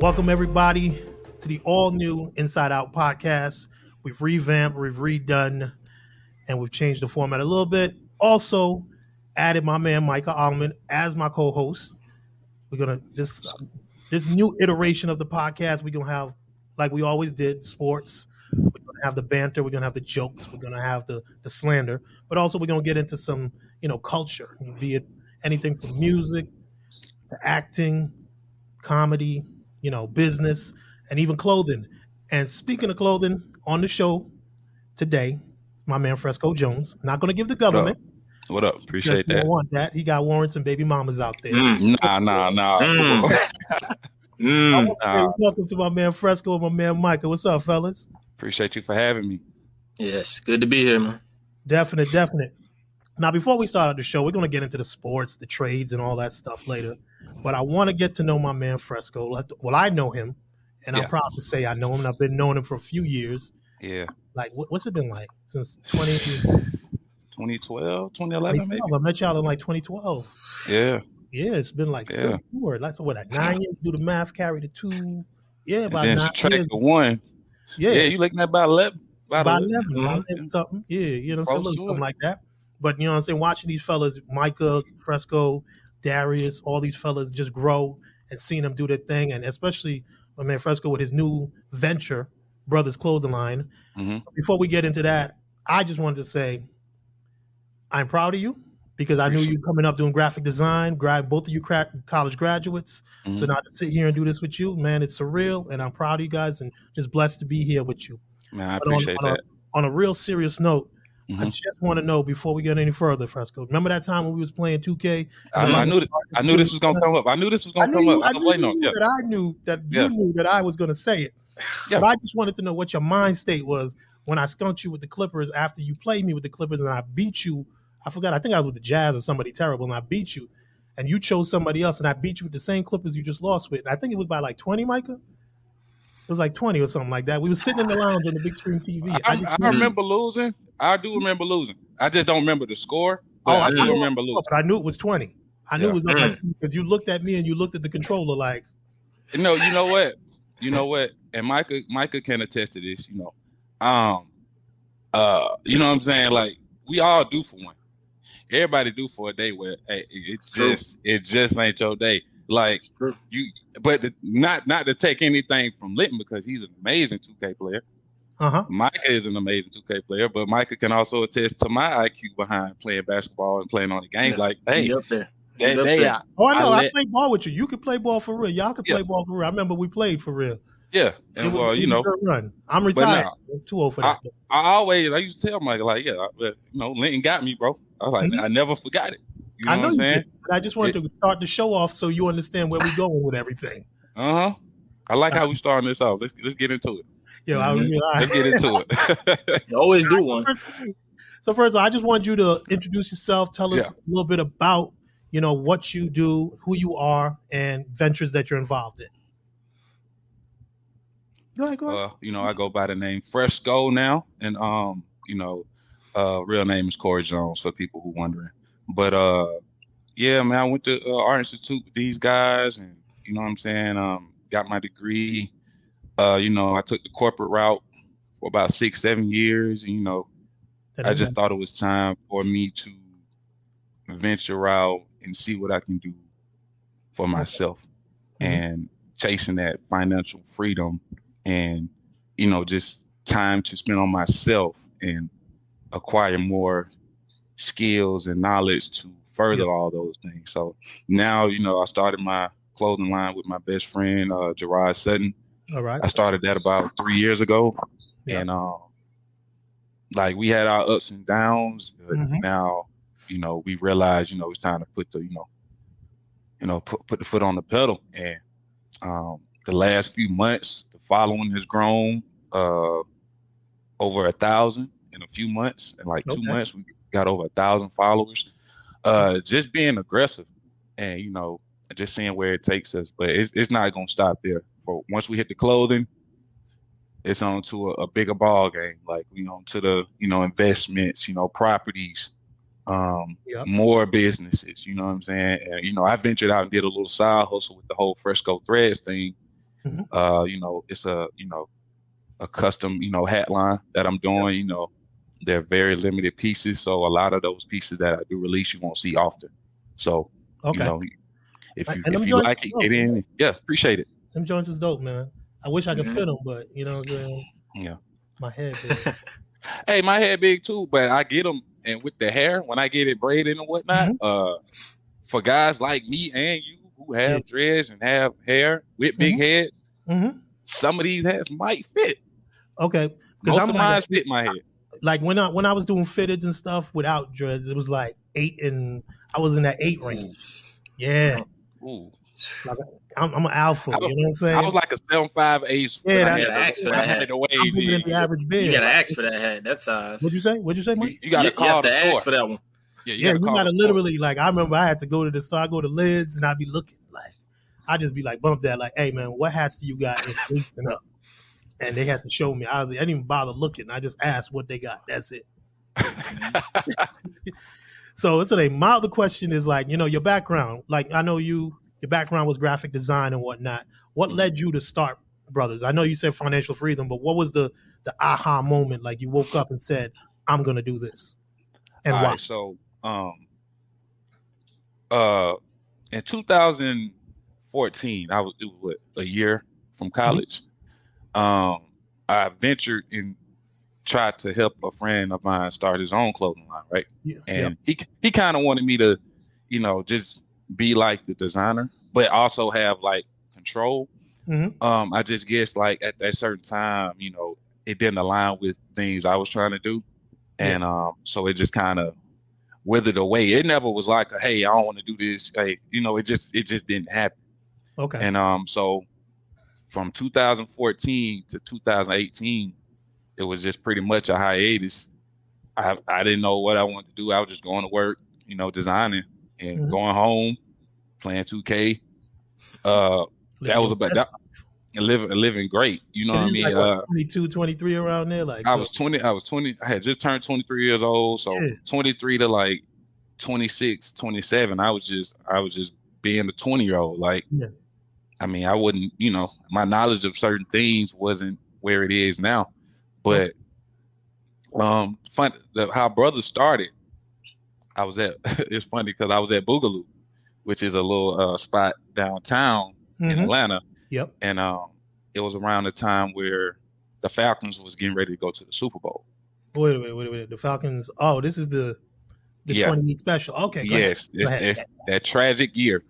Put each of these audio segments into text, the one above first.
Welcome, everybody, to the all new Inside Out podcast. We've revamped, we've redone, and we've changed the format a little bit. Also, added my man Micah Almond as my co-host. We're gonna this this new iteration of the podcast. We're gonna have like we always did sports. We're gonna have the banter. We're gonna have the jokes. We're gonna have the the slander. But also we're gonna get into some you know culture, be it anything from music to acting, comedy, you know, business, and even clothing. And speaking of clothing, on the show today, my man Fresco Jones. Not going to give the government. What up? Appreciate that. Want that? He got warrants and baby mamas out there. Mm, nah, nah, nah. Mm. mm, nah. Welcome to my man Fresco and my man Micah. What's up, fellas? Appreciate you for having me. Yes, good to be here, man. Definite, definite. Now, before we start the show, we're going to get into the sports, the trades, and all that stuff later. But I want to get to know my man Fresco. Well, I know him, and yeah. I'm proud to say I know him. I've been knowing him for a few years. Yeah. Like, what's it been like since 20, 2012, 2011, maybe? I met y'all in like 2012. Yeah. Yeah, it's been like yeah. That's what, like nine years. Do the math, carry the two. Yeah, about and then nine years. the one. Yeah. Yeah, you looking at about 11. About, about 11, 11, mm-hmm. 11 something. Yeah, you know what I'm saying? Something like that. But you know what I'm saying? Watching these fellas, Micah, Fresco, Darius, all these fellas just grow and seeing them do their thing. And especially my man Fresco with his new venture, Brothers Clothing Line. Mm-hmm. Before we get into that, I just wanted to say I'm proud of you because I knew you coming up doing graphic design, grad both of you cra- college graduates. Mm-hmm. So now to sit here and do this with you, man, it's surreal, and I'm proud of you guys and just blessed to be here with you. Man, I appreciate on, on that. A, on a real serious note, Mm-hmm. I just want to know before we get any further, Fresco. Remember that time when we was playing 2K? I, I knew that, I knew this was gonna come up. I knew this was gonna come you, up. I, I knew, you yeah. that I knew that you yeah. knew that I was gonna say it. Yeah. But I just wanted to know what your mind state was when I skunked you with the Clippers after you played me with the Clippers and I beat you. I forgot. I think I was with the Jazz or somebody terrible, and I beat you. And you chose somebody else, and I beat you with the same Clippers you just lost with. And I think it was by like 20, Micah. It was like 20 or something like that. We were sitting in the lounge on the big screen TV. I, I, I remember losing. I do remember losing. I just don't remember the score. oh, I, do remember losing. But I knew it was 20. I knew yeah. it was like because you looked at me and you looked at the controller like. No, you know what? You know what? And Micah, Micah can attest to this. You know, um, uh, you know what I'm saying? Like we all do for one. Everybody do for a day where hey, it just it just ain't your day. Like you, but the, not not to take anything from Lynton because he's an amazing 2K player. Uh-huh. Micah is an amazing 2K player, but Micah can also attest to my IQ behind playing basketball and playing on the game. Yeah. Like, hey, He's up there. He's they, up they, there. oh, I know. I, let, I play ball with you. You can play ball for real. Y'all can yeah. play ball for real. I remember we played for real. Yeah, and well, you know, run. I'm retired. I'm too old for that. I, I, always, I used to tell Mike, like, yeah, you know, Lynton got me, bro. I was like, mm-hmm. I never forgot it. You know I know what I'm saying? Did, I just wanted it, to start the show off so you understand where we're going with everything. Uh huh. I like how we starting this off. Let's let's get into it. Yeah, mm-hmm. I, let's get into it. you always do one. So first, all, I just want you to introduce yourself. Tell us yeah. a little bit about you know what you do, who you are, and ventures that you're involved in. Go ahead, go ahead. Uh, you know, I go by the name Fresco now, and um, you know, uh, real name is Corey Jones for people who wondering. But uh, yeah, man, I went to uh, Art Institute with these guys, and you know what I'm saying. Um, got my degree. Uh, you know, I took the corporate route for about six, seven years, and you know, I just thought it was time for me to venture out and see what I can do for myself, mm-hmm. and chasing that financial freedom, and you know, just time to spend on myself and acquire more skills and knowledge to further yeah. all those things. So now, you know, I started my clothing line with my best friend, uh, Gerard Sutton. All right. I started that about three years ago. Yeah. And, um, like we had our ups and downs, but mm-hmm. now, you know, we realize, you know, it's time to put the, you know, you know, put, put the foot on the pedal. And, um, the last few months, the following has grown, uh, over a thousand in a few months. In like okay. two months, we got over a thousand followers. Uh, just being aggressive and you know just seeing where it takes us. But it's it's not gonna stop there. For once we hit the clothing, it's on to a, a bigger ball game. Like you know to the you know investments, you know properties, um, yep. more businesses. You know what I'm saying? And you know I ventured out and did a little side hustle with the whole Fresco Threads thing. Mhm. Uh, you know, it's a you know a custom you know hat line that I'm doing. You know, they're very limited pieces, so a lot of those pieces that I do release you won't see often. So Okay. you know, if you them if you like it, dope, get in. Yeah, appreciate it. Them joints is dope, man. I wish I could Mhm. fit them, but you know, what I'm saying? Yeah. my head. big. Hey, my head big too, but I get them, and with the hair, when I get it braided and whatnot, uh, for guys like me and you who have Yeah. dreads and have hair with big heads, hmm some of these hats might fit. Okay, because Most I'm of mine fit my head. Like when I when I was doing fitteds and stuff without dreads, it was like eight and I was in that eight range. Yeah, Ooh, I'm, I'm an alpha. Was- you know what I'm saying? I was like a seven five ace. Yeah, when I had gotta ask for when I that had the I'm bigger than the average you beard. gotta ask for that hat. That size. Uh, What'd you say? What'd you say, Mike? You, you gotta you, you call have to the ask for that one. Yeah, yeah, you call gotta the store. literally like. I remember I had to go to the store. I go to Lids and I'd be looking like, I'd just be like bump that like, hey man, what hats do you got in sleeves and up? And they had to show me. I, I didn't even bother looking. I just asked what they got. That's it. So so they my other question is like, you know, your background. Like I know you your background was graphic design and whatnot. What led you to start Brothers? I know you said financial freedom, but what was the the aha moment? Like you woke up and said, I'm gonna do this. And All why? right, so um uh in 2014, I was it was what, a year from college. Um I ventured and tried to help a friend of mine start his own clothing line, right? Yeah, And he he kind of wanted me to, you know, just be like the designer, but also have like control. Mhm. Um, I just guess like at that certain time, you know, it didn't align with things I was trying to do, and um, so it just kind of withered away. It never was like, a, hey, I don't want to do this. Hey, you know, it just it just didn't happen. okay. And um, so from 2014 to 2018, it was just pretty much a hiatus. I I didn't know what I wanted to do. I was just going to work, you know, designing and Mhm. going home, playing 2K. Uh, that was about that. And living living great. You know what I mean? Like, uh, 22, 23 around there. Like I was 20. I was 20. I had just turned 23 years old. So Yeah. 23 to like 26, 27. I was just I was just being a 20 year old. Like, Yeah. I mean, I wouldn't. You know, my knowledge of certain things wasn't where it is now. But um, fun. The, how brothers started. I was at. it's funny because I was at Boogaloo, which is a little uh, spot downtown in Mhm. Atlanta Yep. and um, it was around the time where the Falcons was getting ready to go to the Super Bowl. Wait a minute, wait a minute. The Falcons. Oh, this is the the Yeah. 20 special. Okay. go ahead. yes, it's, it's that tragic year.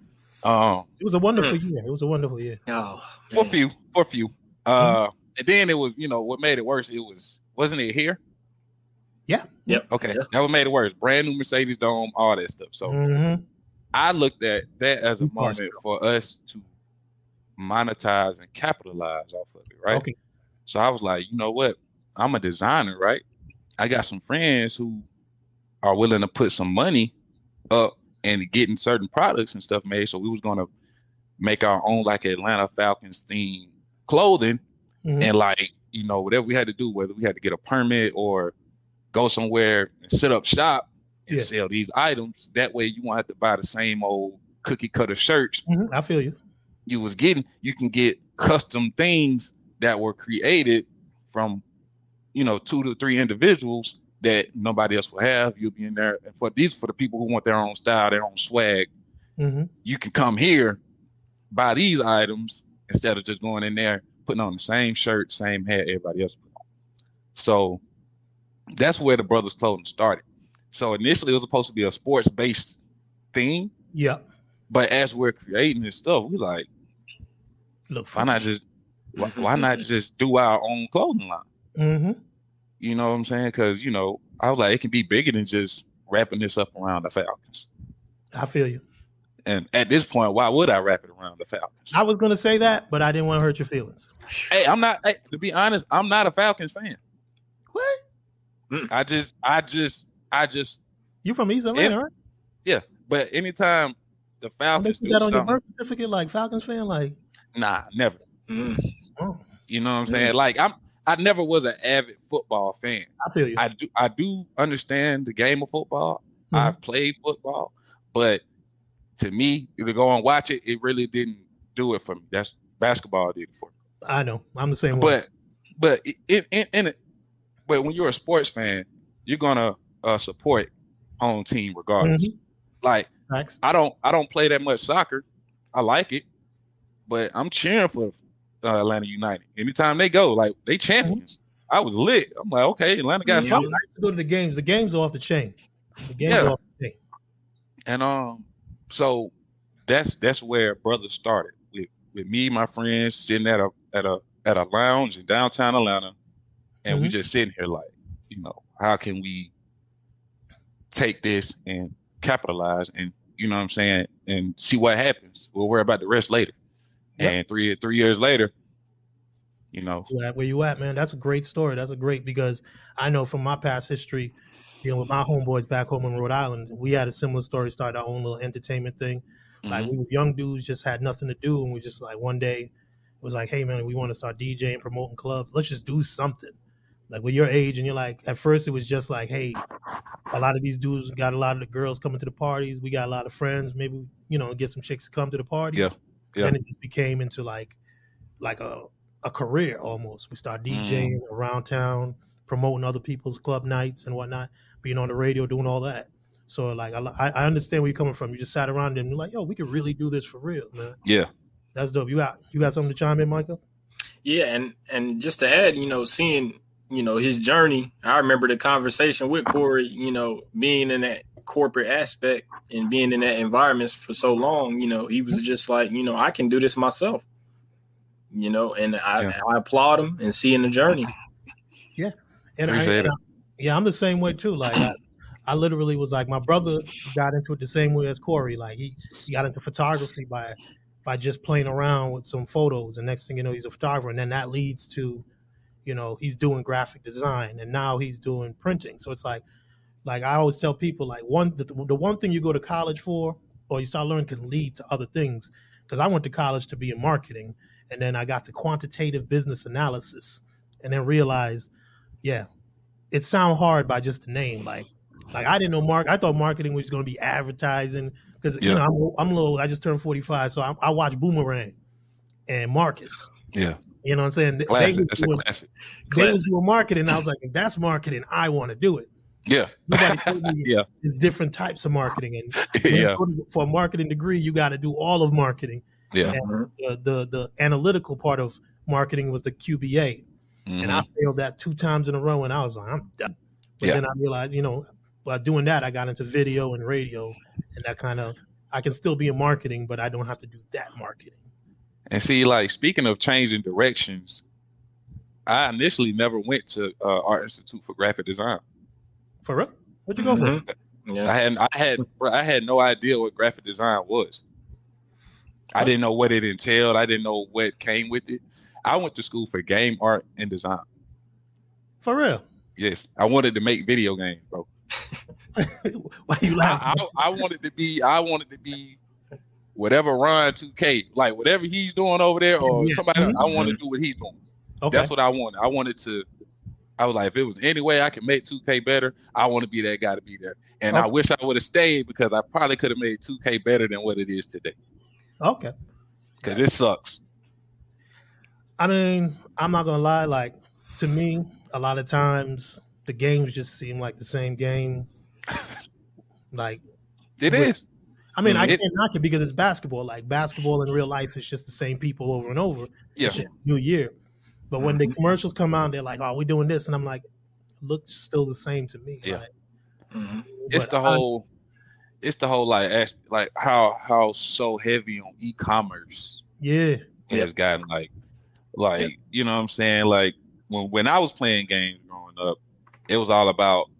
Um, It was a wonderful Hmm. year. It was a wonderful year. Oh, for a few, for a few. Uh, Mm-hmm. and then it was, you know, what made it worse. It was, wasn't it here? Yeah. Yep. Okay, Yeah. that what made it worse. Brand new Mercedes Dome, all that stuff. So Mhm. I looked at that as a New car moment for us to monetize and capitalize off of it, right? Okay. So I was like, you know what? I'm a designer, right? I got some friends who are willing to put some money up and getting certain products and stuff made. So we was gonna make our own like Atlanta Falcons theme clothing Mhm. and like, you know, whatever we had to do, whether we had to get a permit or go somewhere and set up shop and Yeah. sell these items. That way you won't have to buy the same old cookie cutter shirts Mhm. I feel you. you was getting you can get custom things that were created from you know two to three individuals that nobody else will have you'll be in there and for these for the people who want their own style their own swag hmm you can come here buy these items instead of just going in there putting on the same shirt same hat everybody else put on. so that's where the brothers clothing started so initially it was supposed to be a sports based thing Yep. but as we're creating this stuff we like Look. why not just why, why not just do our own clothing line? hmm You know what I'm saying? Because you know, I was like, it can be bigger than just wrapping this up around the Falcons. I feel you. And at this point, why would I wrap it around the Falcons? I was gonna say that, but I didn't want to hurt your feelings. hey, I'm not. Hey, to be honest, I'm not a Falcons fan. What? I just, I just, I just. You from East Atlanta, right? Yeah, but anytime the Falcons you do got on your birth certificate like Falcons fan, like. nah, never. Mm. Oh, You know what I'm saying? Like I'm, I never was an avid football fan. I feel you. I do, I do understand the game of football. Mhm. I've played football, but to me, to go and watch it, it really didn't do it for me. That's Basketball did it for me. I know. I'm the same way. But but it, in, in it, but when you're a sports fan, you're gonna uh, support home team regardless. Mhm. Like Facts. I don't I don't play that much soccer. I like it, but I'm cheering for uh, Atlanta United. Anytime they go, like they champions. I was lit. I'm like, okay, Atlanta got Yeah. something. I used to go to the games. The games are off the chain. The games Yeah. are off the chain. And um, so that's that's where brothers started with with me, and my friends sitting at a at a at a lounge in downtown Atlanta, and we Mhm. just sitting here like, you know, how can we take this and capitalize and you know what I'm saying and see what happens. We'll worry about the rest later. Yep. And three three years later, you know, where you at, man. That's a great story. That's a great because I know from my past history, you know, with my homeboys back home in Rhode Island, we had a similar story. Started our own little entertainment thing. Like mhm, we was young dudes, just had nothing to do, and we just like one day it was like, hey man, we want to start DJing, promoting clubs. Let's just do something. Like with your age, and you're like, at first it was just like, hey, a lot of these dudes got a lot of the girls coming to the parties. We got a lot of friends. Maybe you know, get some chicks to come to the parties. Yeah, yeah. Then it just became into like, like a a career almost. We start Mm. DJing around town, promoting other people's club nights and whatnot, being on the radio, doing all that. So like, I, I understand where you're coming from. You just sat around and you're like, yo, we could really do this for real, man. yeah, That's dope. You got you got something to chime in, Michael? Yeah, and and just to add, you know, seeing you know his journey. I remember the conversation with Corey. You know, being in that corporate aspect and being in that environment for so long. You know, he was mm-hmm. just like, you know, I can do this myself. You know, and I, Yeah. I applaud him and seeing the journey. And I, Appreciate and it. I- yeah, I'm the same way too. Like I, I literally was like my brother got into it the same way as Corey. Like he, he got into photography by by just playing around with some photos, and next thing you know, he's a photographer, and then that leads to, you know, he's doing graphic design, and now he's doing printing. So it's like, like I always tell people, like one the, the one thing you go to college for or you start learning can lead to other things. Because I went to college to be in marketing, and then I got to quantitative business analysis, and then realized, yeah, it sound hard by just the name. Like, like I didn't know mark. I thought marketing was going to be advertising because you know I'm I'm little. I just turned 45, so I, I watch Boomerang and Marcus. yeah. You know what I'm saying? They- Classic. They, That's a classic. they was doing marketing. I was like, if that's marketing, I want to do it. Yeah, Nobody told me Yeah. there's different types of marketing, and yeah, for a marketing degree, you got to do all of marketing. yeah. And the, the the analytical part of marketing was the QBA, and I Mhm. failed that two times in a row, and I was like, I'm done. But Yeah. then I realized, you know, by doing that, I got into video and radio, and that kind of I can still be in marketing, but I don't have to do that marketing. And see, like speaking of changing directions, I initially never went to uh, Art Institute for Graphic Design. For real? Where'd you go for? Mhm. I Yeah, had I had bro, I had no idea what graphic design was. I didn't know what it entailed. I didn't know what came with it. I went to school for game art and design. For real? Yes, I wanted to make video games, bro. Why you laughing? I, I, I wanted to be I wanted to be whatever Ronnie 2K, like whatever he's doing over there, or Yeah. somebody. Mhm. I want to do what he's doing. okay. That's what I wanted. I wanted to. I was like, if it was any way I could make 2K better, I want to be that guy to be there. And I wish I would have stayed because I probably could have made 2K better than what it is today. okay. Because it sucks. I mean, I'm not gonna lie. Like to me, a lot of times the games just seem like the same game. Like, It But- is. I mean, I can't knock it because it's basketball. Like basketball in real life is just the same people over and over. Yeah. It's New Year. But when the commercials come out, they're like, "Oh, we're doing this," and I'm like, "Looks still the same to me." Yeah. Like, Mhm. It's but the I- whole. It's the whole like as- like how how so heavy on e-commerce yeah, Yeah. has gotten like like you know what I'm saying like when when I was playing games growing up, it was all about you know.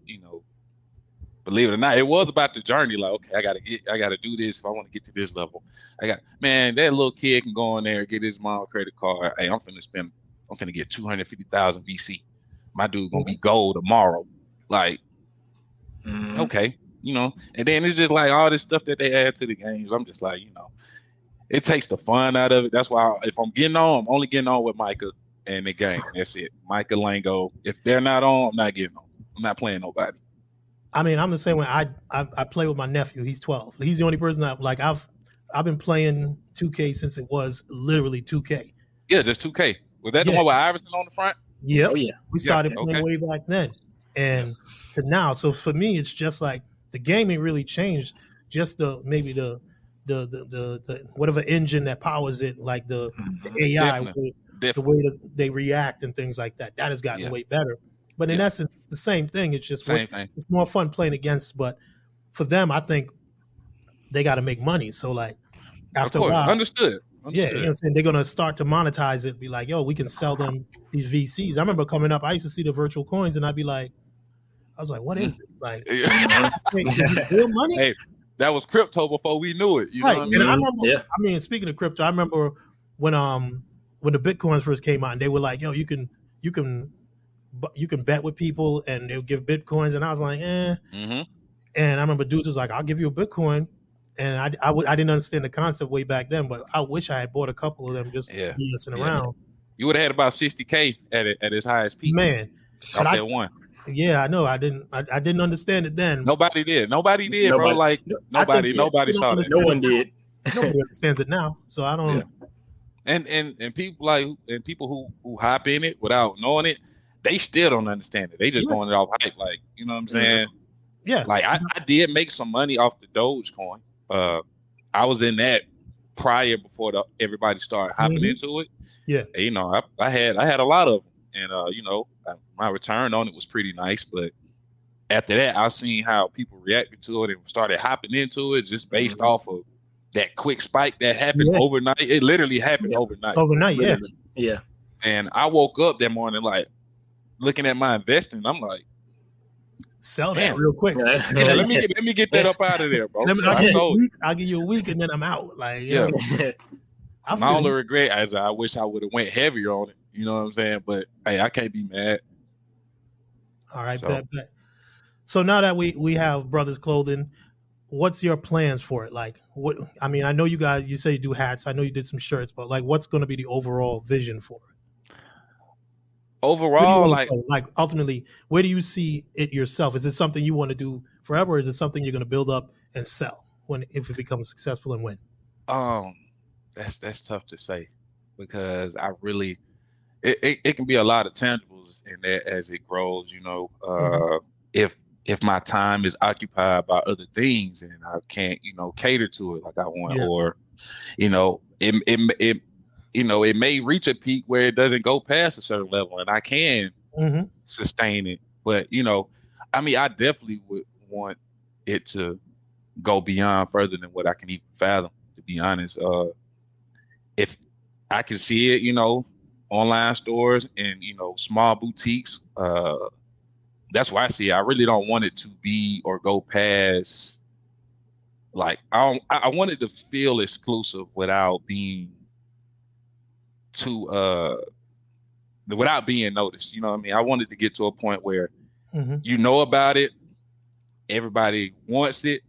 Believe it or not, it was about the journey. Like, okay, I gotta get, I gotta do this if I want to get to this level. I got, man, that little kid can go in there get his mom a credit card. Hey, I'm finna spend, I'm finna get two hundred fifty thousand VC. My dude gonna be gold tomorrow. Like, Mhm. okay, you know, and then it's just like all this stuff that they add to the games. I'm just like, you know, it takes the fun out of it. That's why if I'm getting on, I'm only getting on with Micah and the game. That's it. Micah Lango. If they're not on, I'm not getting on. I'm not playing nobody. I mean, I'm the same way. I, I I play with my nephew. He's 12. He's the only person that like I've I've been playing 2K since it was literally 2K. Yeah, just 2K. Was that the one with Iverson on the front? Yep. Oh yeah. We Yeah, started okay. playing way back then, and to now. So for me, it's just like the gaming really changed. Just the maybe the the the the, the whatever engine that powers it, like the, the mm-hmm. AI, Definitely. the, the way that they react and things like that. That has gotten Yeah. way better. But in Yeah. essence, it's the same thing. It's just what- thing. it's more fun playing against. But for them, I think they got to make money. So like after of a while, Understood. yeah, you know what I'm saying? They're gonna start to monetize it, be like, yo, we can sell them these VCs. I remember coming up, I used to see the virtual coins and I'd be like, I was like, what is this? Like wait, is real money? Hey, that was crypto before we knew it. You right. know what I mean? I remember Yeah. I mean, speaking of crypto, I remember when um when the bitcoins first came out and they were like, yo, you can you can bu- you can bet with people and they'll give bitcoins and I was like, eh. hmm And I remember dudes was like, I'll give you a Bitcoin. And I, I, w- I didn't understand the concept way back then, but I wish I had bought a couple of them just Yeah. messing Yeah. around. You would have had about 60K at it, at its highest peak. Man, off I- that one. Yeah, I know. I didn't. I, I didn't understand it then. Nobody did. Nobody did, bro. Like nobody, think- nobody you saw know, that. No one did. Nobody understands it now. So I don't. Yeah. And and and people like and people who who hop in it without knowing it, they still don't understand it. They just Yeah. going it off hype. Like you know what I'm saying? Yeah, Like I, I did make some money off the Dogecoin. Uh, I was in that prior before the, everybody started hopping Mhm. into it. Yeah. And, you know, I, I had I had a lot of them, and uh, you know, I- my return on it was pretty nice. But after that, I seen how people reacted to it and started hopping into it just based Mhm. off of that quick spike that happened Yeah. overnight. It literally happened Yeah. overnight. overnight. Yeah, Yeah. And I woke up that morning like looking at my investing. I'm like, sell that Damn. real quick. yeah, let me get let me get that up out of there, bro. Let me, I'll, I give you a sold. week, I'll give you a week, and then I'm out. Like, Yeah. yeah, I My only regret is I wish I would have went heavier on it. You know what I'm saying? But hey, I can't be mad. All right, So- bet, bet. So now that we we have brothers clothing, what's your plans for it? Like, what? I mean, I know you guys. You say you do hats. I know you did some shirts, but like, what's going to be the overall vision for it? Where do you Overall, like go? like ultimately, where do you see it yourself? Is it something you want to do forever? Or is it something you're going to build up and sell when if it becomes successful and when? um, that's that's tough to say because I really it, it, it can be a lot of tangibles in that as it grows. You know, uh, Mhm. if if my time is occupied by other things and I can't, you know, cater to it like I want, Yeah. or you know, it it it you know, it may reach a peak where it doesn't go past a certain level, and I can Mm-hmm. sustain it. But you know, I mean, I definitely would want it to go beyond further than what I can even fathom. To be honest, uh, if I can see it, you know, online stores and you know, small boutiques, uh, that's why I see it. I really don't want it to be or go past. Like I don't, I I want it to feel exclusive without being too uh without being noticed. You know what I mean? I wanted to get to a point where Mm-hmm. you know about it, everybody wants it,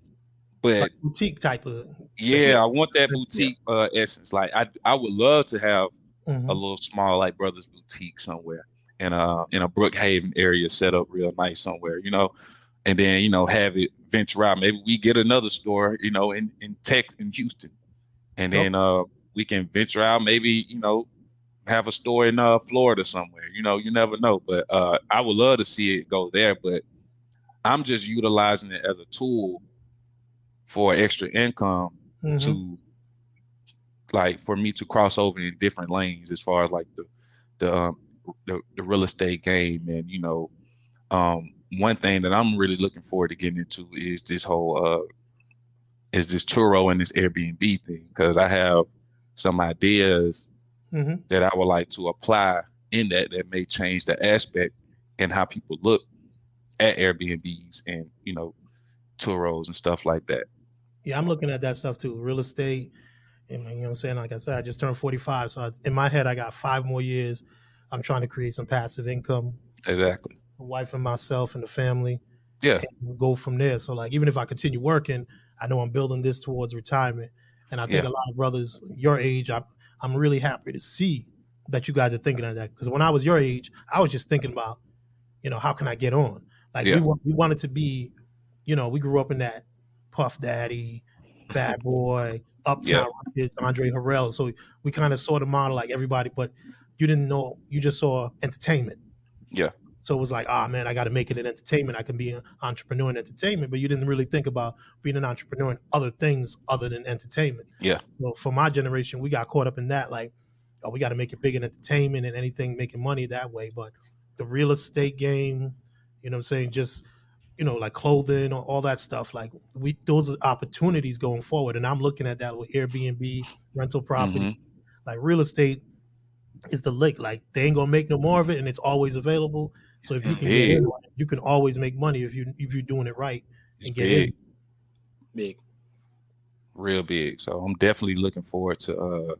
but Like boutique type of. yeah, I want that Yeah. boutique uh essence. Like I I would love to have Mhm. a little small like brothers boutique somewhere in a in a Brookhaven area set up real nice somewhere, you know, and then you know have it venture out. Maybe we get another store, you know, in in Texas in Houston, and then uh we can venture out. Maybe you know have a store in uh Florida somewhere. You know, you never know. But uh I would love to see it go there. But I'm just utilizing it as a tool for extra income Mhm. to like for me to cross over in different lanes as far as like the the um, the, the real estate game and you know um one thing that I'm really looking forward to getting into is this whole uh is this Turo and this Airbnb thing because I have some ideas Mhm. that I would like to apply in that that may change the aspect and how people look at Airbnbs and you know Turos and stuff like that. Yeah, I'm looking at that stuff too. Real estate. And, you know what I'm saying? Like I said, I just turned 45. So I, in my head, I got five more years. I'm trying to create some passive income, Exactly. my wife and myself and the family. Yeah. And we'll go from there. So, like, even if I continue working, I know I'm building this towards retirement. And I think Yeah. a lot of brothers your age, I'm, I'm really happy to see that you guys are thinking of that. Because when I was your age, I was just thinking about, you know, how can I get on? Like, Yeah. we, want, we wanted to be, you know, we grew up in that Puff Daddy, Bad Boy, Uptown Records, Andre Harrell. So we kind of saw the model like everybody, but you didn't know. You just saw entertainment. Yeah. So it was like, ah, man, I got to make it in entertainment. I can be an entrepreneur in entertainment, but you didn't really think about being an entrepreneur in other things other than entertainment. Yeah. Well, for my generation, we got caught up in that, like, oh, we got to make it big in entertainment and anything making money that way. But the real estate game, you know, what I'm saying, just you know, like clothing or all that stuff. Like we, those are opportunities going forward, and I'm looking at that with Airbnb, rental property, Mhm. like real estate is the lick. Like they ain't gonna make no more of it, and it's always available. So if you can, get in on it, you can always make money if you if you're doing it right. It's And get in. big, Big. real big. So I'm definitely looking forward to uh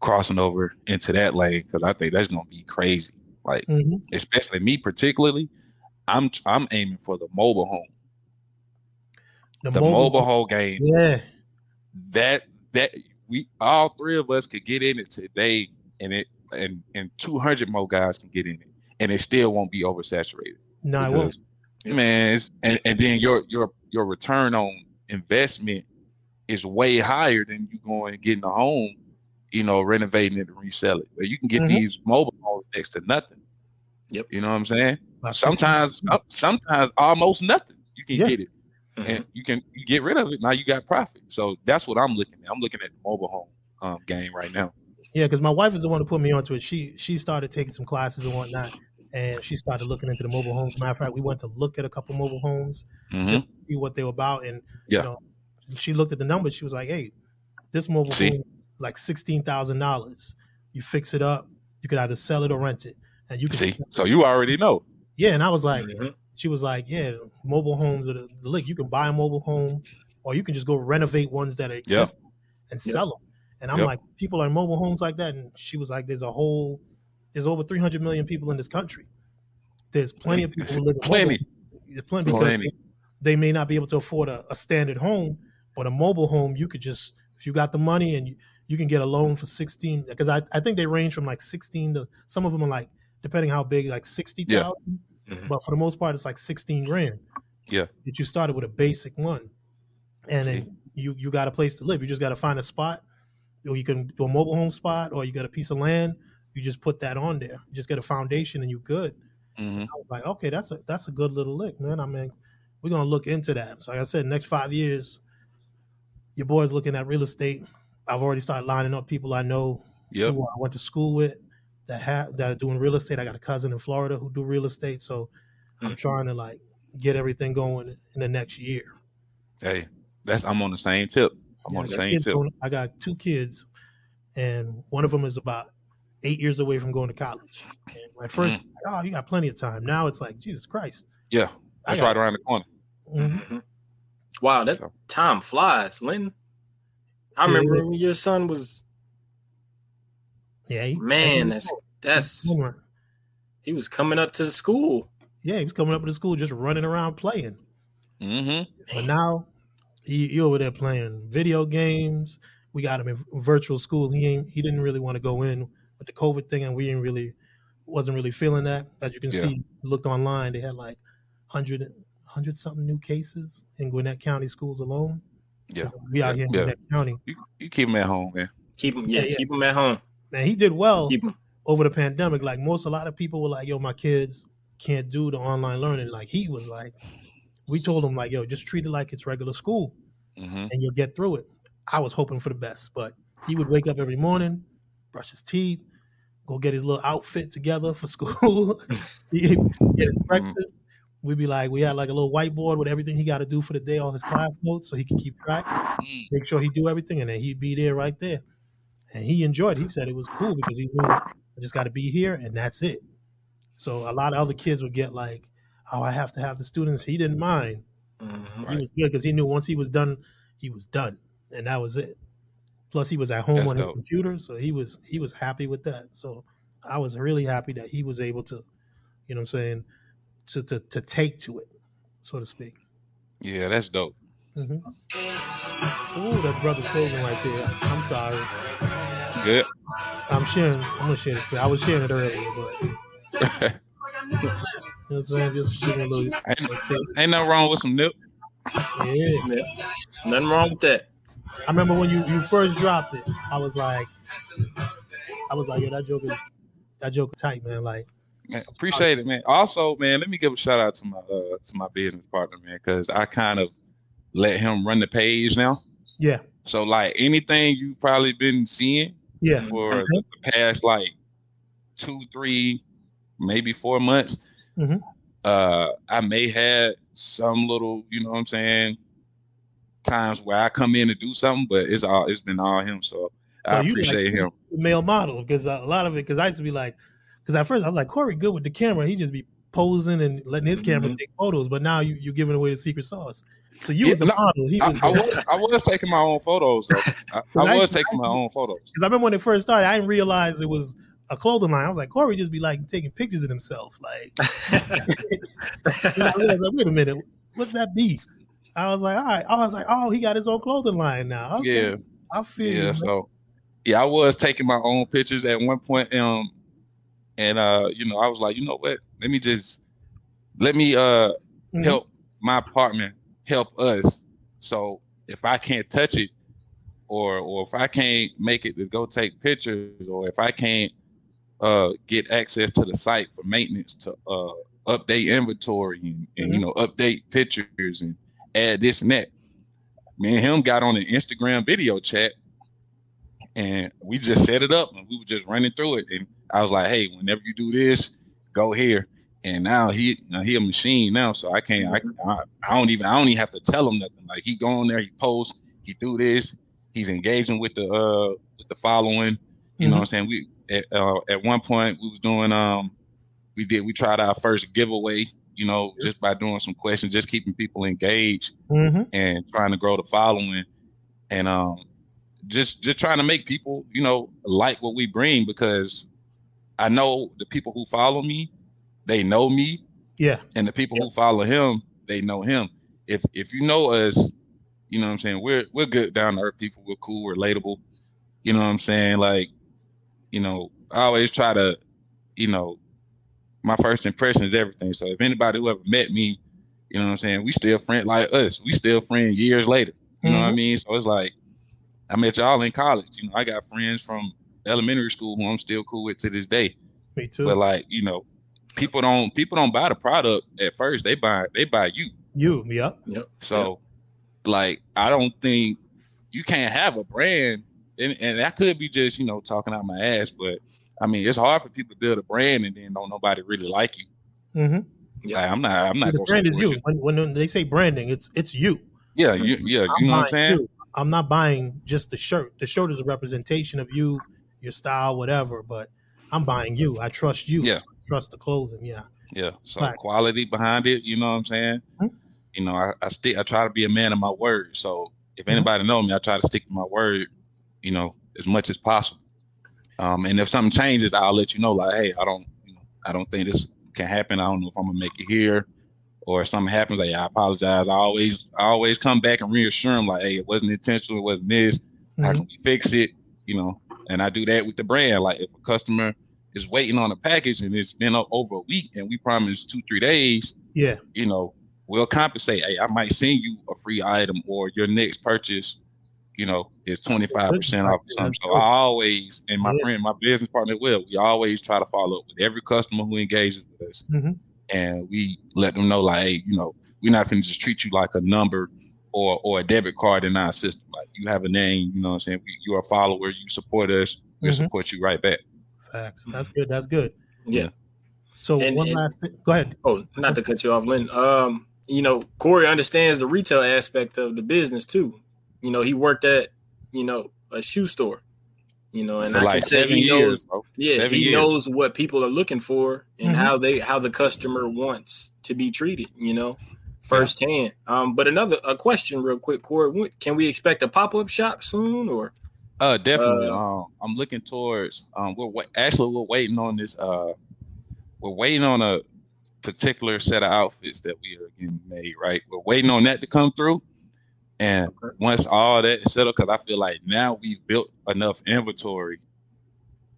crossing over into that lane because I think that's gonna be crazy. Like Mhm. especially me particularly, I'm I'm aiming for the mobile home. The mobile, home game yeah, that that we all three of us could get in it today, and it and and two hundred more guys can get in it, and it still won't be oversaturated. no, it won't. Man, it's, and and then your your your return on investment is way higher than you going and getting a home, you know, renovating it and resell it. But you can get Mhm. these mobile homes next to nothing. Yep. You know what I'm saying? About Sometimes, 60%. sometimes almost nothing. You can Yeah. get it, Mhm. and you can you get rid of it. Now you got profit. So that's what I'm looking at. I'm looking at the mobile home um, game right now. Yeah, because my wife is the one who put me onto it. She she started taking some classes and whatnot, and she started looking into the mobile homes. Matter of fact, we went to look at a couple mobile homes Mhm. just to see what they were about. And Yeah. you know, she looked at the numbers. She was like, "Hey, this mobile See? home is like sixteen thousand dollars. You fix it up, you could either sell it or rent it, and you can See, so you already know. yeah." And I was like, Mhm. she was like, "Yeah, mobile homes are the, the lick. You can buy a mobile home, or you can just go renovate ones that exist and Yep. sell them." And I'm Yep. like, "People are in mobile homes like that?" And she was like, "There's a whole, there's over 300 million people in this country. There's plenty of people who live in mobile Plenty. There's plenty because Plenty. they may not be able to afford a, a standard home, but a mobile home you could just if you got the money and you, you can get a loan for 16 because I, I think they range from like 16 to some of them are like depending how big like 60,000 Mhm. but for the most part it's like 16 grand Yeah. that you started with a basic one and See. then you you got a place to live you just got to find a spot or you can do a mobile home spot or you got a piece of land you just put that on there you just get a foundation and you're good Mhm. I was like, okay, that's a that's a good little lick, man. I mean, we're gonna look into that. So like I said, next five years, your boy's looking at real estate. I've already started lining up people I know Yep. who I went to school with that have that are doing real estate. I got a cousin in Florida who do real estate, so I'm Mhm. trying to like get everything going in the next year. Hey, that's I'm on the same tip. I'm Yeah, on the same tip. I got two kids, and one of them is about eight years away from going to college. And at first, Mm-hmm. oh, you got plenty of time. Now it's like, Jesus Christ. Yeah, I that's got- right around the corner. Mhm. Mhm. Wow, that So- time flies, Lynn. I Yeah, remember yeah. when your son was Yeah, he, man. That's that's he was coming up to the school. yeah, he was coming up to the school just running around playing. Mm-hmm. But now he, he over there playing video games. We got him in virtual school. He ain't he didn't really want to go in with the COVID thing, and we didn't really wasn't really feeling that. As you can Yeah. see, looked online, they had like 100, 100 something new cases in Gwinnett County schools alone. Yeah, we out Yeah, here in yeah. Gwinnett County. you, you keep them at home, man. Keep him, yeah, Yeah, yeah. keep them at home. Man, he did well. Keep over the pandemic, like most, a lot of people were like, "Yo, my kids can't do the online learning." Like he was like, we told him like, "Yo, just treat it like it's regular school, Mm-hmm. and you'll get through it." I was hoping for the best, but he would wake up every morning, brush his teeth, go get his little outfit together for school, get his breakfast. We'd be like, we had like a little whiteboard with everything he got to do for the day, all his class notes, so he could keep track, Mm. make sure he do everything, and then he'd be there right there. And he enjoyed. it. He said it was cool because he knew I just got to be here, and that's it. So a lot of other kids would get like, "Oh, I have to have the students." He didn't mind. Mhm. He Right. was good because he knew once he was done, he was done, and that was it. Plus, he was at home That's on his computer, so he was he was happy with that. So I was really happy that he was able to, you know, what I'm saying, to to to take to it, so to speak. Yeah, that's dope. hmm Ooh, that's brother's clothing right there. I'm sorry. Good. I'm sharing. I'm gonna share this. I was sharing it earlier, but you know what I'm saying. Just giving a little. ain't, ain't nothing wrong with some nip. Yeah. man. Nothing wrong with that. I remember when you you first dropped it. I was like, I was like, yo, that joke is that joke is tight, man. Like, Man, appreciate it, man. Also, man, let me give a shout out to my uh, to my business partner, man, because I kind of let him run the page now. yeah, So like anything you've probably been seeing yeah, for Okay. the past like two, three, maybe four months, Mhm. uh, I may have some little, you know what I'm saying, times where I come in to do something, but it's all it's been all him. So I Well, like- appreciate him. male model because a lot of it. Because I used to be like, because at first I was like, Corey, good with the camera. He just be posing and letting his camera Mhm. take photos. But now you you're giving away the secret sauce. So you Yeah, was the no, model. He was. I was I was taking my own photos. Though. I, I I- was taking my own photos. Because I remember when it first started, I didn't realize it was a clothing line. I was like, Corey just be like taking pictures of himself. Like, I realized, like, wait a minute, what's that beef? I was like, all right. I was like, oh, he got his own clothing line now. Okay. Yeah. I feel Yeah, you. so yeah, I was taking my own pictures at one point, um, and uh, you know, I was like, you know what? Let me just let me uh Mhm. help my apartment help us. So if I can't touch it, or or if I can't make it to go take pictures, or if I can't uh get access to the site for maintenance to uh update inventory and, and you know update pictures and add this and that. Me and him got on an Instagram video chat and we just set it up and we were just running through it. And I was like, hey, whenever you do this, go here. And now he now he a machine now, so I can't I, I don't even I don't even have to tell him nothing. Like he go on there, he posts, he do this, he's engaging with the uh with the following. You know what I'm saying? We at uh, at one point we was doing um we did we tried our first giveaway, you know, just by doing some questions, just keeping people engaged Mhm. and trying to grow the following. And um just just trying to make people you know like what we bring because i know the people who follow me they know me. Yeah. and the people who follow him they know him. If if you know us you know what i'm saying? We're we're good down to earth people. We're cool. We're relatable. You know what i'm saying? Like you know i always try to you know my first impression is everything so if anybody who ever met me you know what i'm saying we still friend like us we still friend years later you know what i Mhm. mean so it's like i met y'all in college you know i got friends from elementary school who i'm still cool with to this day Me too. but like you know people don't people don't buy the product at first they buy they buy you you. Me up. Yep. so like i don't think you can't have a brand and, and that could be just you know talking out my ass but i mean it's hard for people to build a brand and then don't nobody really like you hmm Yeah. like, i'm not i'm not The brand is you. When, when they say branding, it's it's you. yeah you, yeah I'm you know what i'm saying you. I'm not buying just the shirt. The shirt is a representation of you, your style, whatever. But I'm buying you. I trust you. Yeah. I trust the clothing. Yeah. Yeah. So Right. quality behind it, you know what I'm saying? Mhm. You know, I, I stick I try to be a man of my word. So if Mhm. anybody know me, I try to stick to my word, you know, as much as possible. Um, and if something changes, I'll let you know, like, hey, I don't you know, I don't think this can happen. I don't know if I'm gonna make it here. Or if something happens, like I apologize. I always I always come back and reassure them, like, hey, it wasn't intentional, it wasn't this. How Mhm. can we fix it? You know, and I do that with the brand. Like if a customer is waiting on a package and it's been up over a week and we promised two, three days, Yeah. you know, we'll compensate. Hey, I might send you a free item or your next purchase, you know, is 25% off or something. So I always, and my Yeah. friend, my business partner, will, we always try to follow up with every customer who engages with us. Mhm. And we let them know, like, hey, you know, we're not going to just treat you like a number or or a debit card in our system. Like, you have a name, you know what I'm saying? We, you're a follower, you support us, we'll Mhm. support you right back. Facts. That's good. That's good. Yeah. So And- one and- last thing. Go ahead. Oh, not to cut you off, Lynn. Um, you know, Corey understands the retail aspect of the business too. You know, he worked at, you know, a shoe store. You know, and For I like can say he years, knows bro. Yeah, Seven he years. knows what people are looking for and Mhm. how they how the customer wants to be treated. You know, firsthand. Um, but another a question, real quick, Corey. Can we expect a pop up shop soon, or Uh, definitely. Uh, um, I'm looking towards. Um, we're wa- actually we're waiting on this. Uh, we're waiting on a particular set of outfits that we are getting made. Right, we're waiting on that to come through, and Okay. once all that is settled, because I feel like now we've built enough inventory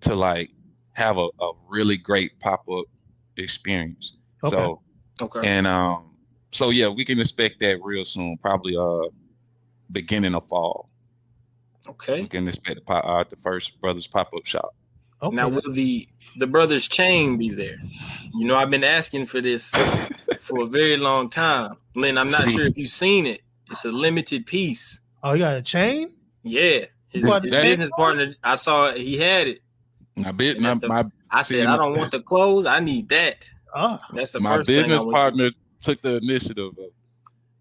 to like have a, a really great pop up experience. Okay. So okay? and um, so yeah, we can expect that real soon, probably uh, beginning of fall. Okay. We can expect to pop out the first brothers pop up shop. Okay. Now will the the brothers chain be there? You know, I've been asking for this for a very long time. Lynn, I'm not See. sure if you've seen it. It's a limited piece. oh, you got a chain? Yeah. His, What, his that- business partner, I saw it, he had it. My bit, my, the- my, I said, I don't want the clothes. I need that. Oh, That's the my first thing I business went to. partner took the initiative. Of,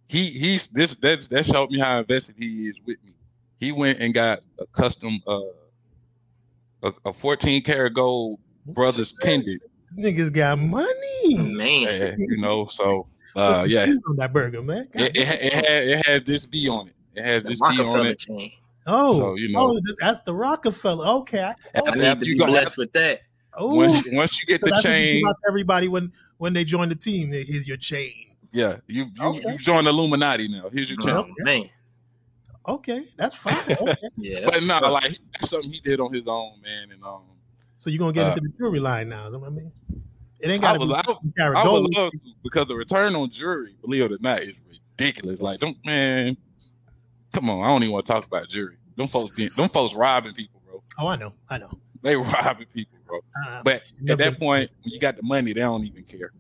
he he's this that that showed me how invested he is with me. He went and got a custom uh a, a 14 karat gold brothers pendant. niggas got money. Man. And, you know, so Put uh yeah, on that burger, man. God it, it, it, had, it has this V on it. It has The this V on it. chain. Oh, So, you know- oh, that's the Rockefeller. Okay. I- I After, need after to you be go, blessed with that. Oh, once, once you get the that's you chain, give out to everybody when when they join the team. they- Here's your chain. yeah, you you, Okay. you join the Illuminati now. Here's your chain. Oh, man. Okay, that's fine. Okay. Yeah, that's But no, what's like that's something he did on his own, man. And um, so you're gonna get Uh, into the jewelry line now? Is that what I mean? It ain't I got to would, be I, would- I would love to because the return on jury, believe it or not, is ridiculous. Like, don't man, come on, I don't even want to talk about jury. Them folks, being, them folks robbing people, bro. Oh, I know, I know. They robbing people, bro. Uh, But at never- that point, when you got the money, they don't even care.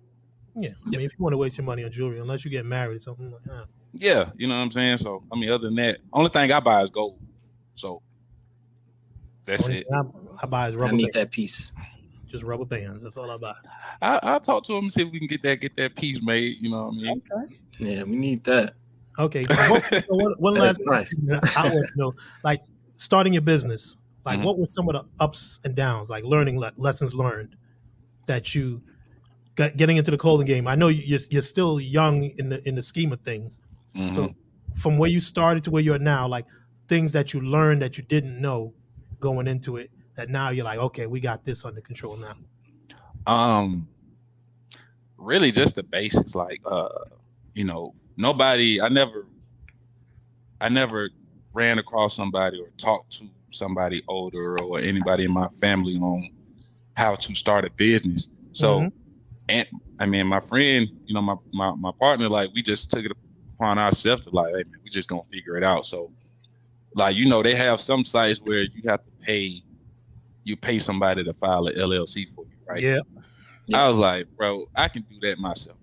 yeah, I mean, if you want to waste your money on jewelry, unless you get married or something like that. Yeah, you know what I'm saying. So, I mean, other than that, only thing I buy is gold. So that's Only it. I, I buy is I need bands. that piece. Just rubber bands. That's all I buy. I, I'll talk to him and see if we can get that get that piece made. You know what I mean? Okay. Yeah, we need that. Okay. so one, so one, one last is nice. question I want to know, like starting your business, like Mhm. what were some of the ups and downs, like learning le- lessons learned that you got getting into the clothing game? I know you- you're, you're still young in the in the scheme of things. Mhm. So from where you started to where you're now, like things that you learned that you didn't know going into it, that now you're like, okay, we got this under control now. Um, really just the basics. Like, uh, you know, nobody. I never, I never ran across somebody or talked to somebody older or anybody in my family on how to start a business. So, Mhm. and I mean, my friend, you know, my my my partner, like, we just took it upon ourselves to like, hey man, we just gonna figure it out. So, like, you know, they have some sites where you have to pay, you pay somebody to file an LLC for you, right? Yeah. I was like, bro, I can do that myself.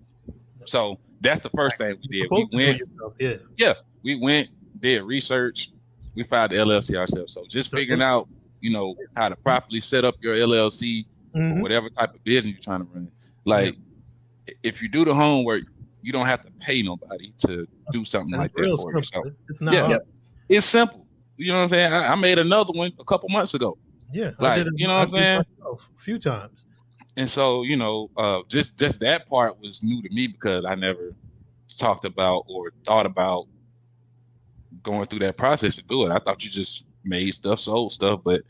So that's the first thing we did. We Supposed to do it went, yourself, Yeah. we went, did research, we filed the LLC ourselves. So just figuring out, you know, how to properly set up your LLC or Mhm. whatever type of business you're trying to run. Like, if you do the homework, you don't have to pay nobody to do something That's like that real for simple. yourself. It's, it's not Yeah. hard. It's simple. You know what I'm saying? I, I made another one a couple months ago. Yeah. I Like, did it, you know I what I'm saying? myself A few times. and so you know uh just just that part was new to me because i never talked about or thought about going through that process to do it i thought you just made stuff sold stuff but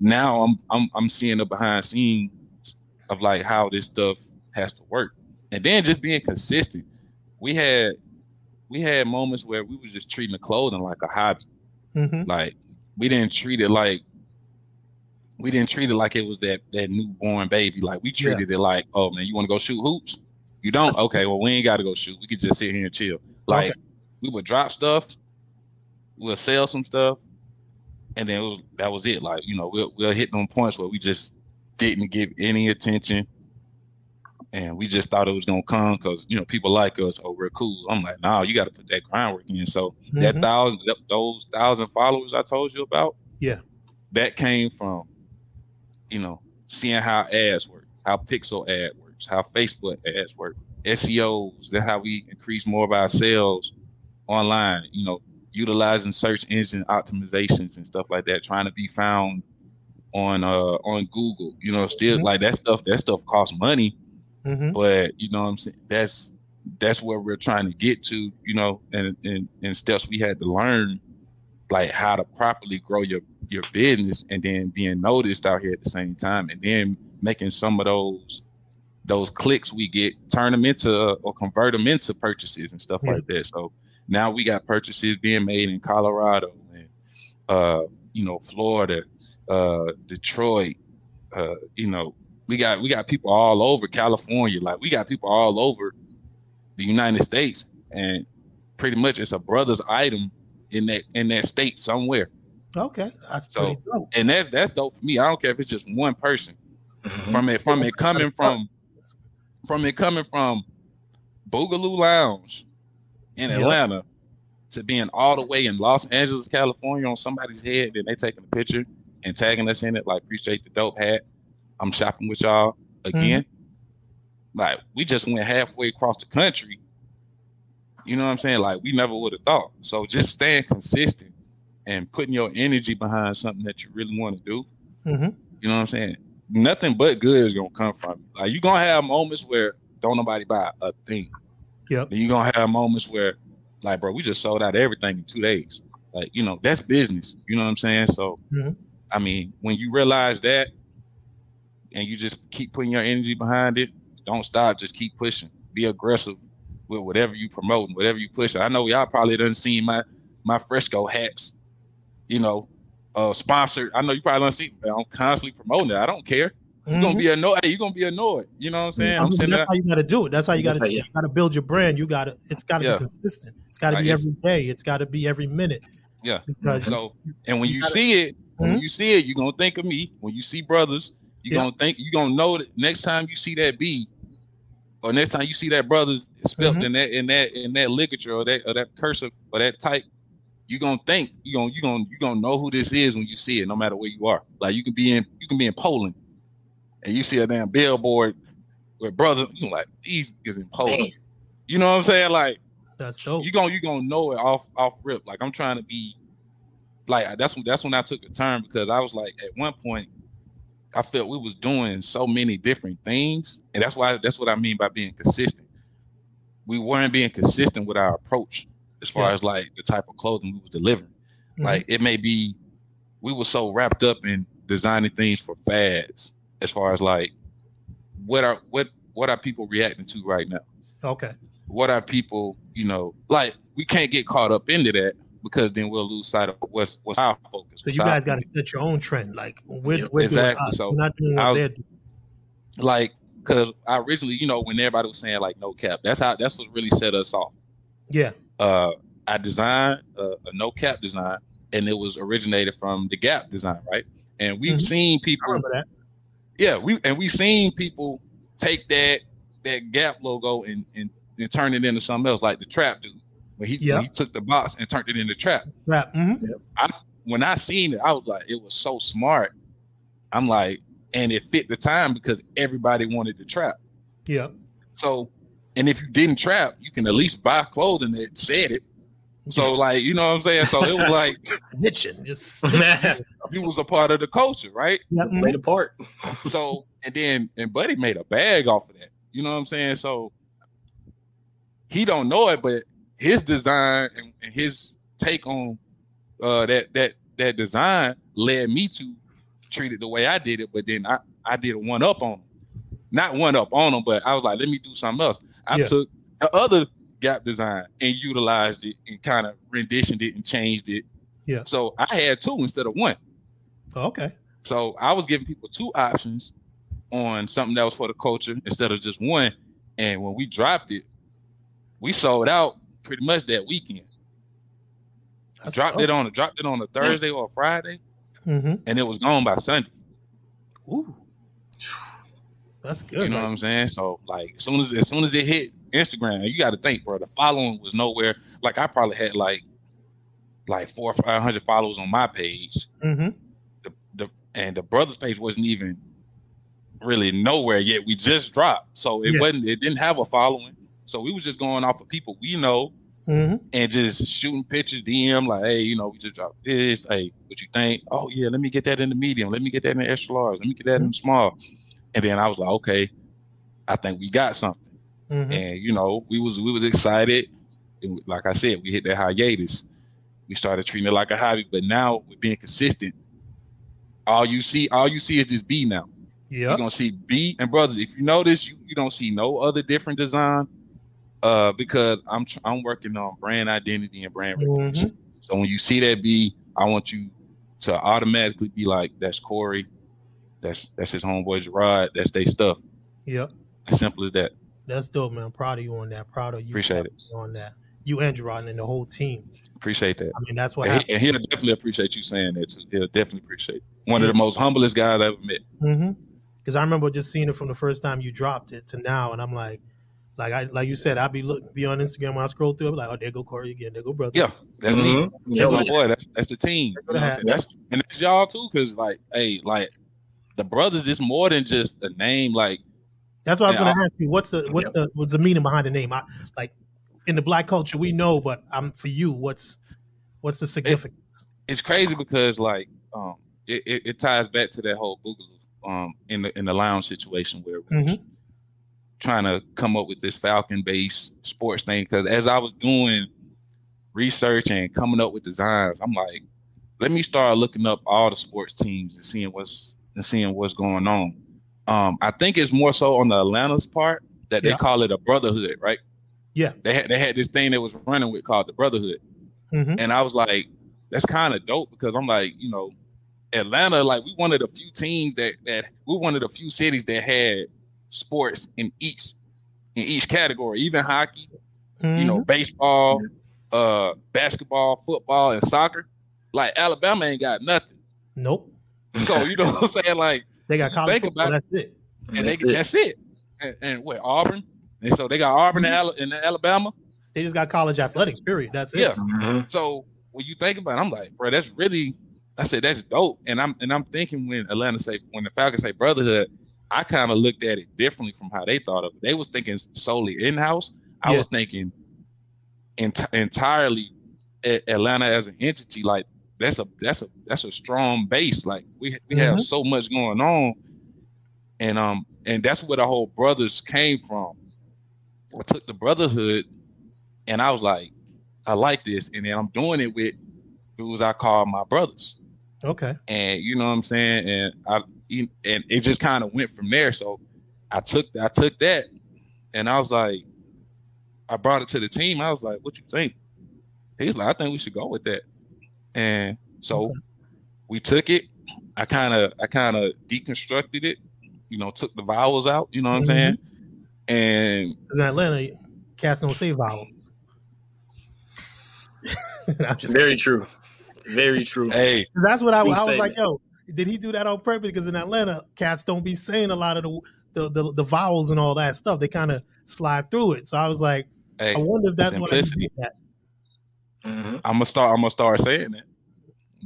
now i'm i'm, I'm seeing the behind scenes of like how this stuff has to work and then just being consistent we had we had moments where we was just treating the clothing like a hobby hmm like we didn't treat it like we didn't treat it like it was that that newborn baby. Like we Yeah. treated it like, oh man, you want to go shoot hoops? You don't? Okay, well we ain't got to go shoot. We could just sit here and chill. Like we would drop stuff, we'll sell some stuff, and then it was that was it. Like you know we'll we'll hit them points where we just didn't give any attention, and we just thought it was gonna come because you know people like us. Oh, we're cool. I'm like, nah, you got to put that groundwork in. So that Mhm. thousand those thousand followers I told you about, Yeah. that came from you know seeing how ads work, how Pixel ad works, how Facebook ads work, SEOs. That's how we increase more of our sales online. You know, utilizing search engine optimizations and stuff like that, trying to be found on uh on Google. You know, still Mhm. like that stuff. That stuff costs money, hmm but you know what I'm saying that's that's where we're trying to get to you know and and, and steps we had to learn like how to properly grow your your business and then being noticed out here at the same time and then making some of those those clicks we get turn them into uh, or convert them into purchases and stuff like that so now we got purchases being made in colorado and uh you know florida uh detroit uh you know we got we got people all over California. Like we got people all over the United States, and pretty much it's a brother's item in that in that state somewhere. Okay, that's So- pretty dope. and that's that's dope for me. I don't care if it's just one person Mhm. from it from it coming from from it coming from Boogaloo Lounge in Yeah. Atlanta to being all the way in Los Angeles, California on somebody's head, then they taking a picture and tagging us in it. Like appreciate the dope hat. I'm shopping with y'all again. Like we just went halfway across the country. You know what I'm saying? Like we never would have thought. So just staying consistent and putting your energy behind something that you really want to do. Mhm. You know what I'm saying? Nothing but good is gonna come from it. Like you're gonna have moments where don't nobody buy a thing. Yep. Then you're gonna have moments where, like, bro, we just sold out everything in two days. Like, you know, that's business. You know what I'm saying? So, Mhm. I mean, when you realize that, and you just keep putting your energy behind it, don't stop. Just keep pushing. Be aggressive with whatever you promote, whatever you push. I know y'all probably done seen my my Fresco hats. You know, uh, sponsored. I know you probably don't see. I'm constantly promoting it. I don't care. You're gonna be annoyed. You're gonna be annoyed. You know what I'm saying? I I'm saying that's that. how you got to do it. That's how you got That's to. how- You got to build your brand. You got to. It's got to Yeah. be consistent. It's got to Like, be every day. It's got to be every minute. Yeah. Because So, and when You you gotta- see it, when Mhm. you see it, you're gonna think of me. When you see brothers, you're Yeah. gonna think you're gonna know that next time you see that B, or next time you see that brothers spelled Mhm. in that in that in that ligature or that or that cursive or that type, you're gonna think you gonna you gonna you gonna know who this is when you see it, no matter where you are. Like you can be in you can be in Poland, and you see a damn billboard with brother, You like these is in Poland. Man. You know what I'm saying? Like that's dope. you gonna you gonna know it off off rip. Like I'm trying to be like that's when that's when I took a turn because I was like at one point I felt we was doing so many different things, and that's why that's what I mean by being consistent. We weren't being consistent with our approach as far Yeah. as like the type of clothing we was delivering. Mhm. Like it may be we were so wrapped up in designing things for fads as far as like what are what what are people reacting to right now? okay. what are people, you know, like we can't get caught up into that because then we'll lose sight of what's what's our focus. So you guys got to set your own trend. Like we're, Yep, we're exactly. doing. So we're not doing what they're doing. like because I originally, you know, when everybody was saying like no cap, that's how that's what really set us off. Yeah. Uh, I designed a, a no cap design, and it was originated from the Gap design, right? And we've Mhm. seen I people, yeah, we and we've seen people take that that Gap logo and and, and turn it into something else, like the Trap dude. When he, Yeah. when he took the box and turned it into Trap. Rap. hmm when I seen it, I was like, it was so smart. I'm like, and it fit the time because everybody wanted to trap. Yeah. So, and if you didn't trap, you can at least buy clothing that said it. So, like, you know what I'm saying? So it was like Snitching. Just. you was a part of the culture, right? Yeah, mhm. Played a part. So, and then and Buddy made a bag off of that. You know what I'm saying? So he don't know it, but his design and, and his take on uh that that that design led me to treat it the way I did it. But then I I did a one up on him, not one up on them, but I was like, let me do something else. I Yeah. took the other Gap design and utilized it and kind of renditioned it and changed it. Yeah. So I had two instead of one. Okay. So I was giving people two options on something that was for the culture instead of just one. And when we dropped it, we sold out pretty much that weekend. That's dropped it on a dropped it on a Thursday or a Friday, Mm-hmm. and it was gone by Sunday. Ooh. That's good. You know like- what I'm saying? So like as soon as as soon as it hit Instagram, you got to think, bro. The following was nowhere. Like I probably had like like four or five hundred followers on my page. Mhm. The the and the brothers page wasn't even really nowhere yet. We just dropped, so it Yeah. wasn't. It didn't have a following. So we was just going off of people we know Mhm. and just shooting pictures, DM like, hey, you know, we just dropped this. Hey, what you think? Oh yeah, let me get that in the medium. Let me get that in the extra large. Let me get that in the small. And then I was like, okay, I think we got something. Mhm. And you know, we was we was excited. And like I said, we hit that hiatus. We started treating it like a hobby, but now we're being consistent. All you see, all you see is this B now. Yeah, you're gonna see B and brothers. If you notice, you, you don't see no other different design. Uh, because I'm tr- I'm working on brand identity and brand recognition. So when you see that B, I want you to automatically be like, "That's Corey, that's that's his homeboy Gerard, that's their stuff." Yep. As simple as that. That's dope, man. I'm proud of you on that. Proud of you Appreciate it. on that. You and Gerard and the whole team. Appreciate that. I mean, that's what And, he, and he'll definitely appreciate you saying that too. He'll definitely appreciate it. One of the most humblest guys I've ever met. Mm-hmm Because I remember just seeing it from the first time you dropped it to now, and I'm like, like I like you said, I'd be look be on Instagram when I scroll through, I'm like, oh, there go Corey again, there go brother. Yeah, that's me. Mhm. That's Yeah, my boy. That's that's the team. You know what I'm saying? That's and that's y'all too, because like, hey, like the brothers is more than just a name. Like, That's what I was going to ask you. What's the what's the what's the meaning behind the name? I like in the black culture we know, but I'm for you. What's what's the significance? it's crazy because like um it, it, it ties back to that whole Boogaloo um in the in the lounge situation where we was Mhm. Trying to come up with this Falcon based sports thing because as I was doing research and coming up with designs, I'm like, let me start looking up all the sports teams and seeing what's and seeing what's going on. Um, I think it's more so on the Atlanta's part that they call it a brotherhood, right? Yeah. They had they had this thing that was running with called the brotherhood. hmm And I was like, that's kind of dope because I'm like, you know, Atlanta, like we one of the few teams that that we one of the few cities that had sports in each in each category, even hockey, you know, baseball, uh, basketball, football, and soccer. Like Alabama ain't got nothing. nope. So you know what I'm saying? Like, They got college Think football. about That's it. and That's they, it. that's it. And, and what Auburn? And so they got Auburn in, Ala- in Alabama. They just got college athletics. Period. That's it. Yeah. Mhm. So when you think about it, I'm like, bro, that's really I said that's dope. And I'm and I'm thinking when Atlanta say when the Falcons say brotherhood, I kind of looked at it differently from how they thought of it. They was thinking solely in house. I Yeah. was thinking ent- entirely Atlanta as an entity. Like that's a that's a that's a strong base. Like we we have Mhm. so much going on, and um and that's where the whole brothers came from. I took the brotherhood, and I was like, I like this, and then I'm doing it with dudes I call my brothers Okay. and you know what I'm saying, and I you- and it just kind of went from there. So I took I took that, and I was like, I brought it to the team. I was like, "What you think?" He's like, "I think we should go with that," and so Okay. we took it. I kind of I kind of deconstructed it, you know, took the vowels out. You know what Mhm. I'm saying, and Because in Atlanta, cats don't say vowels. I'm just Very true. Very true. Hey, that's what I, I was like, yo, did he do that on purpose? Because in Atlanta, cats don't be saying a lot of the the, the, the vowels and all that stuff. They kind of slide through it. So I was like, hey, I wonder if that's what he Simplicity. did that. Mhm. I'm gonna start. I'm gonna start saying that.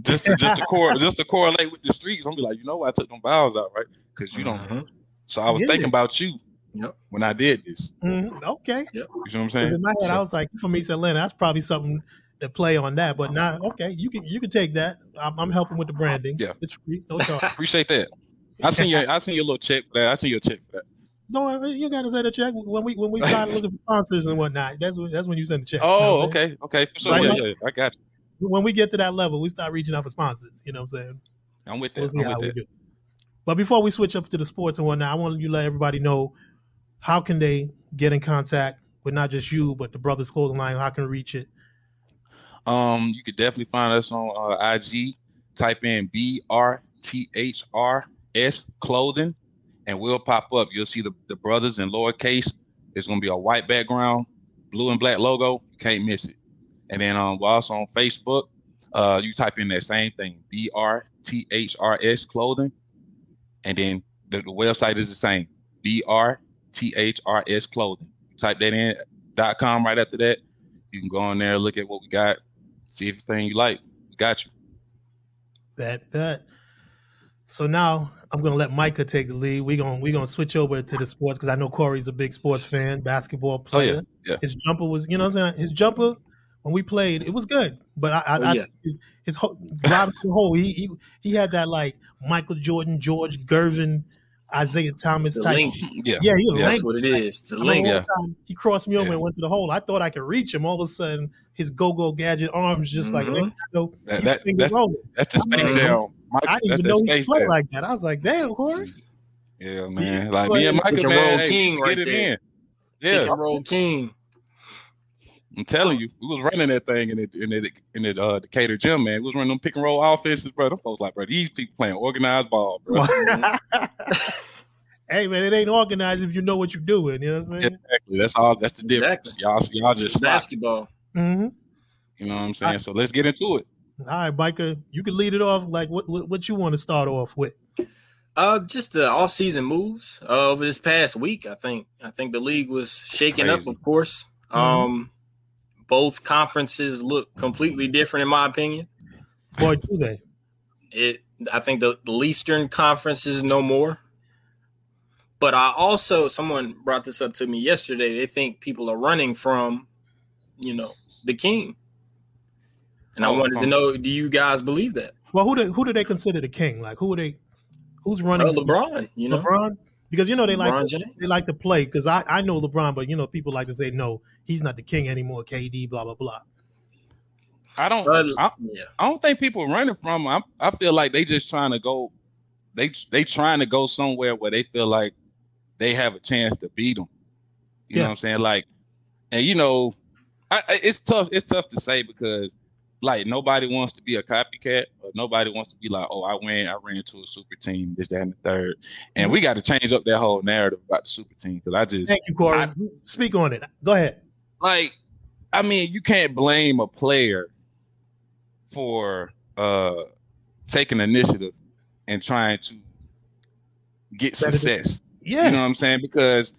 Just to just to cor- just to correlate with the streets. I'm gonna be like, you know, what? I took them vowels out, right? Because you don't. Mhm. So I was Yeah. thinking about you Yep. when I did this. Mhm. Okay. You know what I'm saying? in my head, I was like, from East Atlanta, that's probably something to play on that. But not okay. You can you can take that. I'm, I'm helping with the branding. Yeah. it's free. No charge. appreciate that. I seen your I seen your little check for that. I seen your check for that. no, you got to send a check when we when we start looking for sponsors and whatnot. That's when that's when you send the check. you know Oh, what I'm oh, saying? okay, okay, for sure. Right yeah, yeah, I got you. When we get to that level, we start reaching out for sponsors. You know what I'm saying? I'm with that. We'll see I'm how we that. do. But before we switch up to the sports and whatnot, I want you to let everybody know how can they get in contact with not just you, but the Brothers Clothing Line. How can reach it? Um, you could definitely find us on uh, IG. Type in B R T H R S clothing, and we'll pop up. You'll see the, the brothers in lowercase. It's gonna be a white background, blue and black logo. You can't miss it. And then um, we're also on Facebook. Uh, you type in that same thing, B R T H R S clothing, and then the, the website is the same, B R T H R S clothing. Type that in dot com right after that. You can go on there, look at what we got, see everything you like. We got you. Bet, bet. So now I'm gonna let Micah take the lead. We're gonna we're gonna switch over to the sports because I know Corey's a big sports fan, basketball Oh yeah, player. yeah. His jumper was, you know, what I'm saying his jumper when we played, it was good. But I, I, Oh, I his his whole, driving the hole, he, he he had that like Michael Jordan, George Gervin, Isaiah Thomas The type. link. Yeah. Yeah, he Yeah. That's link. what it is. The I link. one Yeah. time he crossed me over Yeah. and went to the hole. I thought I could reach him. All of a sudden, his go-go gadget arms just like Mhm. you know, That- that- that's- rolling. That's the space Mhm. jam. Mike, I didn't that's even know he space played jam. like that. I was like, damn, Corey. Yeah, man. He- Like me and Pick Michael, and man, roll hey, king get right it there. in. Pick Yeah, and roll king. I'm telling you, we was running that thing in it in it in the uh, Decatur gym, man. We was running them pick and roll offenses, bro. Them folks like, bro, these people playing organized ball, bro. hey man, it ain't organized if you know what you're doing. You know what I'm saying? exactly. That's all. That's the difference. Exactly. Y'all, y'all just. Basketball. Mm-hmm. You know what I'm saying? So let's get into it. All right, Micah, you can lead it off. Like, what what, what you want to start off with? Uh, just the off-season moves uh, over this past week. I think I think the league was shaking up. Of course, mm-hmm. um, both conferences look completely different, in my opinion. Boy, do they? It. I think the, the Eastern Conference is no more. But I also, someone brought this up to me yesterday. They think people are running from, you know, the king. And oh, I wanted to know, do you guys believe that? Well, who do who do they consider the king? Like, who are they? Who's running? Uh, LeBron. You know, LeBron. Because you know they LeBron like to, they like to play. Because I I know LeBron, but you know people like to say no, he's not the king anymore. KD, blah blah blah. I don't. Uh, I, yeah. I don't think people running from. I I feel like they just trying to go. They they trying to go somewhere where they feel like they have a chance to beat them. You yeah. know what I'm saying? Like, and you know, I, it's tough. It's tough to say because like nobody wants to be a copycat nobody wants to be like, oh, I went, I ran into a super team, this, that, and the third. And we got to change up that whole narrative about the super team because I just thank you, Corey. I, Speak on it. Go ahead. Like, I mean, you can't blame a player for uh taking initiative and trying to get success. Yeah. You know what I'm saying? Because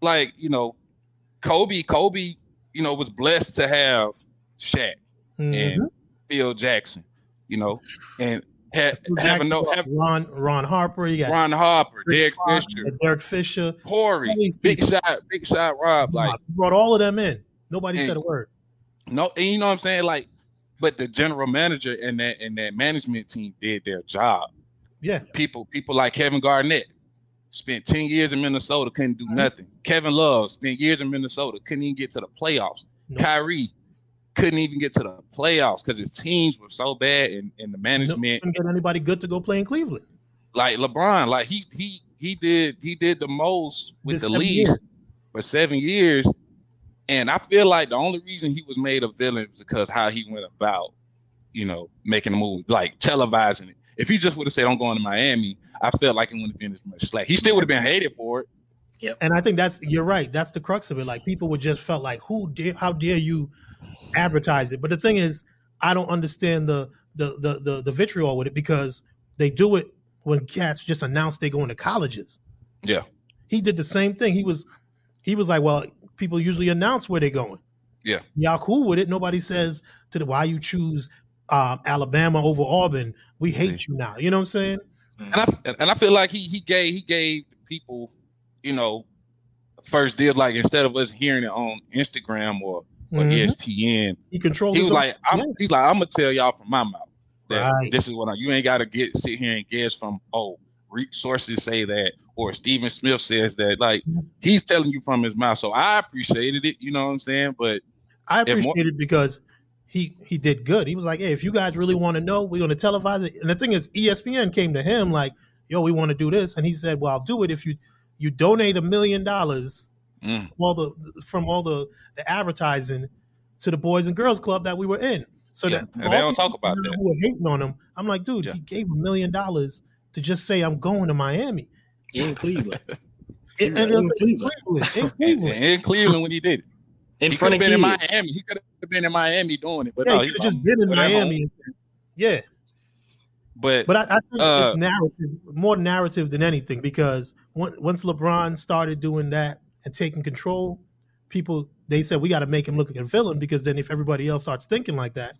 like, you know, Kobe, Kobe, you know, was blessed to have Shaq mm-hmm. and Phil Jackson, you know, and have, having no have, Ron Ron Harper, you got Ron Harper, Derek Fisher, Derek Fisher, Horry, Big Shot, Big Shot Rob, like brought all of them in. Nobody and, said a word. No, and you know what I'm saying? Like, but the general manager and that and that management team did their job. Yeah. People, people like Kevin Garnett spent 10 years in Minnesota, couldn't do nothing. Kevin Love spent years in Minnesota, couldn't even get to the playoffs. Nope. Kyrie couldn't even get to the playoffs because his teams were so bad and, and the management couldn't get anybody good to go play in Cleveland. Like LeBron, like he he he did he did the most with this the least for seven years. And I feel like the only reason he was made a villain was because how he went about, you know, making a move, like televising it. If he just would have said, I'm going to Miami, I felt like it wouldn't have been as much slack. He still would have been hated for it. Yep. And I think that's you're right. That's the crux of it. Like people would just felt like, who dare how dare you advertise it. But the thing is, I don't understand the the the the, the vitriol with it because they do it when cats just announce they're going to colleges. Yeah. He did the same thing. He was he was like, well, people usually announce where they're going. Yeah. Y'all cool with it. Nobody says to the why you choose uh, Alabama over Auburn. We hate you now. You know what I'm saying? And I and I feel like he he gave he gave people, you know, first did like instead of us hearing it on Instagram or or mm-hmm. ESPN. He controls. He was like, I'm, yeah. he's like, I'm gonna tell y'all from my mouth that right. this is what I, you ain't got to get sit here and guess from oh resources say that or Stephen Smith says that. Like mm-hmm. he's telling you from his mouth. So I appreciated it. You know what I'm saying? But I appreciate more- it because he he did good. He was like, hey, if you guys really want to know, we're gonna televise it. And the thing is, ESPN came to him like, yo, we want to do this, and he said, well, I'll do it if you you donate a million dollars mm. all the from all the, the advertising to the Boys and Girls Club that we were in. So yeah. that and they don't talk about that. Who were hating on him? I'm like, dude, yeah. he gave a million dollars to just say I'm going to Miami in Cleveland. in, in, in, Cleveland. in Cleveland, in Cleveland when he did it. In he front of been kids. in Miami. He could have been in Miami doing it, but yeah, no, he could have just been in Miami. Yeah, but but I, I think uh, it's narrative, more narrative than anything, because once LeBron started doing that, and taking control, people they said we got to make him look like a villain because then if everybody else starts thinking like that,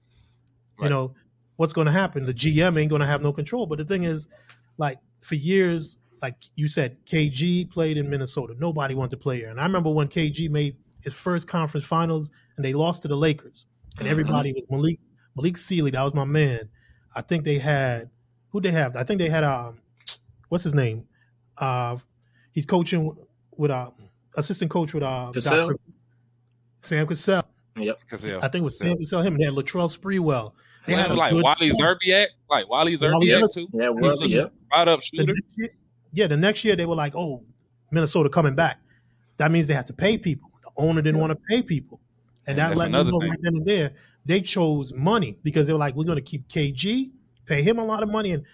right. you know, what's going to happen? The GM ain't going to have no control. But the thing is, like for years, like you said, KG played in Minnesota. Nobody wanted to play here. And I remember when KG made his first conference finals and they lost to the Lakers, and mm-hmm. everybody was Malik Malik Sealy. That was my man. I think they had who they have. I think they had um, what's his name? Uh, he's coaching with uh, assistant coach with uh, Cassell? Sam Cassell. Yep. Cassell. I think it was Sam Cassell. Him. And they had Latrell Sprewell. They had like Wally Szczerbiak, like Wally Szczerbiak too. Yeah, well, yeah. Right up shooter. The year, yeah, the next year they were like, "Oh, Minnesota coming back." That means they have to pay people. The owner didn't yeah. want to pay people, and, and that let them know right then and there. They chose money because they were like, "We're going to keep KG, pay him a lot of money," and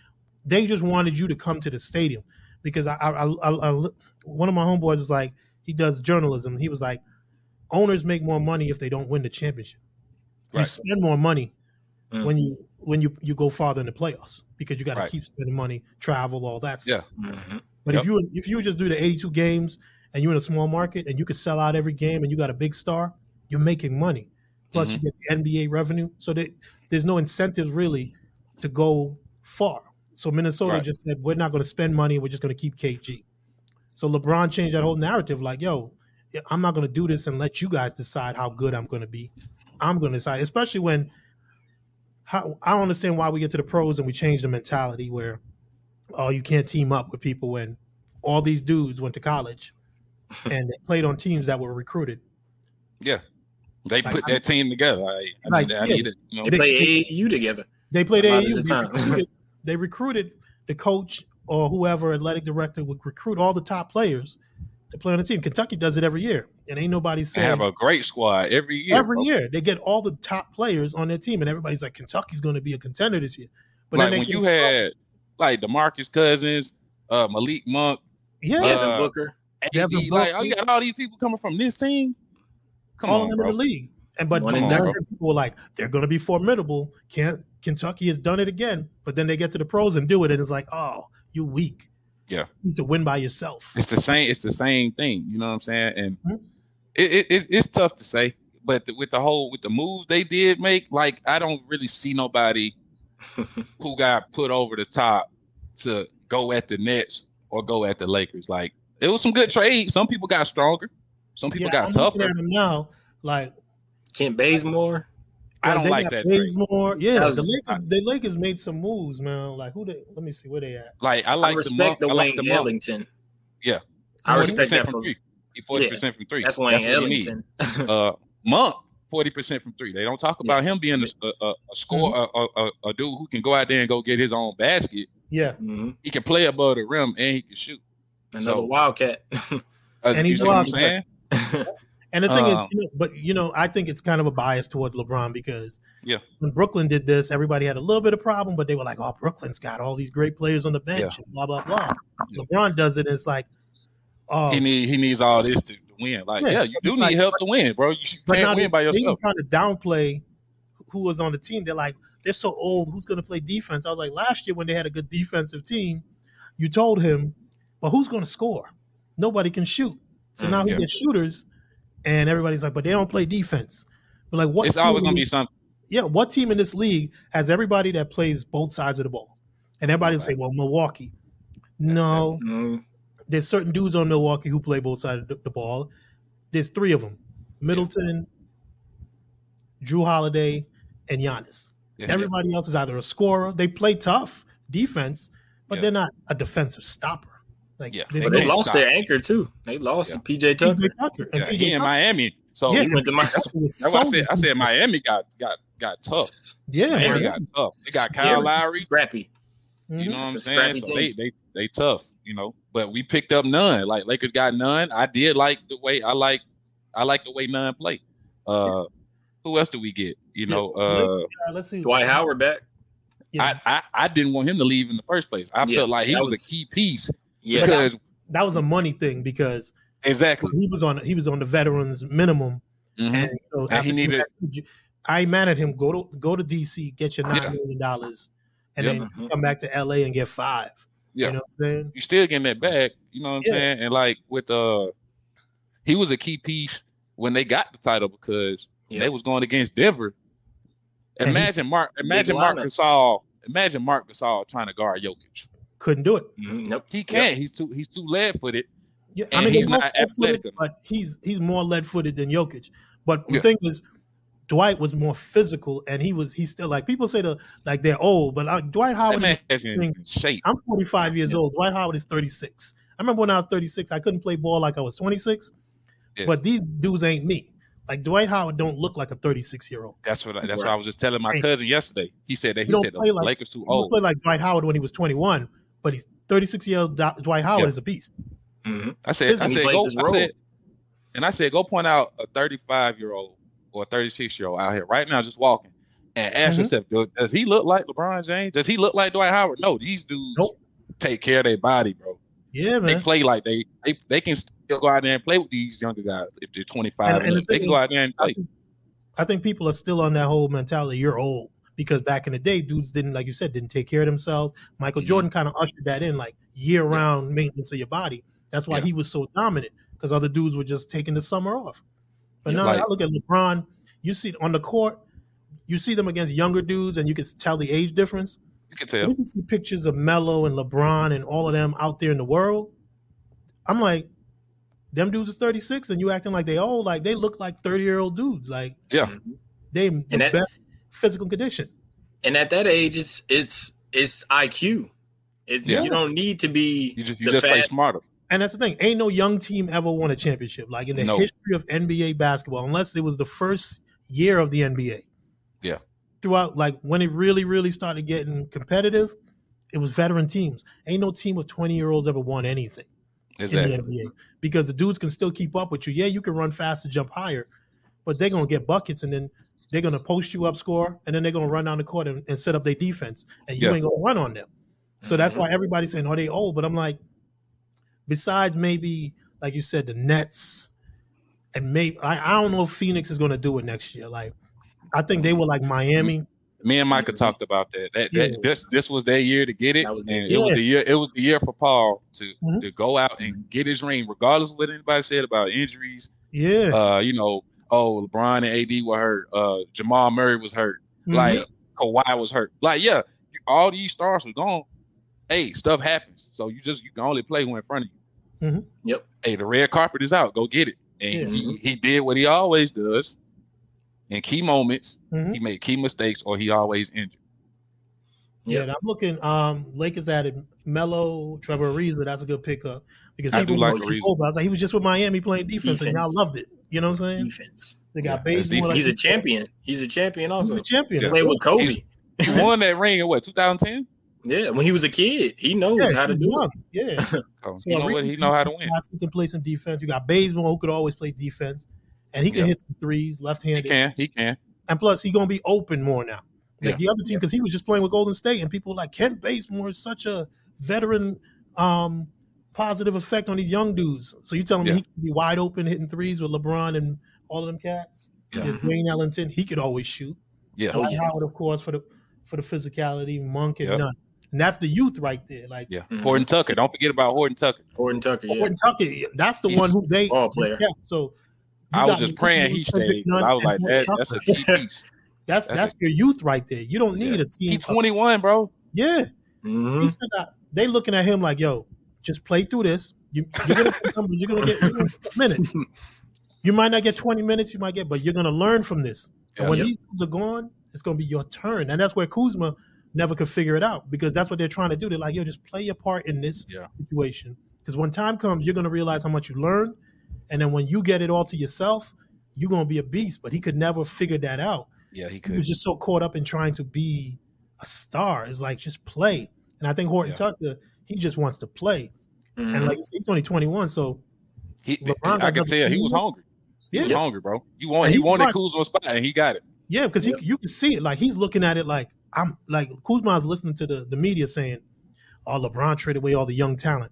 they just wanted you to come to the stadium because I, I, I, I one of my homeboys was like, he does journalism. He was like, owners make more money if they don't win the championship. You spend more money Mm. when you when you you go farther in the playoffs because you got to Right. keep spending money, travel, all that stuff. Yeah. Mhm. But Yep. if you if you just do the 82 games and you're in a small market and you can sell out every game and you got a big star, you're making money. Plus Mhm. you get the NBA revenue, so that there's no incentive really to go far. So Minnesota Right. just said we're not going to spend money. We're just going to keep KG. So LeBron changed that whole narrative. Like, yo, I'm not going to do this and let you guys decide how good I'm going to be. I'm going to decide, especially when how I don't understand why we get to the pros and we change the mentality where oh you can't team up with people when all these dudes went to college and they played on teams that were recruited. Yeah. They Like, put I- that team together. I, I, Like, need, I yeah. need it. You know, They They- play AAU together. They played A AAU. the They recruited, they recruited the coach or whoever athletic director would recruit all the top players to play on the team. Kentucky does it every year, and ain't nobody saying they have a great squad every year. every bro. year they get all the top players on their team, and everybody's like Kentucky's going to be a contender this year. But like then when you get- had like Demarcus Cousins, uh, Malik Monk, yeah, Uh, Devin Booker. AD, Devin like Booker. oh, you got all these people coming from this team. Come all on, them bro. in the league. And but One and on, people were like, they're going to be formidable. Can't Kentucky has done it again? But then they get to the pros and do it, and it's like, oh, you weak. Yeah. you need to win by yourself. It's the same. It's the same thing. You know what I'm saying? And Mhm. it, it, it it's tough to say, but the, with the whole with the move they did make, like I don't really see nobody who got put over the top to go at the Nets or go at the Lakers. Like it was some good trades. Some people got stronger. Some people Yeah, got I'm tougher. looking at them now. Like Kent Bazemore. I don't like that trade. Bazemore. Yeah, That was- the Lakers, the Lakers made some moves, man. Like who they? Let me see where they at. Like I I like the respect monk. the I like Wayne the monk. Ellington. Yeah. I respect that from from three. Forty percent from three. that's Wayne what you need. Ellington. uh, Monk, forty percent from three. They don't talk about him being a, a, a, a score, Mm-hmm. a, a, a dude who can go out there and go get his own basket. Yeah, Mhm. He can play above the rim and he can shoot. Another So- Wildcat. Uh, And you he's see what I'm saying? and the thing is, Um, you know, but you know, I think it's kind of a bias towards LeBron because Yeah. when Brooklyn did this, everybody had a little bit of problem, but they were like, "Oh, Brooklyn's got all these great players on the bench," and blah blah blah. Yeah. LeBron does it, and it's like, oh, He need he needs all this to, win. Like, Yeah. yeah, you do Like- need help to win, bro. You can't win by they yourself. trying to downplay who was on the team. They're like, they're so old. Who's going to play defense? I was like, last year when they had a good defensive team, you told him, but who's going to score? Nobody can shoot. So Mm, now he yeah. gets shooters, and everybody's like, but they don't play defense. But like, what? It's always gonna be something. yeah. What team in this league has everybody that plays both sides of the ball? And everybody will say, well, Milwaukee. No, there's certain dudes on Milwaukee who play both sides of the- the ball. There's three of them: Middleton, Jrue Holiday, and Giannis. Yes, Everybody else is either a scorer. They play tough defense, but Yeah. they're not a defensive stopper. Like Yeah. they, But They they lost their anchor too. They lost Yeah. PJ Tucker. PJ Tucker and yeah, PJ he in Tucker Miami. So Yeah. He went to my that's, was that's why I said I said. Miami got got got tough. Yeah, Miami man. got tough. They got Scary. Kyle Lowry. scrappy. Mhm. You know what I'm saying? So they, they they tough, you know. But we picked up Nunn. Like Lakers got Nunn. I did like the way I like I like the way Nunn play. Uh who else do we get? You know, uh Uh, let's see. Dwight Howard back. Yeah, I, I I didn't want him to leave in the first place. I Yeah, felt like he was, was- a key piece Yeah. because that was a money thing because exactly. he was on he was on the veterans minimum, Mhm. and, you know, And he needed- that, I ain't mad at him. Go to go to DC, get your nine Yeah. million dollars, and Yeah. then Mhm. come back to LA and get five. Yeah. You know what I'm saying? You still getting that back, you know what I'm Yeah. saying? And like with uh he was a key piece when they got the title because Yeah. they was going against Denver. And he- Imagine Marc imagine Marc lineup. Gasol. Imagine Marc Gasol trying to guard Jokic. Couldn't do it. Mhm. Nope. He can't. He's too he's too lead footed. Yeah, And I mean, he's they're not athletic but he's he's more lead footed than Jokic. But the Yeah. thing is, Dwight was more physical, and he was he's still like people say the like they're old, but like, Dwight Howard. is- is in, in shape. I'm 45 years old. Dwight Howard is 36. I remember when I was 36, I couldn't play ball like I was 26. Yeah. But these dudes ain't me. Like Dwight Howard don't look like a 36 year old. That's what I, that's what I was just telling my cousin yesterday. He said that He he said the like- Lakers too He don't old. play like Dwight Howard when he was 21, but he's 36 year old Dwight Howard Yeah. is a beast. Mhm. I said, I said, go, I said, and I said, go point out a 35 year old or a 36 year old out here right now just walking and ask Mhm. yourself, does, does he look like LeBron James? Does he look like Dwight Howard? No, these dudes Nope. take care of their body, bro. Yeah, man. They play like they, they they can still go out there and play with these younger guys if they're 25 And- and, and the up. They can go out there and I play. think, I think people are still on that whole mentality. You're old because back in the day, dudes didn't, like you said, didn't take care of themselves. Michael Mhm. Jordan kind of ushered that in, like year round maintenance of your body. That's why Yeah. he was so dominant because other dudes were just taking the summer off. But Yeah, now like- I look at LeBron. You see on the court, you see them against younger dudes, and you can tell the age difference. You can tell. You can see pictures of Melo and LeBron and all of them out there in the world. I'm like, them dudes is 36, and you acting like they old. Like they look like 30 year old dudes. Like Yeah. they the that- best physical condition. And at that age, it's it's it's IQ. It's Yeah. you don't need to be You just you just play smarter. And that's the thing. Ain't no young team ever won a championship. Like in the No. history of NBA basketball, unless it was the first year of the NBA. Yeah. Throughout, like when it really, really started getting competitive, it was veteran teams. Ain't no team of 20 year olds ever won anything in the NBA because the dudes can still keep up with you. Yeah, you can run faster, jump higher, but they're gonna get buckets and then they're gonna post you up, score, and then they're gonna run down the court and, and set up their defense, and you Yeah. ain't gonna run on them. So that's Mhm. why everybody's saying, "Are they old?" But I'm like, besides maybe like you said, the Nets, and maybe I, I don't know if Phoenix is gonna do it next year. Like, I think they were like Miami. Me and Micah talked about that. That, that Yeah. this this was their year to get it, was it. and it was the year. It was the year for Paul to Mhm. to go out and get his ring, regardless of what anybody said about injuries. Yeah, Uh, you know, oh LeBron and AD were hurt. Uh, Jamal Murray was hurt. Mhm. Like Kawhi was hurt. Like yeah, all these stars were gone. Hey, stuff happens. So you just you can only play who in front of you. Mhm. Yep. Hey, the red carpet is out. Go get it. And Yeah. he, he did what he always does. In key moments, Mhm. he made key mistakes, or he always injured. Yeah, Yeah. and I'm looking. Um, Lakers added Melo, Trevor Ariza. That's a good pickup because I do people like were Ariza. old, I was like, he was just with Miami playing defense, and y'all loved it. You know what I'm saying? defense. They got Yeah, his Bazemore. He's a like you said. champion. He's a champion He's also. a champion. Yeah. Played with Kobe. He's- He won that ring in what 2010. Yeah, when he was a kid, he knows Yeah, how to do young. Yeah. Oh, So you know what? He know how to win. He can play some defense. You got Bazemore who could always play defense, and he can Yeah. hit some threes, left-handed. He can. He can. And plus, he's gonna be open more now. Like Yeah. the other team, because he was just playing with Golden State, and people were like Kent Bazemore is such a veteran, um, positive effect on these young dudes. So you telling me he can be wide open hitting threes with LeBron and all of them cats? Yeah. There's Wayne Ellington, he could always shoot. Yeah. Oh, yes. Howard, of course, for the for the physicality, Monk and Yep. Nunn. And that's the youth right there. Like Yeah. Mhm. Horton Tucker. Don't forget about Horton Tucker. Horton Tucker. Yeah. Horton Tucker, that's the He's one who they ball player. Yeah, so I was just praying he of Kendrick stayed. 'cause Nunn I was like, that, that's a key piece. That's that's that's, a- your youth right there. You don't need Yeah. a team. He's 21, bro. yeah, Mhm. he still got. They looking at him like, yo, just play through this. You, you're gonna get numbers. You're gonna get, you're gonna get minutes. You might not get 20 minutes. You might get, but you're gonna learn from this. And when Yep. these dudes are gone, it's gonna be your turn. And that's where Kuzma never could figure it out because that's what they're trying to do. They're like, yo, just play your part in this Yeah. situation. Because when time comes, you're gonna realize how much you learned, and then when you get it all to yourself, you're gonna be a beast. But he could never figure that out. Yeah, he could. He was just so caught up in trying to be a star. It's like just play. And I think Horton Yeah. Tucker, he just wants to play. Mhm. And like you he's only 21, so He, LeBron I got could tell he was team. hungry. He yeah, was hungry, bro. You want he he wanted might- Kuzma's spot, and he got it. yeah, because he you can see it. Like he's looking at it like I'm like Kuzma's listening to the, the media saying, Oh, LeBron traded away all the young talent.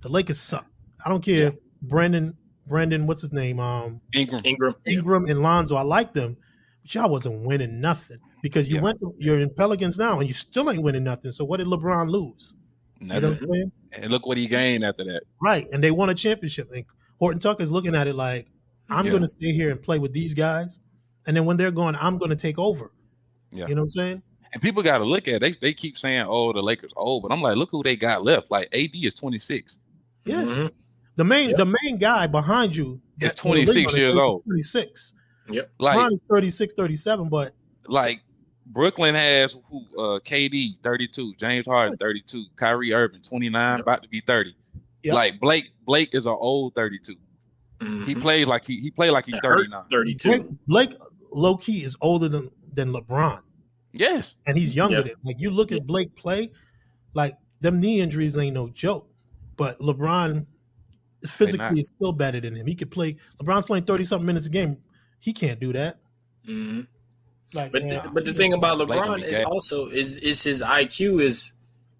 The Lakers suck. I don't care. Brandon, Brandon, what's his name? Um Ingram. Ingram. Ingram and Lonzo. I like them, but y'all wasn't winning nothing. Because you Yeah. went to, you're in Pelicans now and you still ain't winning nothing. So what did LeBron lose? You know what I'm saying? And look what he gained after that. Right. And they won a championship. And Horton Tucker's looking at it like, I'm Yeah. going to stay here and play with these guys. And then when they're gone, I'm going to take over. Yeah. You know what I'm saying? And people got to look at it. They, they keep saying, oh, the Lakers old. But I'm like, look who they got left. Like, AD is 26. Yeah. Mhm. The main Yep. the main guy behind you Is 26 years old. 26. Yep. Like, Bron is 36, 37, but like Brooklyn has who uh KD 32, James Harden 32, Kyrie Irving 29, about to be 30. Yep. Like Blake Blake is an old 32. He Mhm. plays like he he played like he's That 39. 32. Blake, Blake low key is older than, than LeBron. Yes. And he's younger Yeah. than like you look at Blake play, like them knee injuries ain't no joke. But LeBron physically is still better than him. He could play LeBron's playing 30 something minutes a game. He can't do that. Mhm. Like But man, but the thing about LeBron is also is is his IQ is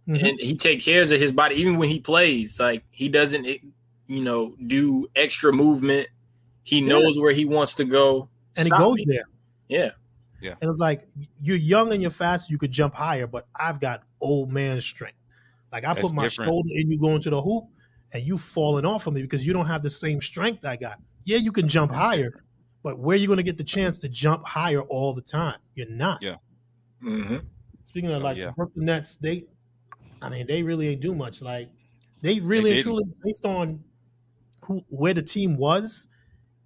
Mhm. and he take cares of his body even when he plays. Like he doesn't, you know, do extra movement. He Yeah. knows where he wants to go. and he goes me. there. Yeah. Yeah. And it's like you're young and you're fast, you could jump higher, but I've got old man strength. Like I That's put my different. shoulder in you going to the hoop and you falling off of me because you don't have the same strength I got. Yeah, you can jump higher, but where are you going to get the chance to jump higher all the time? You're not. Yeah. hmm Speaking of So, like yeah. the Brooklyn Nets, they, I mean, they really ain't do much. Like they really and truly based on who where the team was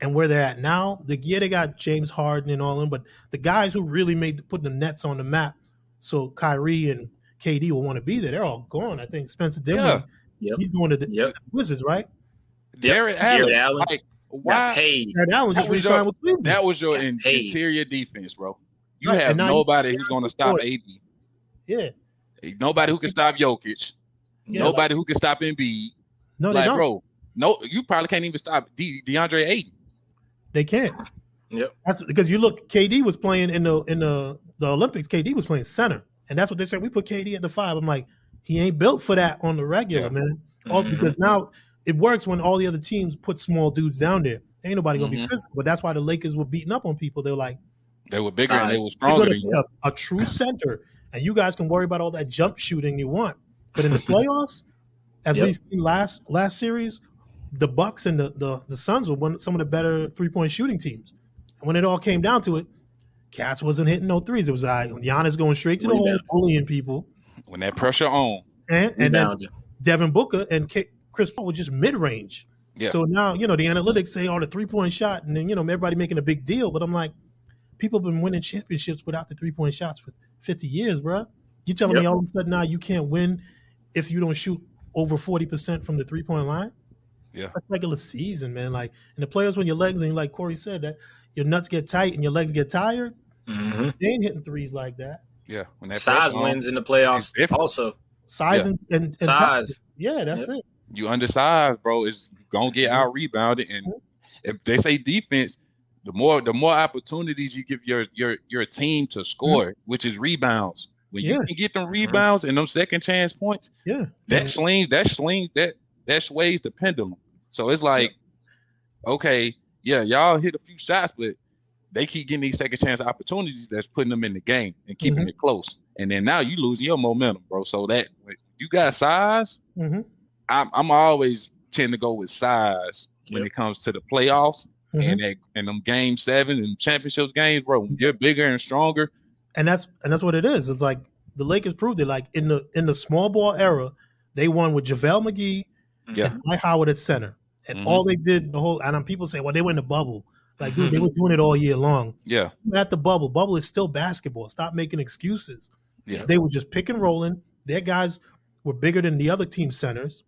and where they're at now. The yeah, they got James Harden and all them, but the guys who really made putting the Nets on the map, so Kyrie and KD will want to be there. They're all gone. I think Spencer Dinwiddie, Yep. he's going to the Yep. Wizards, right? Jarrett Jarrett Allen. Allen. Like, Got why? paid. Jarrett Allen That just was your- with Cleveland. That was your in, interior defense, bro. You Right, have and now you- nobody who's going to stop AD. yeah, Nobody who can stop Jokic. Yeah, nobody who can stop Embiid. no, they don't. bro, no, you probably can't even stop De- DeAndre Ayton. They can't. Yep. That's because you look. KD was playing in the in the the Olympics. KD was playing center, and that's what they said. We put KD at the five. I'm like, he ain't built for that on the regular, Yeah. man. All Mhm. because now it works when all the other teams put small dudes down there. Ain't nobody gonna be Mhm. physical, but that's why the Lakers were beating up on people. They're like, They were bigger and they were stronger than you. a, a true center, and you guys can worry about all that jump shooting you want. But in the playoffs, as Yep. we've seen last last series, the Bucks and the the, the Suns were one some of the better three point shooting teams. And when it all came down to it, Cats wasn't hitting no threes. It was uh, Giannis going straight to the hole, bullying people, When that pressure on, and, and then Devin Booker and K- Chris Paul was just mid range. Yeah. So now you know the analytics say, "Oh, the three point shot," and then you know everybody making a big deal. But I'm like, people have been winning championships without the three point shots for 50 years, bro. You telling me all of a sudden now you can't win if you don't shoot over 40 percent from the three point line? Yeah. that's regular season, man. Like, and the players when your legs and like Corey said that your nuts get tight and your legs get tired, hmm they ain't hitting threes like that. yeah, when that Size pressure on, wins in the playoffs. Also, Size Yeah. and, and, and Size. toughness. Yeah, that's Yep. it. You undersized, bro. Is gonna get out rebounded, and if they say defense, the more the more opportunities you give your your your team to score, which is rebounds. When Yeah. you can get them rebounds and them second chance points, Yeah, that And- slings that slings that that sways the pendulum. So it's like, okay, yeah, y'all hit a few shots, but they keep getting these second chance opportunities that's putting them in the game and keeping Mhm. it close. And then now you losing your momentum, bro. So that you got size, Mhm. I'm I'm always tend to go with size when it comes to the playoffs Mhm. and that and them game seven and championships games, bro. When you're bigger and stronger, and that's and that's what it is. It's like the Lakers proved it. Like in the in the small ball era, they won with JaVale McGee Yeah. and Dwight Howard at center. And Mhm. all they did the whole and people say, well, they were in the bubble. Like, dude, they were doing it all year long. yeah, At the bubble, bubble is still basketball. Stop making excuses. Yeah. They were just pick and rolling. Their guys were bigger than the other team centers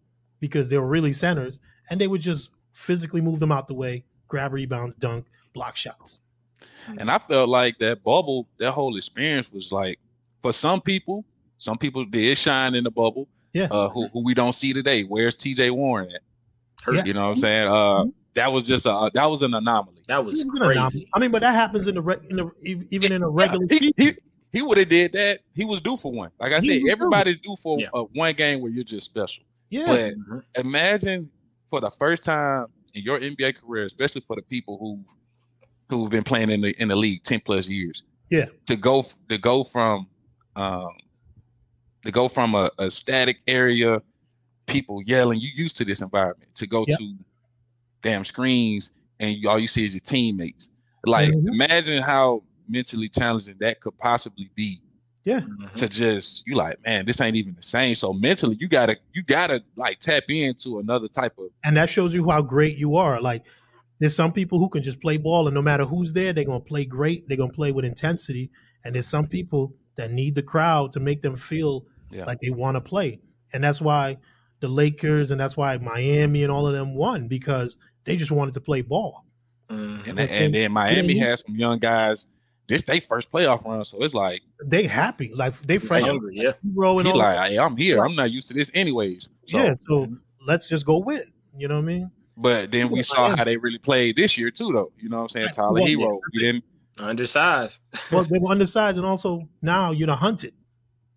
because they were really centers, and they would just physically move them out the way, grab rebounds, dunk, block shots. And I felt like that bubble, that whole experience was like for some people, some people did shine in the bubble. Yeah. Uh, who who we don't see today. Where's TJ Warren at? hurt. Yeah. You know what I'm saying? Uh, that was just a that was an anomaly. That was It was anomaly. crazy. I mean, but that happens in the, re- in the even in a regular he, season. he, he would have did that. He was due for one. Like I He said, everybody's due for Yeah. uh, one game where you're just special. Yeah, But imagine for the first time in your NBA career, especially for the people who who've been playing in the in the league ten plus years. Yeah. To go to go from um to go from a, a static area, people yelling, you used to this environment, to go Yep. to damn screens and you, all you see is your teammates. Like Mhm. imagine how mentally challenging that could possibly be Mhm. to just you like, man, this ain't even the same. So mentally you gotta you gotta like tap into another type of and that shows you how great you are. Like, there's some people who can just play ball, and no matter who's there, they're gonna play great. They're gonna play with intensity. And there's some people that need the crowd to make them feel Yeah. like they want to play, and that's why the Lakers and that's why Miami and all of them won because they just wanted to play ball. Mhm. and, That's and then Miami Yeah. has some young guys. This they first playoff run, so it's like They happy, like they fresh Hungry, yeah. hero he all. like, hey, I'm here. I'm not used to this anyways. So, yeah, so let's just go win. You know what I mean? but then we saw how they really played this year too, though. You know what I'm saying? Tyler Well, Hero. We didn't. Undersized. Well, they were undersized, and also now you're the hunted.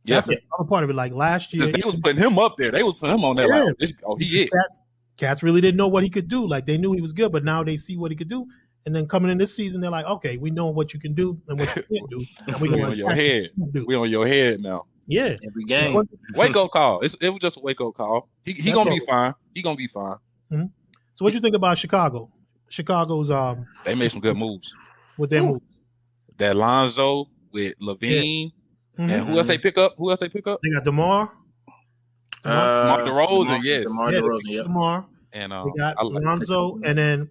Yeah, That's another part of it. Like last year, they was putting him up there. They was putting him on there. Like, Yeah. oh, oh, he is. Cats, Cats really didn't know what he could do. Like they knew he was good, but now they see what he could do, And then coming in this season, they're like, okay, we know what you can do and what you can't do. And we We on your head. what you. We on your head now. Yeah. Every game. Wake up call. It's, it was just a wake up call. He he gonna be fine. He gonna be fine. So what you think about Chicago? Chicago's um They made some good moves. with their Ooh. move. That Lonzo with LaVine Mhm. and who else they pick up? Who else they pick up? They got Demar. Uh, Mark DeRozan, DeMar- yes. DeMar DeRozan, yep. Demar. And They um, got I like- Lonzo, and then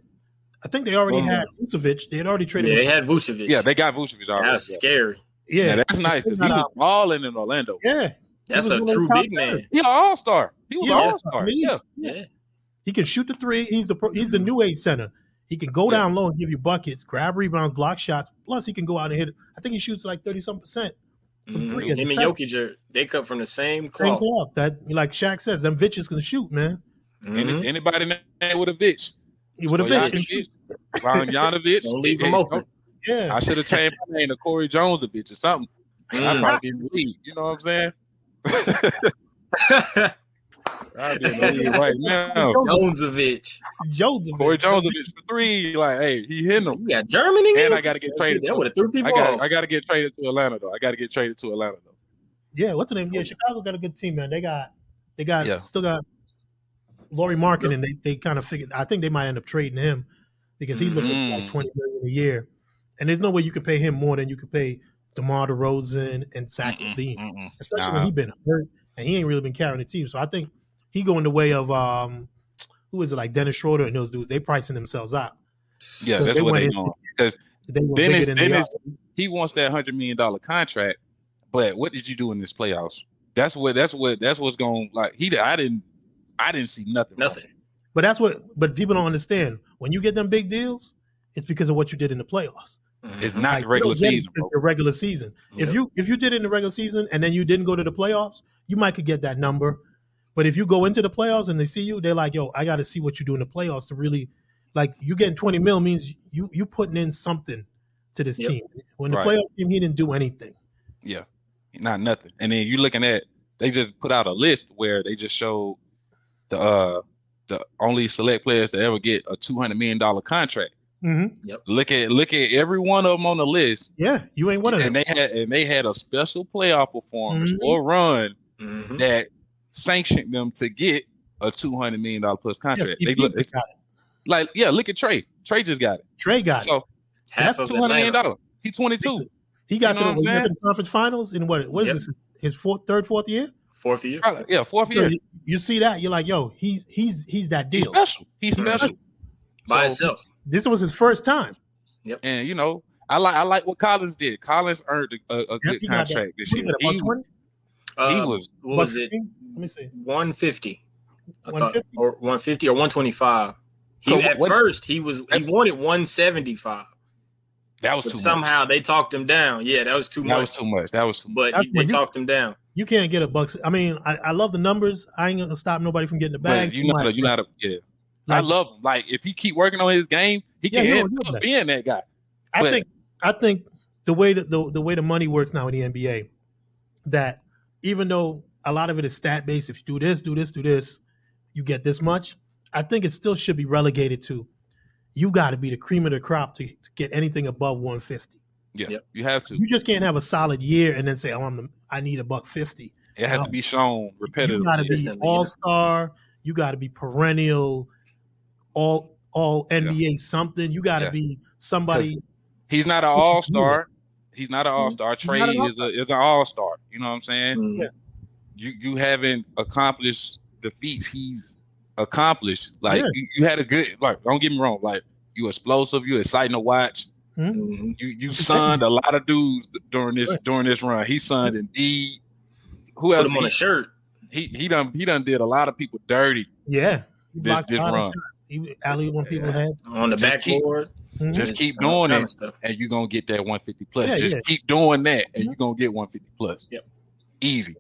I think they already Boom. had Vucevic. They had already traded. Yeah, they had Vucevic. yeah, they got Vucevic already. That's scary. yeah, Yeah, that's nice because he They was balling in Orlando. yeah. That's a one of the true big man. players. He an all star. He was Yeah, all star. mean, Yeah. Yeah. He can shoot the three. He's the pro, he's the new age center. He can go Yeah. down low and give you buckets, grab rebounds, block shots. Plus, he can go out and hit. I think he shoots like thirty some percent from Mhm. three. as Him and. Jokic are they cut from the same Same cloth. cloth. That like Shaq says, them bitches can shoot, man. Mhm. Any, anybody named with a bitch? He would have been. Stojanovic, Don't leave him Hey, open. Yeah. I should have changed my name to Corey Jonesovich or something. I'd Mm. probably be in the league. You know what I'm saying? I'd be in the league right now. Jonesovich. Joseph. Corey Jonesovich for three. Like, hey, he hitting them. Yeah, got Germany And here? I got to get traded. That would have threw I people got off. I got to get traded to Atlanta though. I got to get traded to Atlanta though. Yeah, what's the name? Yeah, Chicago got a good team, man. They got they got Yeah. still got Lauri Markkanen, and they, they kind of figured. I think they might end up trading him because he's looking for like Mhm. twenty million a year, and there's no way you can pay him more than you can pay DeMar DeRozan and Zach LaVine, mm-mm. especially Nah. when he's been hurt and he ain't really been carrying the team. So I think he go in the way of um, who is it like Dennis Schroeder and those dudes? They pricing themselves out. Yeah, that's they what they in- doing. They Dennis- than they Dennis- are. He wants that hundred million dollar contract, but what did you do in this playoffs? That's what. That's what. That's what's going. Like he. I didn't. I didn't see nothing. Nothing. But that's what. But people don't understand when you get them big deals, it's because of what you did in the playoffs. It's Mhm. not Like, the regular don't get it season, bro. The regular season. If you if you did it in the regular season and then you didn't go to the playoffs, you might could get that number. But if you go into the playoffs and they see you, they're like, "Yo, I got to see what you do in the playoffs to really like." You getting twenty mil means you you putting in something to this Yep. team. When the Right. playoffs came, he didn't do anything. Yeah, not nothing. And then you looking at they just put out a list where they just showed the uh the only select players to ever get a two hundred million dollar contract. Mm-hmm. Look at look at every one of them on the list, Yeah, you ain't one of them. and they had and they had a special playoff performance Mhm. or run Mhm. that sanctioned them to get a two hundred million dollar plus contract. he they look got it. like yeah, look at Trae. Trae just got it. Trae got it. So Half that's two hundred million dollar. He's twenty two. He got you know to the, he got to saying? the conference finals in what? What is Yep. this? His fourth, third, fourth year. Fourth year. Yeah, fourth So year. you, you see that you're like, yo, he's he's he's that deal. He's deal. special. He's He's special. By So- itself. This was his first time. Yep. And you know, I like I like what Collins did. Collins earned a, a, a Yep, good he got that. contract this year. is it, He, about 20? he Uh, was What was About it? Let me see. 150. 150? or 150 or 125. He So at what- first he was he wanted 175, that was but too somehow they talked him down. Yeah, that was too much. That was too much. That was too much. But That's he, they you- talked him down. You can't get a bucks. I mean, I, I love the numbers. I ain't gonna stop nobody from getting the But bag. you know, how you know, how to- yeah. I love him. Like if he keep working on his game, he Yeah, can you end know, up that. being that guy. I but- think I think the way that the, the way the money works now in the NBA, that even though a lot of it is stat based, if you do this, do this, do this, you get this much. I think it still should be relegated to you got to be the cream of the crop to, to get anything above 150. Yeah, Yep. you have to. You just can't have a solid year and then say, "Oh, I'm the, I need a buck 50. It has No. to be shown repeatedly. You repetitively. got to be all star. You got to be perennial, all all NBA something. You got to Yeah. be somebody. He's not an all star. He's not an all star. He's Trae not an is a is an all star. You know what I'm saying? Mhm. Yeah. You you haven't accomplished the feats he's accomplished. Like Yeah. you, you had a good. Like don't get me wrong. Like you explosive. You exciting to watch. Mhm. You you signed a lot of dudes during this Right. during this run. He signed Indeed. Who Put else? him on He, a shirt. he he done he done did a lot of people dirty. Yeah, he This blocked a this run. He alley when people had. on the Just keep- backboard. Mhm. Just keep all doing it. stuff. and you're gonna get that 150 plus. Yeah, Just yeah. keep doing that, and you're gonna get 150 plus. Yep. Easy.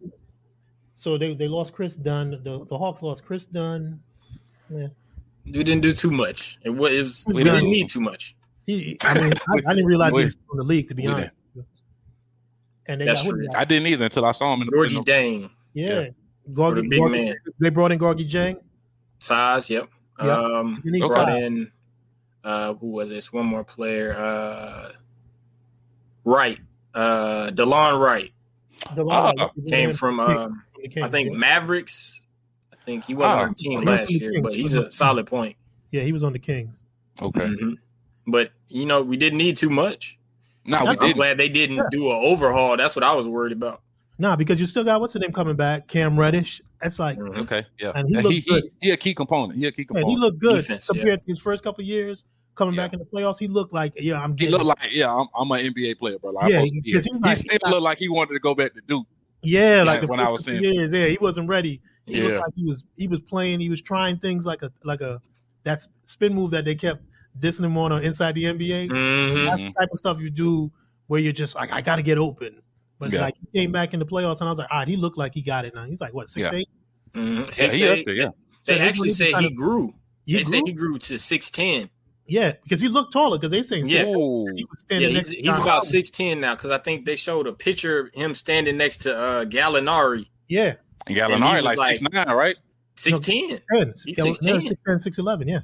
So they, they lost Kris Dunn. The, the Hawks lost Kris Dunn. Yeah. We didn't do too much. It was, it was we We didn't didn't. need too much. He, I mean, I, I didn't realize he was in the league to be Wait. honest. And they That's got, true. I didn't either until I saw him in the, in Georgie the Dane, yeah, For the Gorgui, big Gorgui- man. They brought in Gorgui Dieng. size. Yep. Yep. Um, brought size. in uh, who was this? One more player. Uh, Wright. Uh, DeLon Wright DeLon Oh, came from. Um, the Kings, I think. Mavericks. I think he wasn't Oh. on the team He was on last the year, Kings. but he's a solid point. yeah, he was on the Kings. Okay. Mhm. But you know, we didn't need too much. No, we did. I'm didn't. glad they didn't Yeah. do an overhaul. That's what I was worried about. Nah, because you still got what's the name coming back, Cam Reddish. That's like, Mhm. Okay, yeah. And he Yeah, looked he, good. he, he a key component. He a key man, component. he looked good Defense, compared to his first couple years coming Yeah. back in the playoffs. He looked like, yeah, I'm Getting He looked it. like, yeah, I'm, I'm an NBA player, bro. Like, Yeah, I'm supposed to be because here. he's he like- still looked like he wanted to go back to Duke. Yeah, like Yeah, the when first I was couple seeing- years, yeah, he wasn't ready. He Yeah. looked like he was he was playing. He was trying things like a like a that spin move that they kept dissing him on inside the NBA. Mhm. That's the type of stuff you do where you're just like, I got to get open. But Yeah. like he came back in the playoffs, and I was like, all right, he looked like he got it now. He's like what six Yeah. eight? Mhm. Yeah, Six, he up eight. there, yeah. They So they actually said kinda- he grew. He they said grew? he grew to six ten. Yeah, because he looked taller. Because they saying Yeah. six eight, Ooh. he was Yeah, standing he's, to he's about Howard. six ten now because I think they showed a picture of him standing next to uh, Gallinari. Yeah, And And he Gallinari was like, like- six nine, right? Six ten, ten. He's Yeah, 6'10". yeah, 6'10", 6'11", Yeah,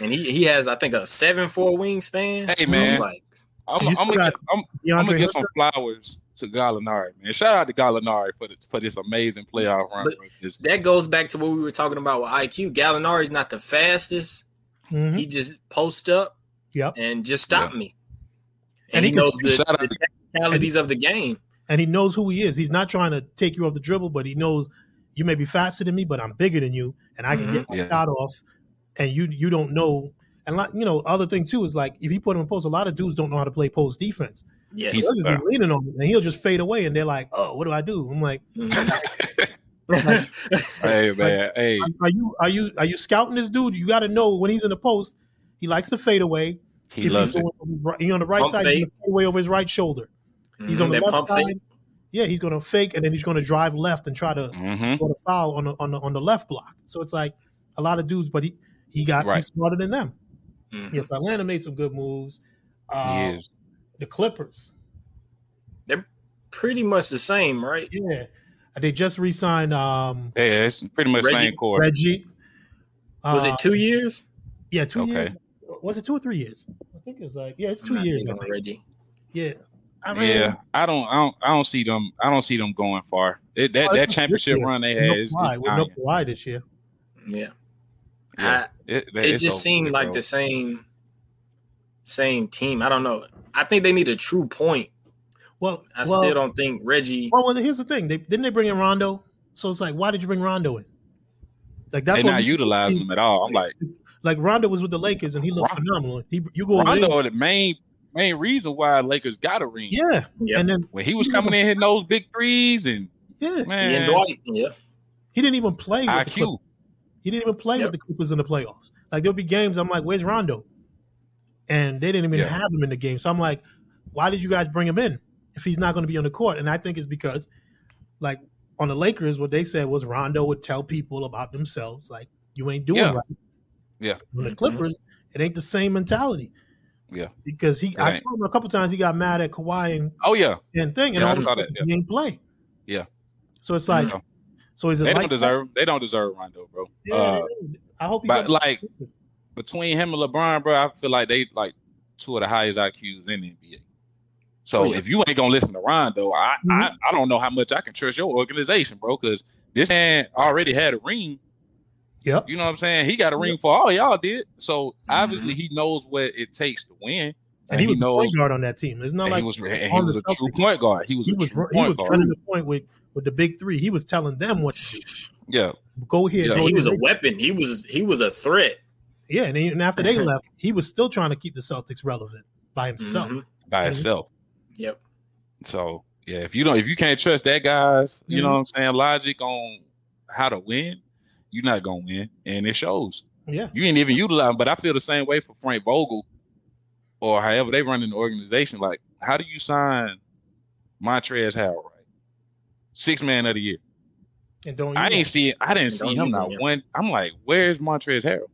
and he he has I think a seven four wingspan. Hey, man. like I'm, I'm, gonna, get- I'm, I'm gonna give some flowers to Gallinari, man. Shout out to Gallinari for the, for this amazing playoff run. But- This- that goes back to what we were talking about with IQ. Gallinari's not the fastest. Mhm. He just post up Yep. and just stop me. And And, he he, knows the, Shout the to- technicalities of the game. and he knows who he is. He's not trying to take you off the dribble, but he knows you may be faster than me, but I'm bigger than you, and I can Mhm. get my Yeah. shot off, and you you don't know. And like you know, other thing too is like if you put him in post, a lot of dudes don't know how to play post defense. Yes. He's- They'll just be leaning on it, and he'll just fade away, and they're like, "Oh, what do I do?" I'm like, Mhm. hey, man. Hey, "Are you are you are you scouting this dude? You got to know when he's in the post, he likes to fade away. he if loves he's it. going on his right- he on the right Pump side, fake. he's fade away over his right shoulder. He's on the That left side. fake. Yeah, he's going to fake, and then he's going to drive left and try to Mm-hmm. go to foul on the on the on the left block. So it's like a lot of dudes, but he he got Right. he's smarter than them. Mhm. Yes, Atlanta made some good moves. Uh, The Clippers, They're Pretty much the same, right? yeah, they just re-signed um, Yeah, it's pretty much the Reggie- same core. Reggie. Was Uh, it two years? Yeah, two Okay. years. Was it two or three years? I think it was like yeah, it's two years. I think. Reggie. Yeah, I mean, Yeah, I don't, I don't, I don't see them. I don't see them going far. It, that Oh, that championship run they had no is, is Kawhi, no. Kawhi this year. Yeah. Yeah. It, I, it just seemed like the same same team. I don't know. I think they need a true point. Well, I well, still don't think Reggie. Well, well, here's the thing. They didn't they bring in Rondo, so it's like, why did you bring Rondo in? Like that's They're not we- utilizing them at all. I'm like like Rondo was with the Lakers and he looked Rondo- phenomenal. He you go over there- Rondo, the main main reason why Lakers got a ring. yeah, Yeah. and then When he was coming in hitting those big threes and yeah, and man, Dwight. Yeah. he didn't even play. With the Clippers. He didn't even play Yep. with the Clippers in the playoffs. Like there'll be games I'm like, where's Rondo? And they didn't even Yeah. have him in the game. So I'm like, why did you guys bring him in if he's not going to be on the court? And I think it's because, like, on the Lakers, what they said was Rondo would tell people about themselves, like, you ain't doing Yeah. right. Yeah. On the. Clippers, it ain't the same mentality. Yeah. Because he, I saw him a couple times. He got mad at Kawhi and, Oh yeah, and thing, and Yeah, I all saw that, sudden he ain't play. Yeah. So it's like, So, so is it they like don't deserve. They don't deserve Rondo, bro. Yeah, Uh. I hope but like between him and LeBron, bro, I feel like they like two of the highest IQs in the NBA. So Oh, yeah. if you ain't gonna listen to Rondo, I, Mm-hmm. I I don't know how much I can trust your organization, bro. Because this man already had a ring. Yep. You know what I'm saying? He got a ring for all y'all did. So Mm-hmm. obviously he knows what it takes to win. and he was a knows point guard on that team. It's not like he was he was the a true point guard. He was he a was true he was point running guard. the point with with the big three. He was telling them what to do. Yeah. Go here. Yeah. go he was a weapon. He was he was a threat. yeah, and, then, and after they left, he was still trying to keep the Celtics relevant by himself. Mhm. By himself. Yep. So yeah, if you don't, if you can't trust that guy's, you know Mhm. what I'm saying, logic on how to win, you're not gonna win, and it shows. Yeah, You ain't even utilize. 'em. But I feel the same way for Frank Vogel, or however they run in the organization. Like, how do you sign Montrez Harrell? Right, six man of the year. and don't I ain't see. I didn't see him not one. I'm like, where's Montrez Harrell?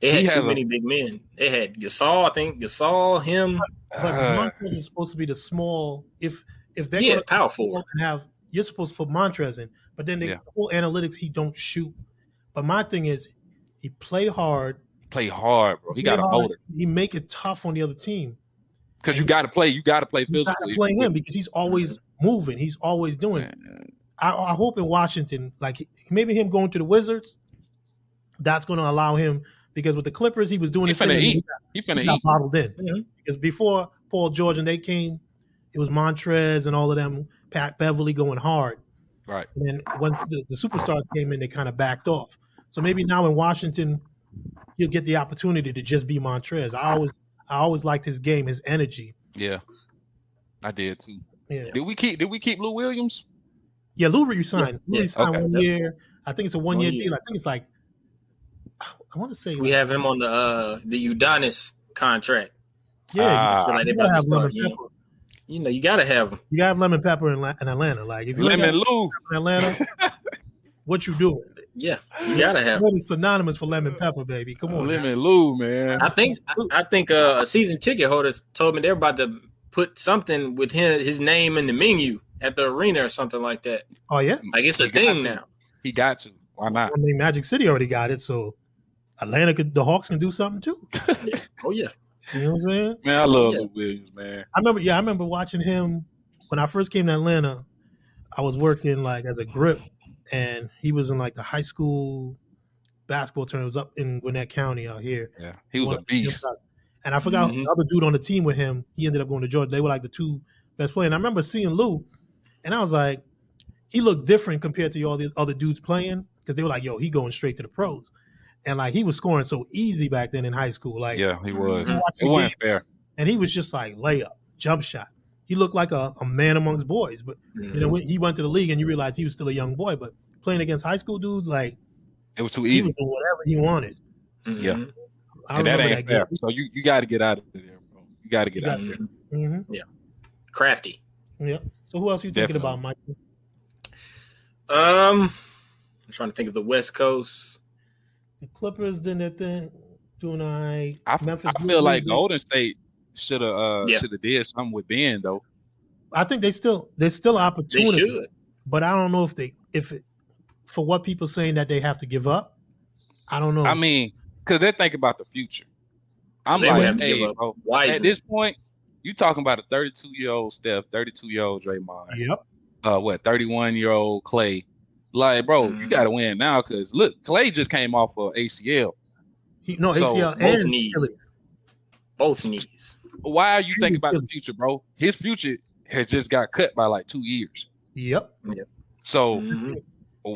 They had has too a- many big men. They had Gasol, I think Gasol, him. But Uh, Montrez is supposed to be the small. If if they're Yeah, gonna power forward. and have you're supposed to put Montrez in, but then the Yeah. whole analytics he don't shoot. But my thing is, he play hard. play hard, bro. He got a hard. motor He make it tough on the other team. because you got to play. You got to play physically. You got to play him because he's always moving. He's always doing. it. Man, I, I hope in Washington, like maybe him going to the Wizards, that's going to allow him because with the Clippers he was doing He his thing finna and eat. he He got, finna he got eat. bottled in. Mhm. Because before Paul George and they came, it was Montrez and all of them, Pat Beverly going hard. Right. And then once the, the superstars came in, they kind of backed off. So maybe now in Washington, he'll get the opportunity to just be Montrez. I always, I always liked his game, his energy. Yeah, I did too. Yeah, Did we keep? Did we keep Lou Williams? yeah. Lou resigned. Lou Yeah, resigned okay. one year. I think it's a one year One year. deal. I think it's like, I want to say, We have him on the uh the Udonis contract. yeah. Ah, I feel like you gotta have lemon know. pepper. You know, you gotta have him. You gotta have lemon pepper in, in Atlanta. Like if you ain't Lemon got Lou. in Atlanta, what you doing? Yeah, you gotta have him. What is synonymous for lemon pepper, baby? Come on. Lemon Lou, man. I think I, I think uh, a season ticket holder told me they're about to put something with his his name in the menu at the arena or something like that. Oh yeah. Like it's a He got thing to. now. He got to. Why not? I mean, Magic City already got it, so Atlanta could, the Hawks can do something too. Oh yeah. You know what I'm saying? Man, I love Yeah. Lou Williams, man. I remember, yeah, I remember watching him when I first came to Atlanta. I was working like as a grip, and he was in like the high school basketball tournament. It was up in Gwinnett County out here. Yeah, he was One a beast. And I forgot Mhm. the other dude on the team with him. He ended up going to Georgia. They were like the two best players. And I remember seeing Lou, and I was like, he looked different compared to all the other dudes playing because they were like, yo, he going straight to the pros. And like he was scoring so easy back then in high school. Like, Yeah, he was. you It the wasn't fair. and he was just like layup, jump shot. He looked like a, a man amongst boys. But you know, when he went to the league and you realize he was still a young boy. But playing against high school dudes, like It was too he easy. was doing whatever he wanted. Mhm. Yeah. I And that ain't that fair. game. So you, you got to get out of there, bro. You got to get out got of there. Mhm. Mhm. Crafty. Yeah. So who else are you thinking about, Micah? Um, I'm trying to think of the West Coast. The Clippers did their thing, doing all right. I, Memphis I feel like Grizzlies, Golden State should have uh, Yeah. should have did something with Ben though. I think they still there's still They opportunity, should. but I don't know if they if it, for what people saying that they have to give up. I don't know. I mean, because they're thinking about the future. I'm They would have like, to hey, give up bro, Why? at this point, you talking about a 32 year old Steph, 32 year old Draymond, yep. uh, what 31 year old Clay. Like, bro, you Mhm. got to win now because look, Clay just came off of ACL. He, no So, ACL both and knees. Achilles. Both knees. Why are you He thinking was about the future, bro? His future has just got cut by like two years. Yep. yep. So Mhm.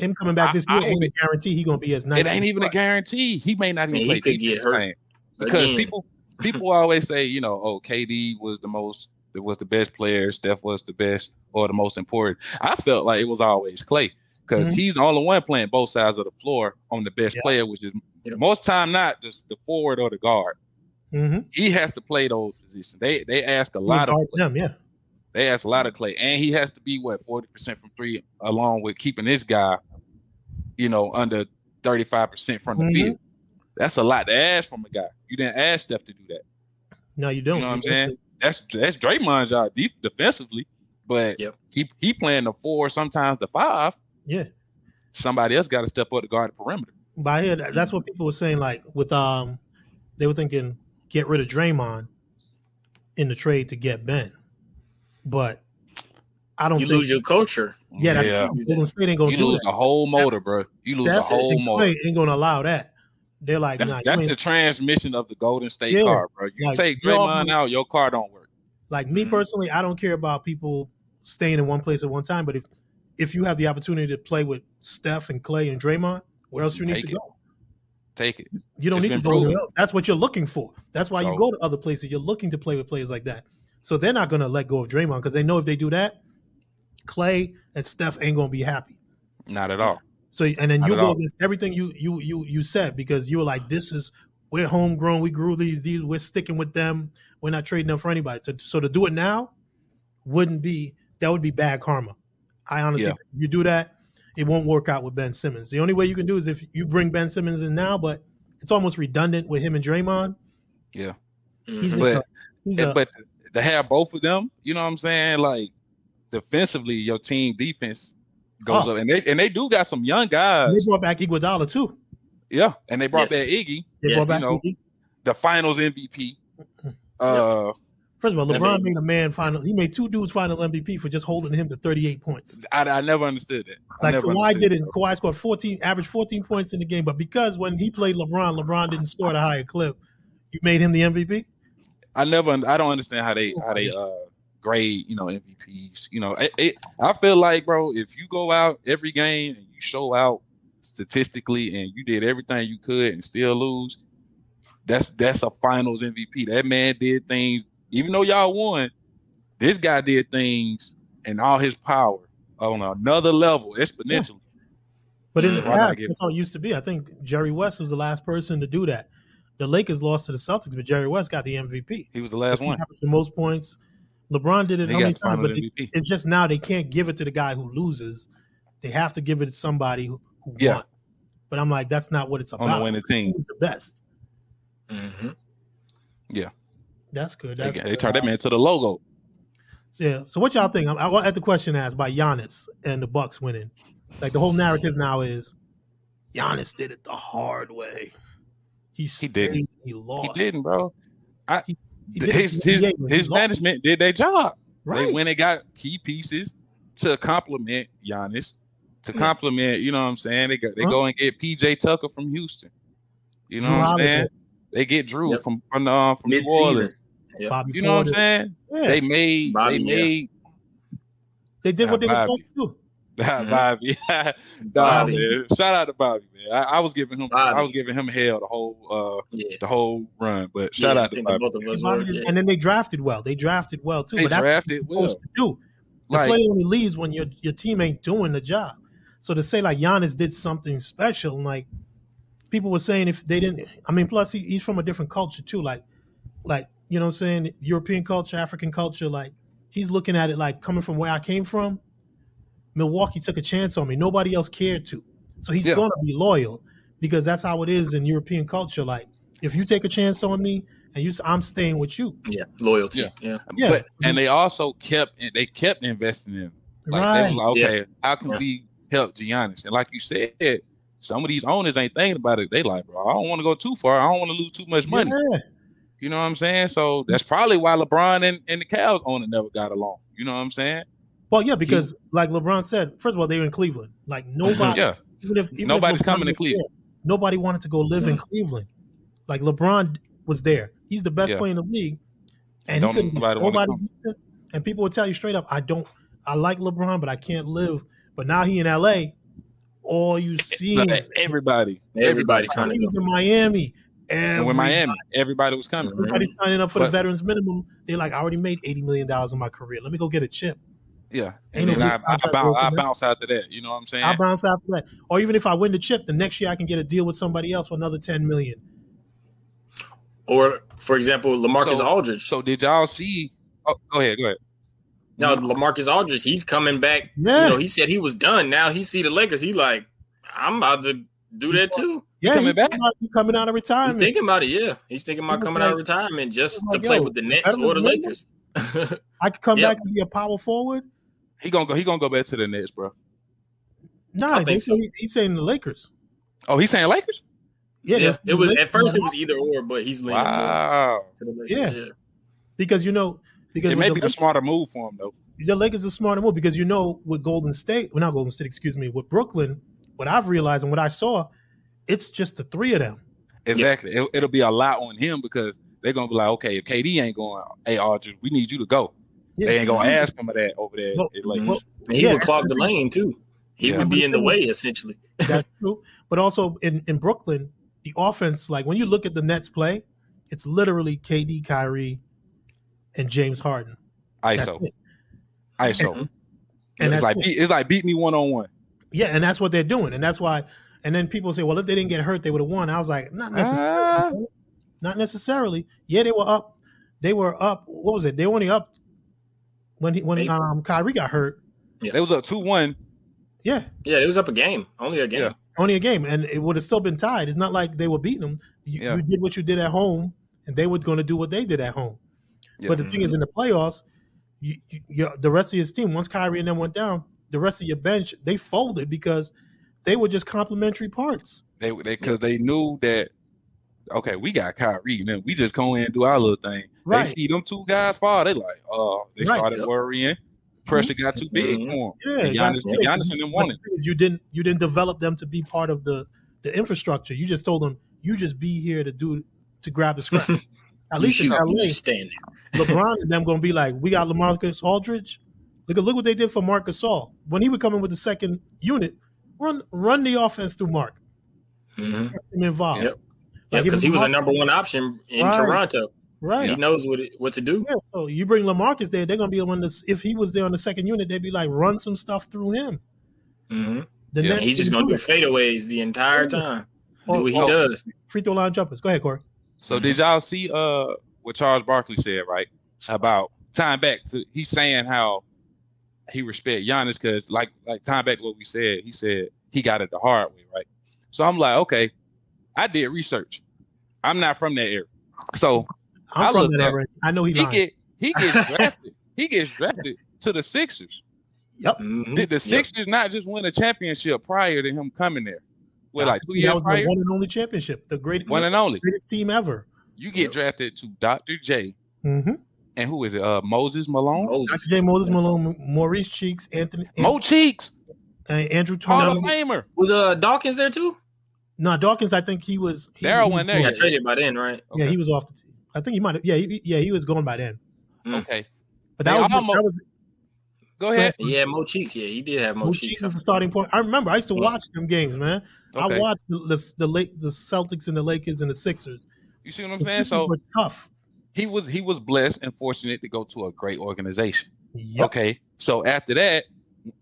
Him coming back I- this year I ain't a guarantee he gonna be as nice. it ain't as even a guarantee. He may not even Man, he play could get hurt same. because Again. people people always say, you know, oh, KD was the most it was the best player, Steph was the best or the most important. I felt like it was always Clay because Mhm. he's the only one playing both sides of the floor on the best Yeah. player, which is Yeah. most time not the, the forward or the guard. Mm-hmm. He has to play those positions. They they ask a lot of them, yeah. they ask a lot of Clay, and he has to be what forty percent from three, along with keeping this guy, you know, under thirty five percent from the Mhm. field. That's a lot to ask from a guy. You didn't ask Steph to do that. No, you don't. You know what I'm saying? That's that's Draymond's job def- defensively, but Yep. he he playing the four, sometimes the five. Yeah. Somebody else got to step up to guard the perimeter. By I hear that, that's what people were saying. Like with um, they were thinking get rid of Draymond in the trade to get Ben, but I don't You think. lose your culture. yeah, that's yeah. true. Golden State ain't gonna You do lose that. the whole motor, bro. You lose the whole and motor. Ain't gonna allow that. They're like, That's, nah, you that's ain't- the transmission of the Golden State Yeah. car, bro. You Like, take they all- Draymond out, your car don't work. Like me Mhm. personally, I don't care about people staying in one place at one time. But if if you have the opportunity to play with Steph and Clay and Draymond, where else you need Take to it. go? Take it. You don't It's need to go anywhere else. That's what you're looking for. That's why you go to other places. You're looking to play with players like that. So they're not going to let go of Draymond because they know if they do that, Clay and Steph ain't going to be happy. Not at all. So and then Not you go all. against everything you you you you said because you were like, this is we're homegrown. We grew these. These we're sticking with them. We're not trading them for anybody. So so to do it now wouldn't be that would be bad karma. I honestly, Yeah. if you do that, it won't work out with Ben Simmons. The only way you can do is if you bring Ben Simmons in now, but it's almost redundant with him and Draymond. Yeah. He's. But- a, he's a, but to have both of them, you know what I'm saying? Like defensively, your team defense goes Oh. up, and they and they do got some young guys. they brought back Iguodala too. Yeah, and they brought Yes. back Iggy, They Yes. brought back You know, Iggy. the Finals MVP. Uh, First of all, LeBron it. made a man final. He made two dudes final MVP for just holding him to 38 points. I, I never understood that. I Like Kawhi did it. Kawhi scored 14, averaged 14 points in the game, but because when he played LeBron, LeBron didn't score at a higher clip, you made him the MVP. I never. I don't understand how they how they uh grade you know MVPs. You know, it, it, I feel like bro, if you go out every game and you show out statistically and you did everything you could and still lose, that's that's a Finals MVP. That man did things. Even though y'all won, this guy did things in all his power on another level, exponentially. But in the why not past, give- that's how it used to be. I think Jerry West was the last person to do that. The Lakers lost to the Celtics, but Jerry West got the MVP. He was the last He one. averaged the most points. LeBron did it He how got many times? But it- MVP. it's just now they can't give it to the guy who loses. They have to give it to somebody who, who Yeah. won. But I'm like, that's not what it's about. on the about. winning team. Who's the best? hmm That's good. They, That's they good. turned that man to the logo. Yeah. So what y'all think? I, I want at the question asked by Giannis and the Bucks winning. Like the whole narrative now is Giannis did it the hard way. He stayed, didn't. He lost. He didn't, bro. He did it his in his, he his management did their job. right. When they went and got key pieces to complement Giannis, to Yeah. complement, you know what I'm saying? They go they Huh? go and get PJ Tucker from Houston. You know Jrue what I'm saying? They get Jrue Yep. from from uh, from New Mid-season. Orleans. Yep. Bobby You know what I'm saying? Yeah. They made Bobby, they yeah. made They did what they were supposed to do. Bobby. Nah, Bobby. man. Shout out to Bobby, man. I, I was giving him I was giving him hell the whole uh Yeah. the whole run, but shout Yeah, out to Bobby. both of us Bobby were. Yeah. And then they drafted well. They drafted well too. They but that's drafted what you're well. supposed to do. The Like play only leaves when your your team ain't doing the job. So to say like Giannis did something special, and like people were saying if they didn't, I mean, plus he, he's from a different culture too. Like, like you know, what I'm saying European culture, African culture. Like he's looking at it like coming from where I came from. Milwaukee took a chance on me. Nobody else cared to. So he's Yeah. gonna be loyal because that's how it is in European culture. Like if you take a chance on me and you, I'm staying with you. Yeah. Loyalty. Yeah. Yeah. Yeah. But and they also kept they kept investing in him. Like they right. was like, okay, Yeah. how can Yeah. we help Giannis? And like you said, some of these owners ain't thinking about it. They like, bro, I don't want to go too far. I don't want to lose too much money. Yeah. You know what I'm saying? So that's probably why LeBron and, and the Cavs owner never got along. You know what I'm saying? Well, yeah, because like LeBron said, first of all, they were in Cleveland. Like nobody, Yeah. even if even Nobody's LeBron coming to Cleveland. there, nobody wanted to go live in mm-hmm. Cleveland. Like LeBron was there. He's the best Yeah. player in the league, and Don't he couldn't. nobody Nobody, wanna nobody beat him. and people would tell you straight up, "I don't. I like LeBron, but I can't live." But now he in LA. All you see, Like, everybody, Everybody trying to he's in Miami. And with Miami, everybody was coming. Everybody's signing up for the veterans minimum. They're like, "I already made eighty million dollars in my career. Let me go get a chip." Yeah. Ain't And no then I, big I, bounce, I out. bounce after that. You know what I'm saying? I'll bounce after that. Or even if I win the chip, the next year I can get a deal with somebody else for another ten million. Or for example, Lamarcus So- Aldridge. So did y'all see? Oh, go ahead, go ahead. now Lamarcus Aldridge, he's coming back. Yeah. You know, he said he was done. Now he see the Lakers. He like, I'm about to do that too. Yeah, coming he back? Coming out, he coming out of He's retirement. thinking about it. Yeah, he's thinking about He was coming out of retirement just he was to play with the Nets or the minimum? Lakers. I could come Yep. back and be a power forward. He gonna go. He gonna go back to the Nets, bro. Nah, I they think so. he, he's saying the Lakers. Oh, he's saying Lakers. Yeah, Yeah, it was the at first it was either or, but he's leaning more Wow. to the Lakers. Yeah. because you know because It with may the, be the Lakers, smarter move for him though. the Lakers are smarter move because you know with Golden State, well not Golden State, excuse me, with Brooklyn, what I've realized and what I saw, it's just the three of them. Exactly. It, it'll be a lot on him because they're gonna be like, okay, if KD ain't going, hey, Aldridge, we need you to go. Yeah. They ain't gonna ask him of that over there. Well, at Lakers. well, he Yeah, would clog the lane too. He Yeah. would be in the way essentially. That's true. But also in, in Brooklyn, the offense, like when you look at the Nets play, it's literally KD, Kyrie, and James Harden. ISO. ISO. Mhm. And it's like it. beat, it's like beat me one on one. Yeah, and that's what they're doing, and that's why. And then people say, "Well, if they didn't get hurt, they would have won." I was like, "Not necessarily. Ah. Not necessarily. Yeah, they were up. They were up. What was it? They were only up when he when Eight. um Kyrie got hurt. Yeah, they was up two one. Yeah, Yeah, it was up a game. Only a game. Yeah. only a game, and it would have still been tied. It's not like they were beating them. You, Yeah. you did what you did at home, and they were going to do what they did at home. Yeah. But the thing is, in the playoffs, you, you, your, the rest of his team, once Kyrie and them went down, the rest of your bench they folded because they were just complementary parts. They they because they knew that okay, we got Kyrie, and we just go in and do our little thing. Right. They see them two guys fall, they like, oh, they Right. started Yep. worrying. Pressure got too big Mhm. for Yeah, them. And Giannis, that's it. Giannis and them wanted. the thing is, You didn't you didn't develop them to be part of the the infrastructure. You just told them you just be here to do to grab the scrap. At You least in shoot, you LA, just stand there. LeBron and them gonna be like, we got Lamarcus Aldridge. Look at look what they did for Marcus Gasol when he would come in with the second unit. Run run the offense through Marc. Mm-hmm. Get him involved. Yep. Like, Yeah, because he was a number one option in Right. Toronto. Right. He knows what it, what to do. Yeah, so you bring Lamarcus there, they're gonna be the one that's if he was there on the second unit, they'd be like run some stuff through him. hmm The Yeah, He's just gonna do that. fadeaways the entire time. Oh, Do what he oh. does. free throw line jumpers. Go ahead, Corey. So did y'all see uh what Charles Barkley said, right? About time back to he's saying how he respect Giannis because like like time back to what we said, he said he got it the hard way, right? So I'm like, okay, I did research. I'm not from that area. So I'm I from that up. area. I know he, he lying. get he gets drafted. he gets drafted to the Sixers. Yep. Mhm. Did the Yep. Sixers not just win a championship prior to him coming there? With like two that years was prior? the one and only championship, the greatest, One and only. greatest team ever. You get Yep. drafted to Dr. J Mm-hmm. And who is it? Uh Moses Malone? Moses. Dr. J. Moses Malone, Maurice Cheeks, Anthony, Mo Cheeks, uh, Andrew Hall of Famer. Was uh Dawkins there too? No, Dawkins. I think he was. He, Darryl he there gone. Got traded by then, right? Yeah, he was off the. I think he might have. Yeah, he, yeah, he was gone by then. Okay. But that They was, almost- that was Go ahead. Yeah, Mo Cheeks. Yeah, he did have Mo, Mo Cheeks. Cheeks was the starting point. I remember. I used to watch them games, man. I watched the the, the, late, the Celtics and the Lakers and the Sixers. You see what I'm The saying? Sixers So were tough. He was he was blessed and fortunate to go to a great organization. Yep. Okay. So after that,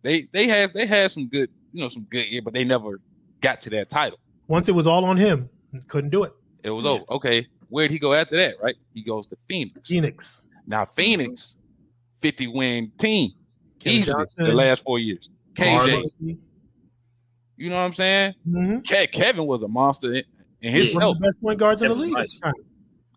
they they had they had some good, you know, some good year, but they never got to that title. Once it was all on him, couldn't do it. It was Yeah. over. Okay. Where'd he go after that? Right? He goes to Phoenix. Phoenix. Now Phoenix, 50 win team. Easily the last four years. KJ, you know what I'm saying? Mhm. Ke- Kevin was a monster in, in Yeah. One of himself. the best point guards in the league. nice.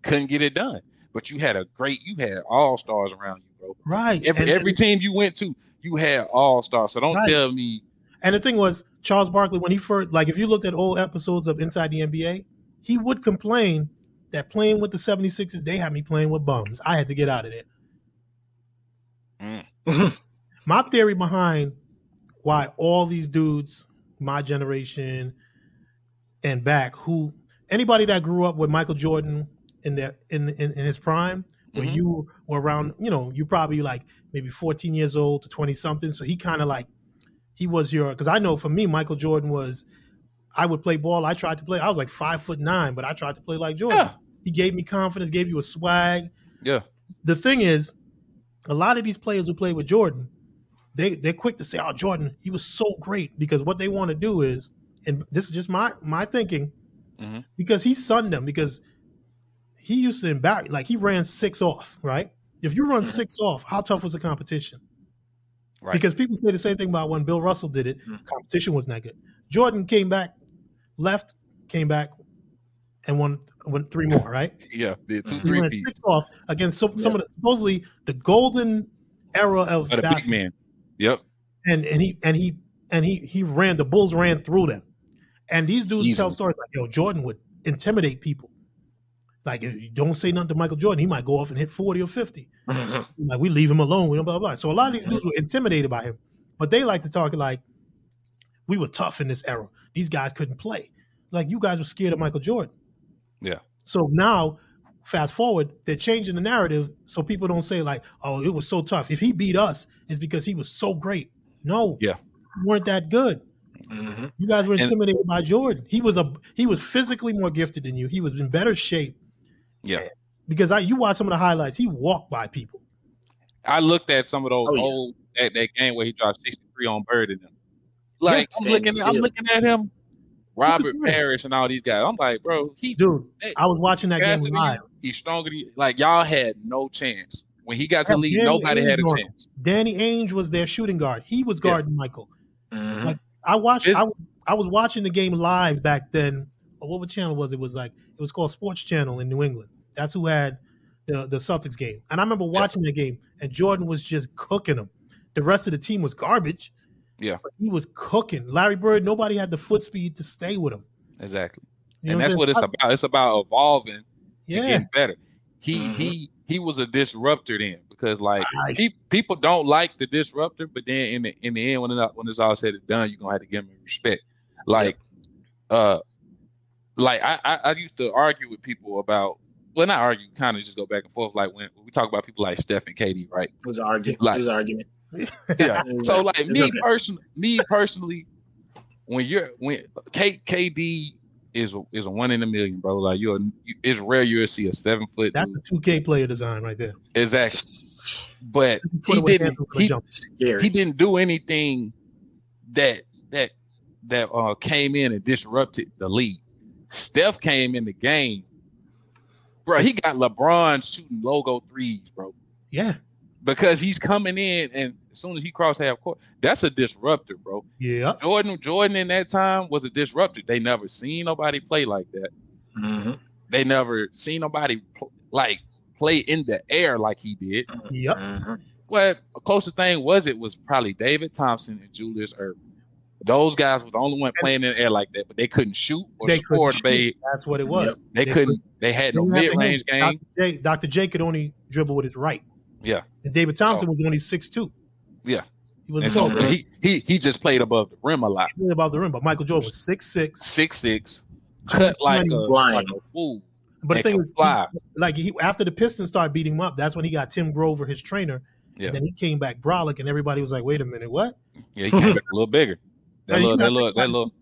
Couldn't get it done. But you had a great, you had all stars around you, bro. Right. Every, and, every team you went to, you had all stars. So don't Right. tell me, and the thing was, Charles Barkley, when he first, like, if you looked at old episodes of Inside the NBA, he would complain that playing with the 76ers, they had me playing with bums. I had to get out of there. Mm. My theory behind why all these dudes, my generation and back, who anybody that grew up with Michael Jordan in their in in, in his prime, when Mhm. you were around, you know, you probably like maybe 14 years old to 20 something. So he kind of like he was your because I know for me, Michael Jordan was I would play ball. I tried to play. I was like five foot nine, but I tried to play like Jordan. yeah, He gave me confidence, gave you a swag. yeah, The thing is, a lot of these players who play with Jordan, they they're quick to say, "Oh, Jordan, he was so great," because what they want to do is, and this is just my my thinking, Mhm. because he sunned them because he used to embarrass, like he ran six off, right? If you run six off, how tough was the competition? right. Because people say the same thing about when Bill Russell did it. Mhm. Competition was not good. Jordan came back, left, came back, and won won three more, right? yeah, the two, three ran six off against some, some of the supposedly the golden era of the big man. Yep. And and he and he and he he ran the Bulls ran through them. And these dudes tell stories like, yo, Jordan would intimidate people. Like if you don't say nothing to Michael Jordan, he might go off and hit 40 or 50. Like we leave him alone, we don't blah blah blah. So a lot of these dudes were intimidated by him. But they like to talk like we were tough in this era. These guys couldn't play. Like you guys were scared of Michael Jordan. Yeah. So now, fast forward, they're changing the narrative so people don't say like, "Oh, it was so tough." If he beat us, it's because he was so great. No, Yeah. weren't that good. hmm You guys were And- intimidated by Jordan. He was a he was physically more gifted than you. He was in better shape Yeah. because I you watch some of the highlights. He walked by people. I looked at some of those Oh, yeah. old that, that game where he dropped 63 on Bird and them. Like I'm standing looking, I'm looking at him, Robert do? Parrish and all these guys. I'm like, bro, he Dude, Hey, I was watching that game live. He's stronger than you. Like y'all had no chance when he got to Yeah, lead. Danny Nobody had a Ainge chance. Danny Ainge was their shooting guard. He was Yeah. guarding Michael. hmm Like, I watched. It- I was. I was watching the game live back then. What channel was it? it? Was like it was called Sports Channel in New England. That's who had the the Celtics game. And I remember watching the game, and Jordan was just cooking them. The rest of the team was garbage. Yeah. But he was cooking. Larry Bird, nobody had the foot speed to stay with him. Exactly. You and that's what it's about. It's about evolving Yeah. getting better. He Mhm. he he was a disruptor then because like Right. pe- people don't like the disruptor, but then in the in the end when it, when it's all said and done, you're gonna have to give him respect. Like uh like I, I I used to argue with people about well not argue, kind of just go back and forth. Like when, when we talk about people like Steph and KD, right? It was an argument. Like- it was an argument. Yeah. so like me okay. personally, me personally, when you're when K, KD is a, is a one in a million, bro. Like you're, you, it's rare you'll see a seven foot. That's dude. a 2K player design right there. Exactly, but he didn't. handles on the He, he didn't do anything that that that uh came in and disrupted the league. Steph came in the game, bro. He got LeBron shooting logo threes, bro. Yeah. because he's coming in and as soon as he crossed half court, that's a disruptor, bro. Yeah. Jordan, Jordan in that time was a disruptor. They never seen nobody play like that. Mhm. They never seen nobody pl- like play in the air like he did. Yep. Mhm. Well, the closest thing was it was probably David Thompson and Julius Erving. Those guys were the only one playing in the air like that, but they couldn't shoot or They score. They. That's what it was. Yep. they They couldn't. They had no You have to mid range game. Dr. J, Dr. J could only dribble with his right. Yeah, And David Thompson Oh. was only six two. yeah. He was so he he he just played above the rim a lot. above the rim, but Michael Jordan was six six. Six six, cut like a, like a fool. But the thing is, he- like he, after the Pistons started beating him up, that's when he got Tim Grover, his trainer. Yeah. And then he came back brolic, and everybody was like, "Wait a minute, what? Yeah, he came back a little bigger. Now, That you little, that gotta little, think that about- little.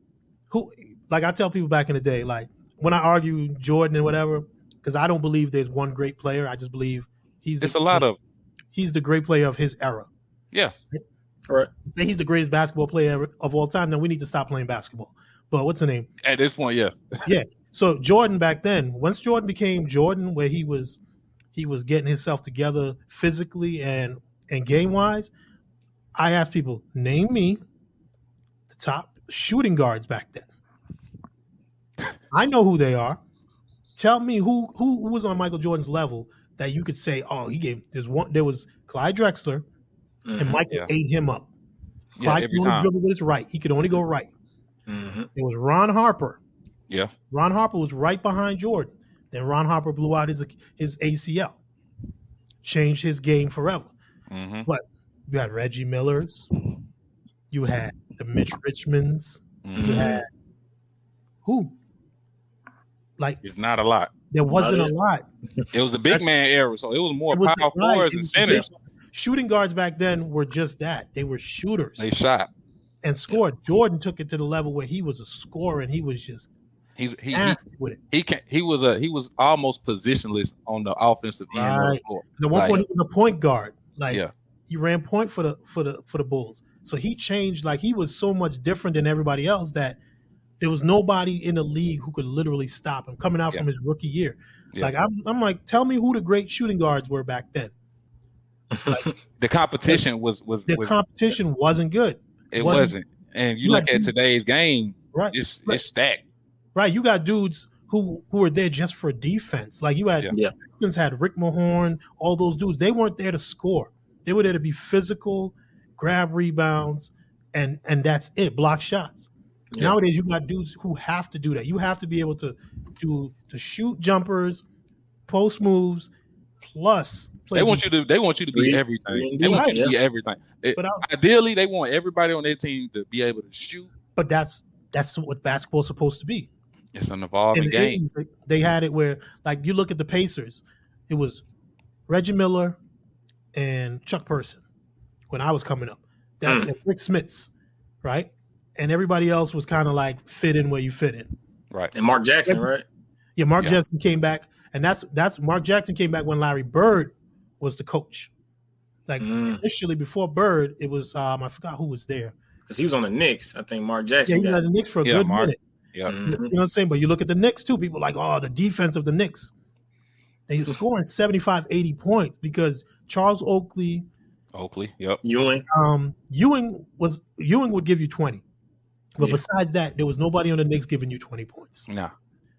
Who?" Like I tell people back in the day, like when I argue Jordan and whatever, because I don't believe there's one great player. I just believe he's It's the, a lot of he's the great player of his era. yeah. Right. Say he's the greatest basketball player ever, of all time. Then we need to stop playing basketball. But what's the name? At this point, yeah, yeah. So Jordan back then, once Jordan became Jordan, where he was he was getting himself together physically and and game wise, I asked people, name me the top shooting guards back then. I know who they are. Tell me who who, who was on Michael Jordan's level that you could say, oh, he gave there's one there was Clyde Drexler and Mhm. Michael Yeah. ate him up. Clyde Every could only time, dribble with his right. He could only go right. Mhm. It was Ron Harper. yeah. Ron Harper was right behind Jordan. Then Ron Harper blew out his his ACL, changed his game forever. hmm You had Reggie Millers, you had the Mitch Richmonds, you hmm had who? Like It's not a lot. there wasn't a lot. It was the big man era, so it was more It was- power right, forwards and centers. Shooting guards back then were just that. They were shooters They shot. and scored. Jordan took it to the level where he was a scorer and he was just He's he he, with it. he can he was a he was almost positionless on the offensive end of the Right. At one Like- point, he was a point guard. Like Yeah. he ran point for the for the for the Bulls. So he changed. Like he was so much different than everybody else that there was nobody in the league who could literally stop him coming out Yeah. from his rookie year. Yeah. Like I'm, I'm like, tell me who the great shooting guards were back then. The competition was was, The was competition wasn't good, it wasn't- wasn't. And you you look had- at today's game, right? it's Right. it's stacked. Right. You got dudes who who were there just for defense. Like you had Yeah. Yeah. Pistons had Rick Mahorn, all those dudes. They weren't there to score. They were there to be physical, grab rebounds, and and that's it. Block shots. Yeah. Nowadays, you got dudes who have to do that. You have to be able to do to shoot jumpers, post moves, plus play They want defense. you to they want you to be everything. They want you to be everything. It- But I, ideally, they want everybody on their team to be able to shoot. but that's that's what basketball's supposed to be. It's an evolving the game. 80s, they, they had it where, like, you look at the Pacers, it was Reggie Miller and Chuck Person when I was coming up. That's Mm. and Rick Smits, right? And everybody else was kind of like fit in where you fit in. Right. And Mark Jackson, right? Yeah, Mark Yeah. Jackson came back, and that's that's Mark Jackson came back when Larry Bird was the coach. Like Mm. initially, before Bird, it was um I forgot who was there. Because he was on the Knicks. I think Mark Yeah, Jackson he was got. at the Knicks for a Yeah, good Mark- minute. Yeah. Mhm. You know what I'm saying? But you look at the Knicks too. People are like, oh, the defense of the Knicks. They were scoring 75, 80 points because Charles Oakley, Oakley. Yep. Ewing. um, Ewing was Ewing would give you 20. But Yeah. besides that, there was nobody on the Knicks giving you 20 points. Nah.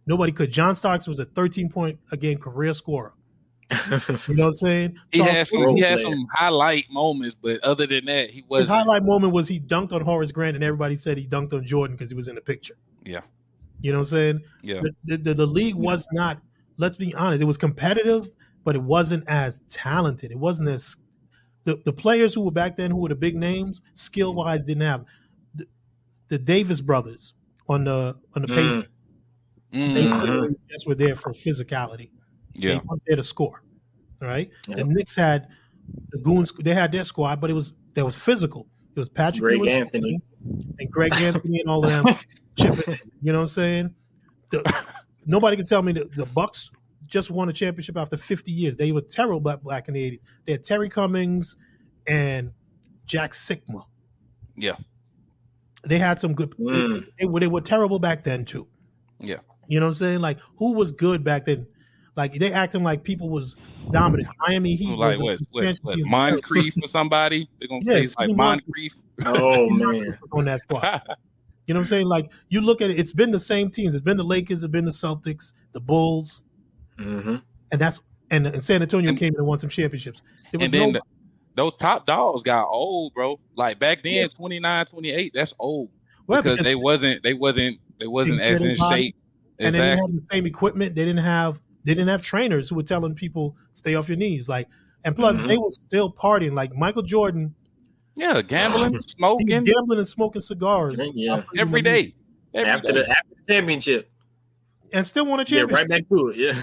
Nobody could. John Starks was a 13 point again career scorer. You know what I'm saying? He So had some he had player. some highlight moments, but other than that, he was. his highlight moment was he dunked on Horace Grant, and everybody said he dunked on Jordan because he was in the picture. Yeah. You know what I'm saying? yeah. The, the, the, the league was not. Let's be honest. It was competitive, but it wasn't as talented. It wasn't as the, the players who were back then, who were the big names, skill wise, didn't have the, the Davis brothers on the on the Mm. Pacers. They Mhm. literally just were there for physicality. Yeah. They weren't there to score. Right. The. Knicks had the goons. They had their squad, but it was that was physical. It was Patrick Greg Ewing Anthony. and Greg Anthony and all of them. chipping, you know what I'm saying? The, nobody can tell me that the Bucks just won a championship after 50 years. They were terrible back, back in the 80s. They had Terry Cummings and Jack Sikma. Yeah. They had some good. Mm. They, were, they were terrible back then too. Yeah. You know what I'm saying? Like who was good back then? Like they acting like people was dominant. Miami Heat. like was what? a- What? what Moncrief or somebody? They're gonna say like Steve Moncrief. Moncrief. Oh man. on that squad. You know what I'm saying? Like you look at it, it's been the same teams. It's been the Lakers, it's been the Celtics, the Bulls, hmm and that's and, and San Antonio And- came in and won some championships. There was and then no the- those top dogs got old, bro. Like back then, 29, 28, that's old well, because because- they wasn't they wasn't they wasn't as in body, shape. and they didn't have the same equipment. They didn't have they didn't have trainers who were telling people stay off your knees. Like and plus Mhm. they were still partying. Like Michael Jordan, Yeah, gambling, he smoking gambling and smoking cigars Yeah. every day. Every After day. the after the championship. and still won a Yeah, championship. right back to it. Yeah.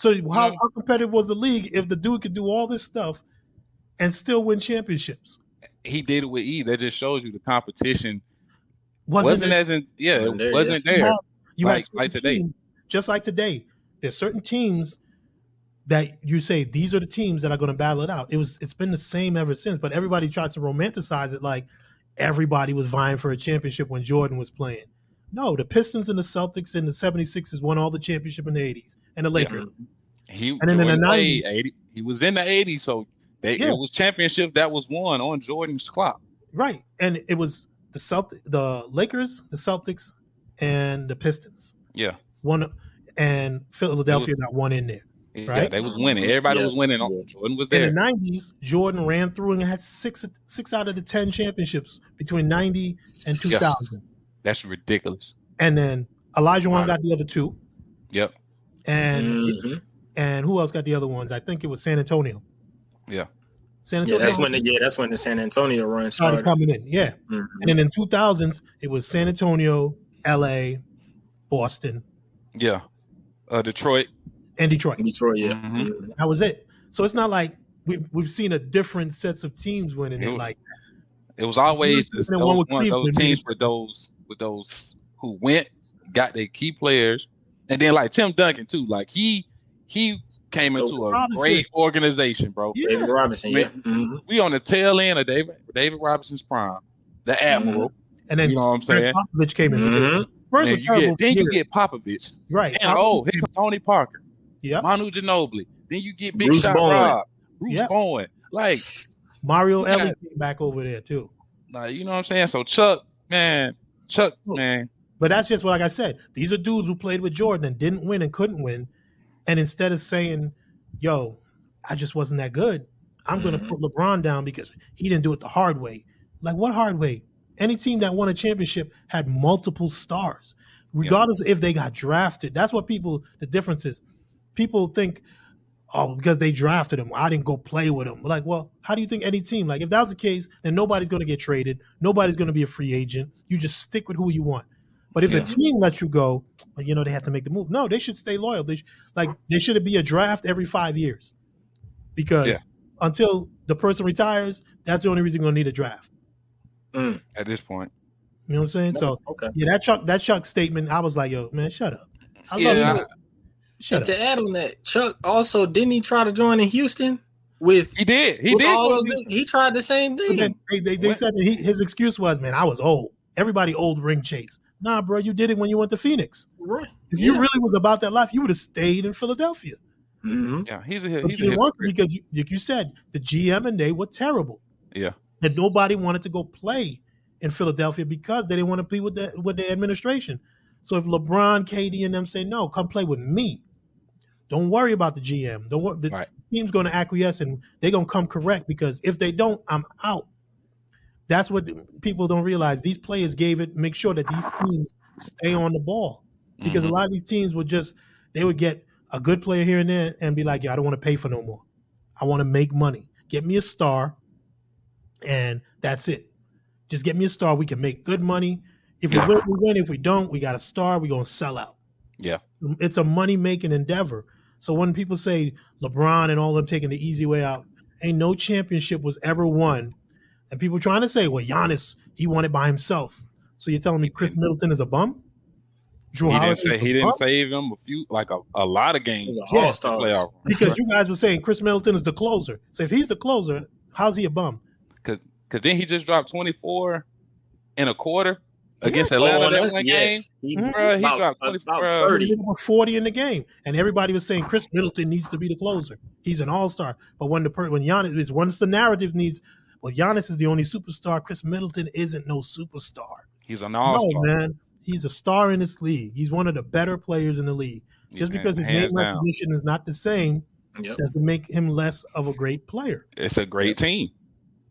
So how, Yeah. how competitive was the league if the dude could do all this stuff and still win championships? he did it with E. That just shows you the competition Wasn't, wasn't, it- as in yeah, Wasn't there, it wasn't You there. had- You Like- certain like today. teams- just like today. There's certain teams that you say these are the teams that are going to battle it out. It was it's been the same ever since, but everybody tries to romanticize it like everybody was vying for a championship when Jordan was playing. No, the Pistons and the Celtics and the 76ers won all the championship in the 80s and the Lakers. He And then in the Jordan played 90s 80, he was in the 80s, so they, Yeah. it was championship that was won on Jordan's clock. Right. And it was the Celtic the Lakers, the Celtics and the Pistons. Yeah. One and Philadelphia got one in there. Yeah, Right? they was winning. Everybody Yeah. was winning. Jordan was there. In the nineties, Jordan ran through and had six six out of the ten championships between ninety and two thousand. Yeah. Thousand. That's ridiculous. And then Olajuwon got the other two. Yep. And Mhm. and who else got the other ones? I think it was San Antonio. Yeah. San Antonio. Yeah, that's when the yeah, that's when the San Antonio run started started. coming in. Yeah. Mhm. And then in two thousands, it was San Antonio, LA, Boston, Yeah. Uh, Detroit. and Detroit. Detroit, yeah. Mhm. Mhm. That was it. So it's not like we've we've seen a different sets of teams winning it. It was- Like It was always this, the those, one with one, those teams maybe. with those with those who went, got their key players, and then like Tim Duncan too. Like he he came into a Robinson. great organization, bro. yeah, David Robinson, yeah. Mhm. We on the tail end of David David Robinson's prime, the admiral. and then You know what I'm saying? Popovich came in. Mhm. Spurs Then you get, then you get Popovich. right. And oh, here comes Tony Parker, yeah. Manu Ginobili. Then you get Big Bruce Shot Bowen. Rob, Bruce Yep. Bowen. Like, Mario Yeah. Elie came back over there too. like, you know what I'm saying? So Chuck, man, Chuck, Look. man, But that's just what, like I said, these are dudes who played with Jordan and didn't win and couldn't win. And instead of saying, yo, I just wasn't that good, I'm going Mhm. to put LeBron down because he didn't do it the hard way. Like, what hard way? Any team that won a championship had multiple stars, regardless if they got drafted. That's what people, the difference is. People think, oh, because they drafted him, I didn't go play with him. Like, well, how do you think any team, like, if that was the case, then nobody's going to get traded. Nobody's going to be a free agent. You just stick with who you want. But if Yeah. the team lets you go, well, you know, they have to make the move. No, they should stay loyal. They sh- like they should be a draft every five years, because Yeah. until the person retires, that's the only reason you're gonna need a draft. Mm. at this point. You know what I'm saying? So okay. yeah, that Chuck that Chuck statement, I was like, yo, man, shut up. I Yeah, love you. I- Shut And up. to add on that, Chuck also didn't he try to join in Houston with, He did. He did. all of the, he tried the same thing. then they, they, they said that he, his excuse was, man, I was old. Everybody old ring chase. Nah, bro, you did it when you went to Phoenix. Right. If you really was about that life, you would have stayed in Philadelphia. Mhm. Yeah, he's a But he's a you didn't want to hypocrite. because, you, like you said, the GM and they were terrible. Yeah. And nobody wanted to go play in Philadelphia because they didn't want to be with the with the administration. So if LeBron, KD, and them say no, come play with me. Don't worry about the GM. Don't worry. The, Right. team's going to acquiesce and they're going to come correct because if they don't, I'm out. That's what people don't realize. These players gave it, make sure that these teams stay on the ball because Mhm. a lot of these teams would just they would get a good player here and there and be like, yeah, I don't want to pay for no more. I want to make money. Get me a star, and that's it. Just get me a star. We can make good money. If we Yeah. win, we win. If we don't, we got a star. We're gonna sell out. Yeah. It's a money making endeavor. So when people say LeBron and all of them taking the easy way out, ain't no championship was ever won. And people trying to say, well, Giannis, he won it by himself. So you're telling me Khris Middleton is a bum? Jrue He didn't say is a he didn't bum? save him a few like a, a lot of games. He's a Yeah. playoff because you guys were saying Khris Middleton is the closer. So if he's the closer, how's he a bum? Because because then he just dropped 24 in a quarter against Yeah. Atlanta Oh, that that's- one yes. He, Mhm. He about, dropped 20 about bruh. 30. He was 40 in the game, and everybody was saying Khris Middleton needs to be the closer. He's an all star. But when the per- when Giannis is once the narrative needs, well, Giannis is the only superstar. Khris Middleton isn't no superstar. He's an all-star. No, man, he's a star in this league. He's one of the better players in the league. Just Yeah, because his name down. recognition is not the same Yep. doesn't make him less of a great player. It's a great team.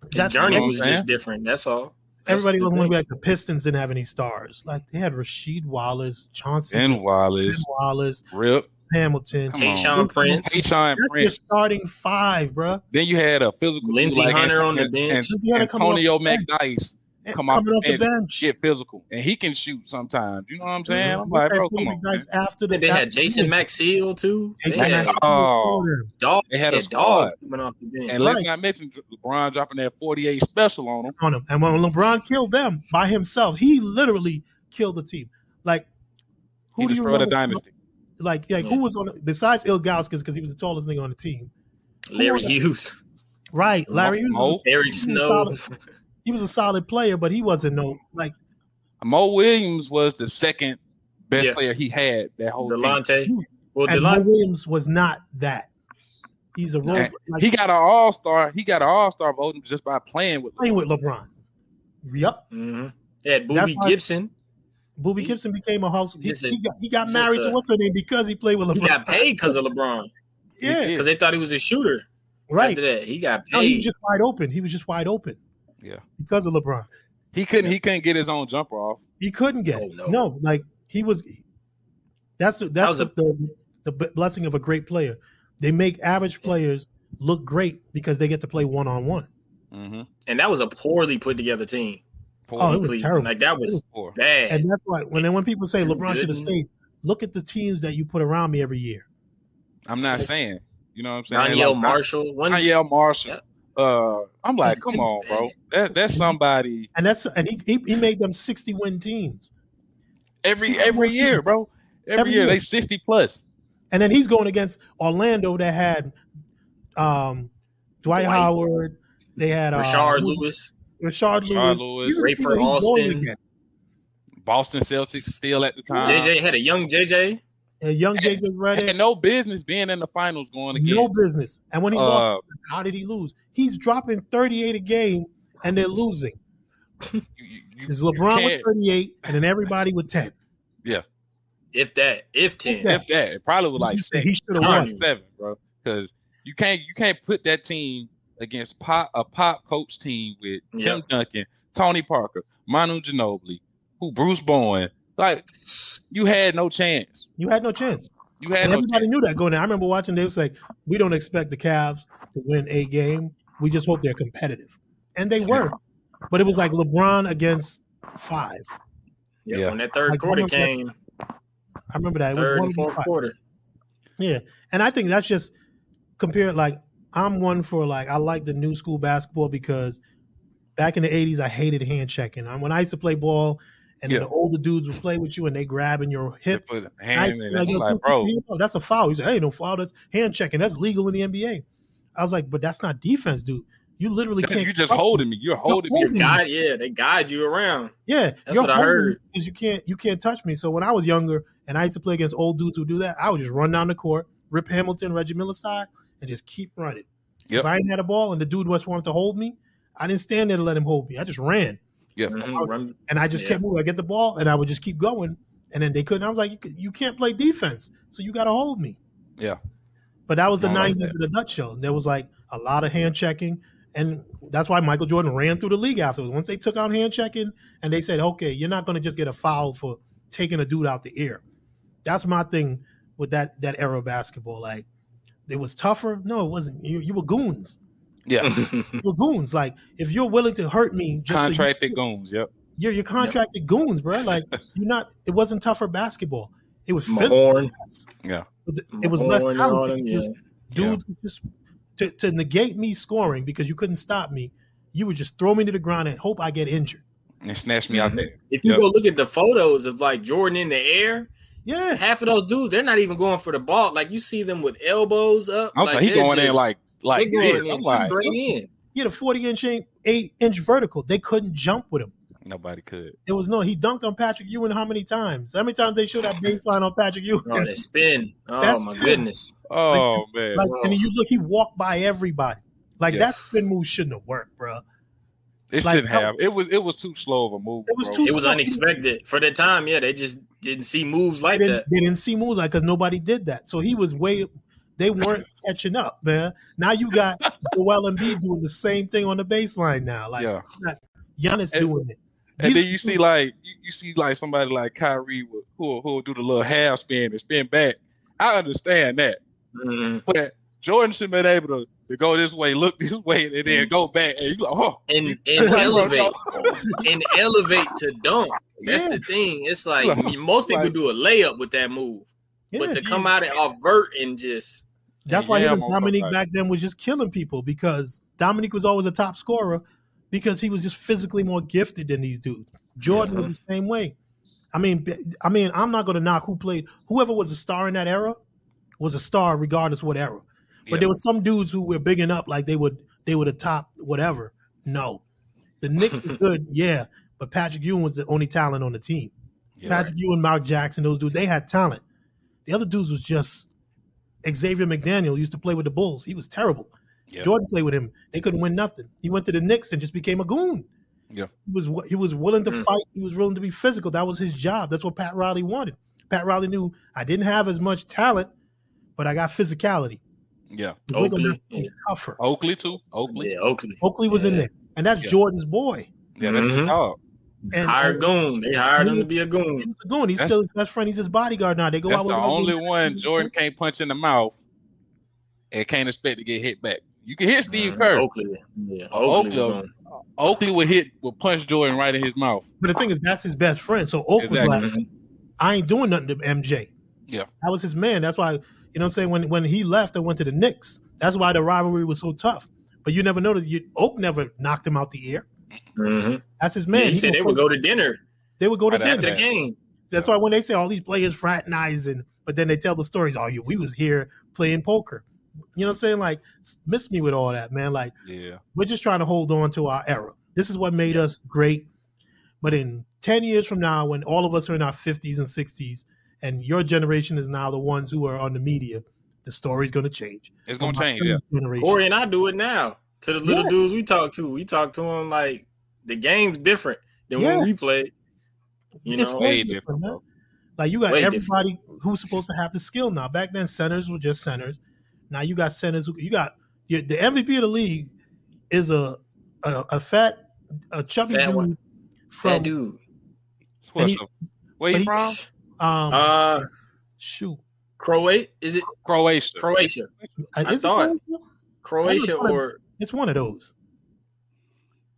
His That's journey was just different. That's all. That's Everybody the was want to be like the Pistons didn't have any stars. Like they had Rasheed Wallace, Chauncey Ben Ben Wallace, Wallace, Rip, Hamilton. Come. Tayshaun Prince. Tayshaun That's your Prince. starting five, bruh. Then you had a physical Lindsey dude Hunter on the bench. Ant- Lindsey Hunter coming off Antonio the. McDyess And come off coming off the bench, bench. get physical, and he can shoot sometimes. You know what I'm uh-huh. saying? I'm like, They bro, come on. guys man. after the Then they had Jason Maxiell too. They had Max- Oh. dog, They had a had dogs coming off the bench. And let's Right. not mention LeBron dropping that 48 special on him. on him. And when LeBron killed them by himself, he literally killed the team. Like He who do you destroyed a remember? dynasty. Like, like Yeah. who was on the, besides Ilgauskas because he was the tallest nigga on the team. Larry Hughes, Right, Larry. Hughes was- Mo, Eric Snow. Solid. he was a solid player, but he wasn't no like Mo Williams was the second best Yeah. player he had that whole team. Well, and Mo Delonte. Williams was not that. He's a role like He got an all star. He got an all star voting just by playing with. playing with LeBron. Yep. Mm-hmm. They had That's Boobie Gibson. Boobie He- Gibson became a house. He, a- he got, he got married a- to what's her name because he played with LeBron. He got paid because of LeBron. yeah. Because they thought he was a shooter. right. After that, he got No, he was just wide open. He was just wide open. Yeah. Because of LeBron. He couldn't. He couldn't get his own jumper off. He couldn't get Oh, it. no. No. like he was that's the that's was a- the, the blessing of a great player. They make average players look great because they get to play one on one. Mm-hmm. and that was a poorly put together team. Oh, it was Cleveland. terrible. Like that was Poor. bad. And that's why when when people say Too LeBron should have stayed, look at the teams that you put around me every year. I'm not saying. You know what I'm saying? Donyell Like, Marshall. One Donyell Marshall. Yep. Uh, I'm like, come on, bro. That that's somebody And that's and he he, he made them 60 win teams. every See, every year, bro. Every, Every year, year. they 60 plus. And then he's going against Orlando that had um Dwight, Dwight. Howard, they had uh, Rashard Lewis. Rashard Rashard Lewis, Lewis. These are the Rafer people he's going Alston. Boston Celtics still at the time. JJ had a young JJ. And young JJ had Redick, no business being in the finals going again. no business. And when he lost, uh, how did he lose? He's dropping 38 a game and they're losing. you, you, you, It's you LeBron with 38 and then everybody with 10. Yeah. If that, if ten. Yeah. if that, it probably was like He six, should have won. seven, bro. Because you can't you can't put that team against pop a pop coach team with Tim Yep. Duncan, Tony Parker, Manu Ginobili, who Bruce Bowen. Like you had no chance. You had no chance. You had And no everybody chance. knew that going in. I remember watching, they was like, we don't expect the Cavs to win a game. We just hope they're competitive. And they were. But it was like LeBron against five. Yeah. Yeah. When that third Like, quarter one of them- came, I remember that. It was third and fourth five. quarter. Yeah, and I think that's just compared. Like I'm one for like I like the new school basketball because back in the '80s I hated hand checking. I, when I used to play ball, and Yeah. the older dudes would play with you and they grabbing your They hip. put a I hand used in be it. I'm yo, like, bro, put- put- that's a foul. He said, "Hey, no foul. That's hand checking. That's legal in the NBA." I was like, "But that's not defense, dude. You literally can't. You're just touch me. holding me. You're holding me. holding me. Guide, yeah, they guide you around. Yeah, That's you're what I heard. me Because you can't you can't touch me. So when I was younger and I used to play against old dudes who do that, I would just run down the court, rip Hamilton, Reggie Miller side, and just keep running. Yep. If I ain't had a ball and the dude just wanted to hold me, I didn't stand there to let him hold me. I just ran Yeah. Mhm, run- and I just Yeah. kept moving. I get the ball and I would just keep going. And then they couldn't. I was like, you, can't play defense, so you got to hold me. Yeah. But that was the I like '90s in a nutshell. And There was like a lot of hand checking, and that's why Michael Jordan ran through the league afterwards. Once they took out hand checking, and they said, "Okay, you're not going to just get a foul for taking a dude out the air." That's my thing with that that era of basketball. Like, it was tougher. No, it wasn't. You, you were goons. Yeah, You were goons. Like, if you're willing to hurt me, just so you- contracted goons. Yep. you're you're contracted goons, bro. Like, you're not. It wasn't tougher basketball. It was physical. Mahorn, Yeah. It was less Mahorn and talented. them, It was yeah. dudes who just to, to negate me scoring because you couldn't stop me. You would just throw me to the ground and hope I get injured. And snatch me out mhm. there. If you Yep. go look at the photos of like Jordan in the air, Yeah, half of those dudes they're not even going for the ball. Like you see them with elbows up. I'm like like, he they're going in like like they're this. I'm like, straight in. he had a 40 inch, eight inch vertical. They couldn't jump with him. nobody could. It was no. He dunked on Patrick Ewing how many times? How many times they showed that baseline on Patrick Ewing? Oh, that spin. Oh That's my good. goodness. Oh man. like, and you look, he walked by everybody. Like Yeah. that spin move shouldn't have worked, bro. It Like, shouldn't have. It was it was too slow of a move. It was bro. too- It was unexpected for the time. Yeah, they just didn't see moves like They that. they didn't see moves like because nobody did that. So he was way. They weren't catching up, man. Now you got Joel Embiid doing the same thing on the baseline now. Like yeah. Giannis And- doing it. And These- then you see like you, you see like somebody like Kyrie will, who who'll do the little half spin and spin back. I understand that, Mhm. but Jordan should have been able to, to go this way, look this way, and then go back. And you like, oh, And and elevate and elevate to dunk. That's Yeah. the thing. It's like Like- most people like- do a layup with that move, Yeah, but to come out and avert and just that's and why even Dominique back then was just killing people because Dominique was always a top scorer because he was just physically more gifted than these dudes. Jordan was the same way. I mean, I mean, I'm not going to knock who played. Whoever was a star in that era was a star, regardless what era. But Yeah. there were some dudes who were bigging up like they would they would have top whatever. No, the Knicks were good, yeah, but Patrick Ewing was the only talent on the team. Yeah. Patrick Ewing, Mark Jackson, those dudes, they had talent. The other dudes was just Xavier McDaniel used to play with the Bulls. He was terrible. Yeah. Jordan played with him. They couldn't win nothing. He went to the Knicks and just became a goon. Yeah. He was he was willing to Mm. fight. He was willing to be physical. That was his job. That's what Pat Riley wanted. Pat Riley knew I didn't have as much talent, but I got physicality. yeah. Oakley, yeah. tougher. Oakley too. Oakley. yeah, Oakley. Oakley was in there, and that's Yeah. Jordan's boy. Yeah, that's his Mhm. dog. And, Hired and goon. They hired him to be a goon. was a goon. He's That's- still his best friend. He's his bodyguard now. They go That's out the with only one Jordan can't punch in the mouth and can't expect to get hit back. You can hit Steve Mhm. Kerr. Oakley. Yeah, Oakley, Oakley. Oakley would hit would punch Jordan right in his mouth. But the thing is, that's his best friend. So Oak Exactly. was like, I ain't doing nothing to MJ. Yeah. That was his man. That's why, you know what I'm saying? When when he left and went to the Knicks, that's why the rivalry was so tough. But you never noticed you Oak never knocked him out the air. Mhm. That's his Yeah, man. he He said they would- would go to dinner they would go to Right dinner. after the game. That's why when they say all these players fraternizing, but then they tell the stories, oh, you, we was here playing poker. You know what I'm saying? Like, miss me with all that, man. Like, Yeah. we're just trying to hold on to our era. This is what made us great. But in 10 years from now, when all of us are in our 50s and 60s, and your generation is now the ones who are on the media, the story's going to change. It's gonna change, yeah. Generation. Corey and I do it now. To the little Yeah. dudes we talk to, we talk to them like the game's different than Yeah. when we played. You It's know, way Way different, different, man. Like you got Way everybody who's supposed to have the skill now. Back then, centers were just centers. Now you got centers. Who, you got you, the MVP of the league is a a, a fat, a chubby Fat dude one. from that dude. What's he- up? Where you he- from? um Uh, shoot. Croatia. Is it Croatia. Croatia? Uh, I thought- Croatia? Croatia, or It's one of those.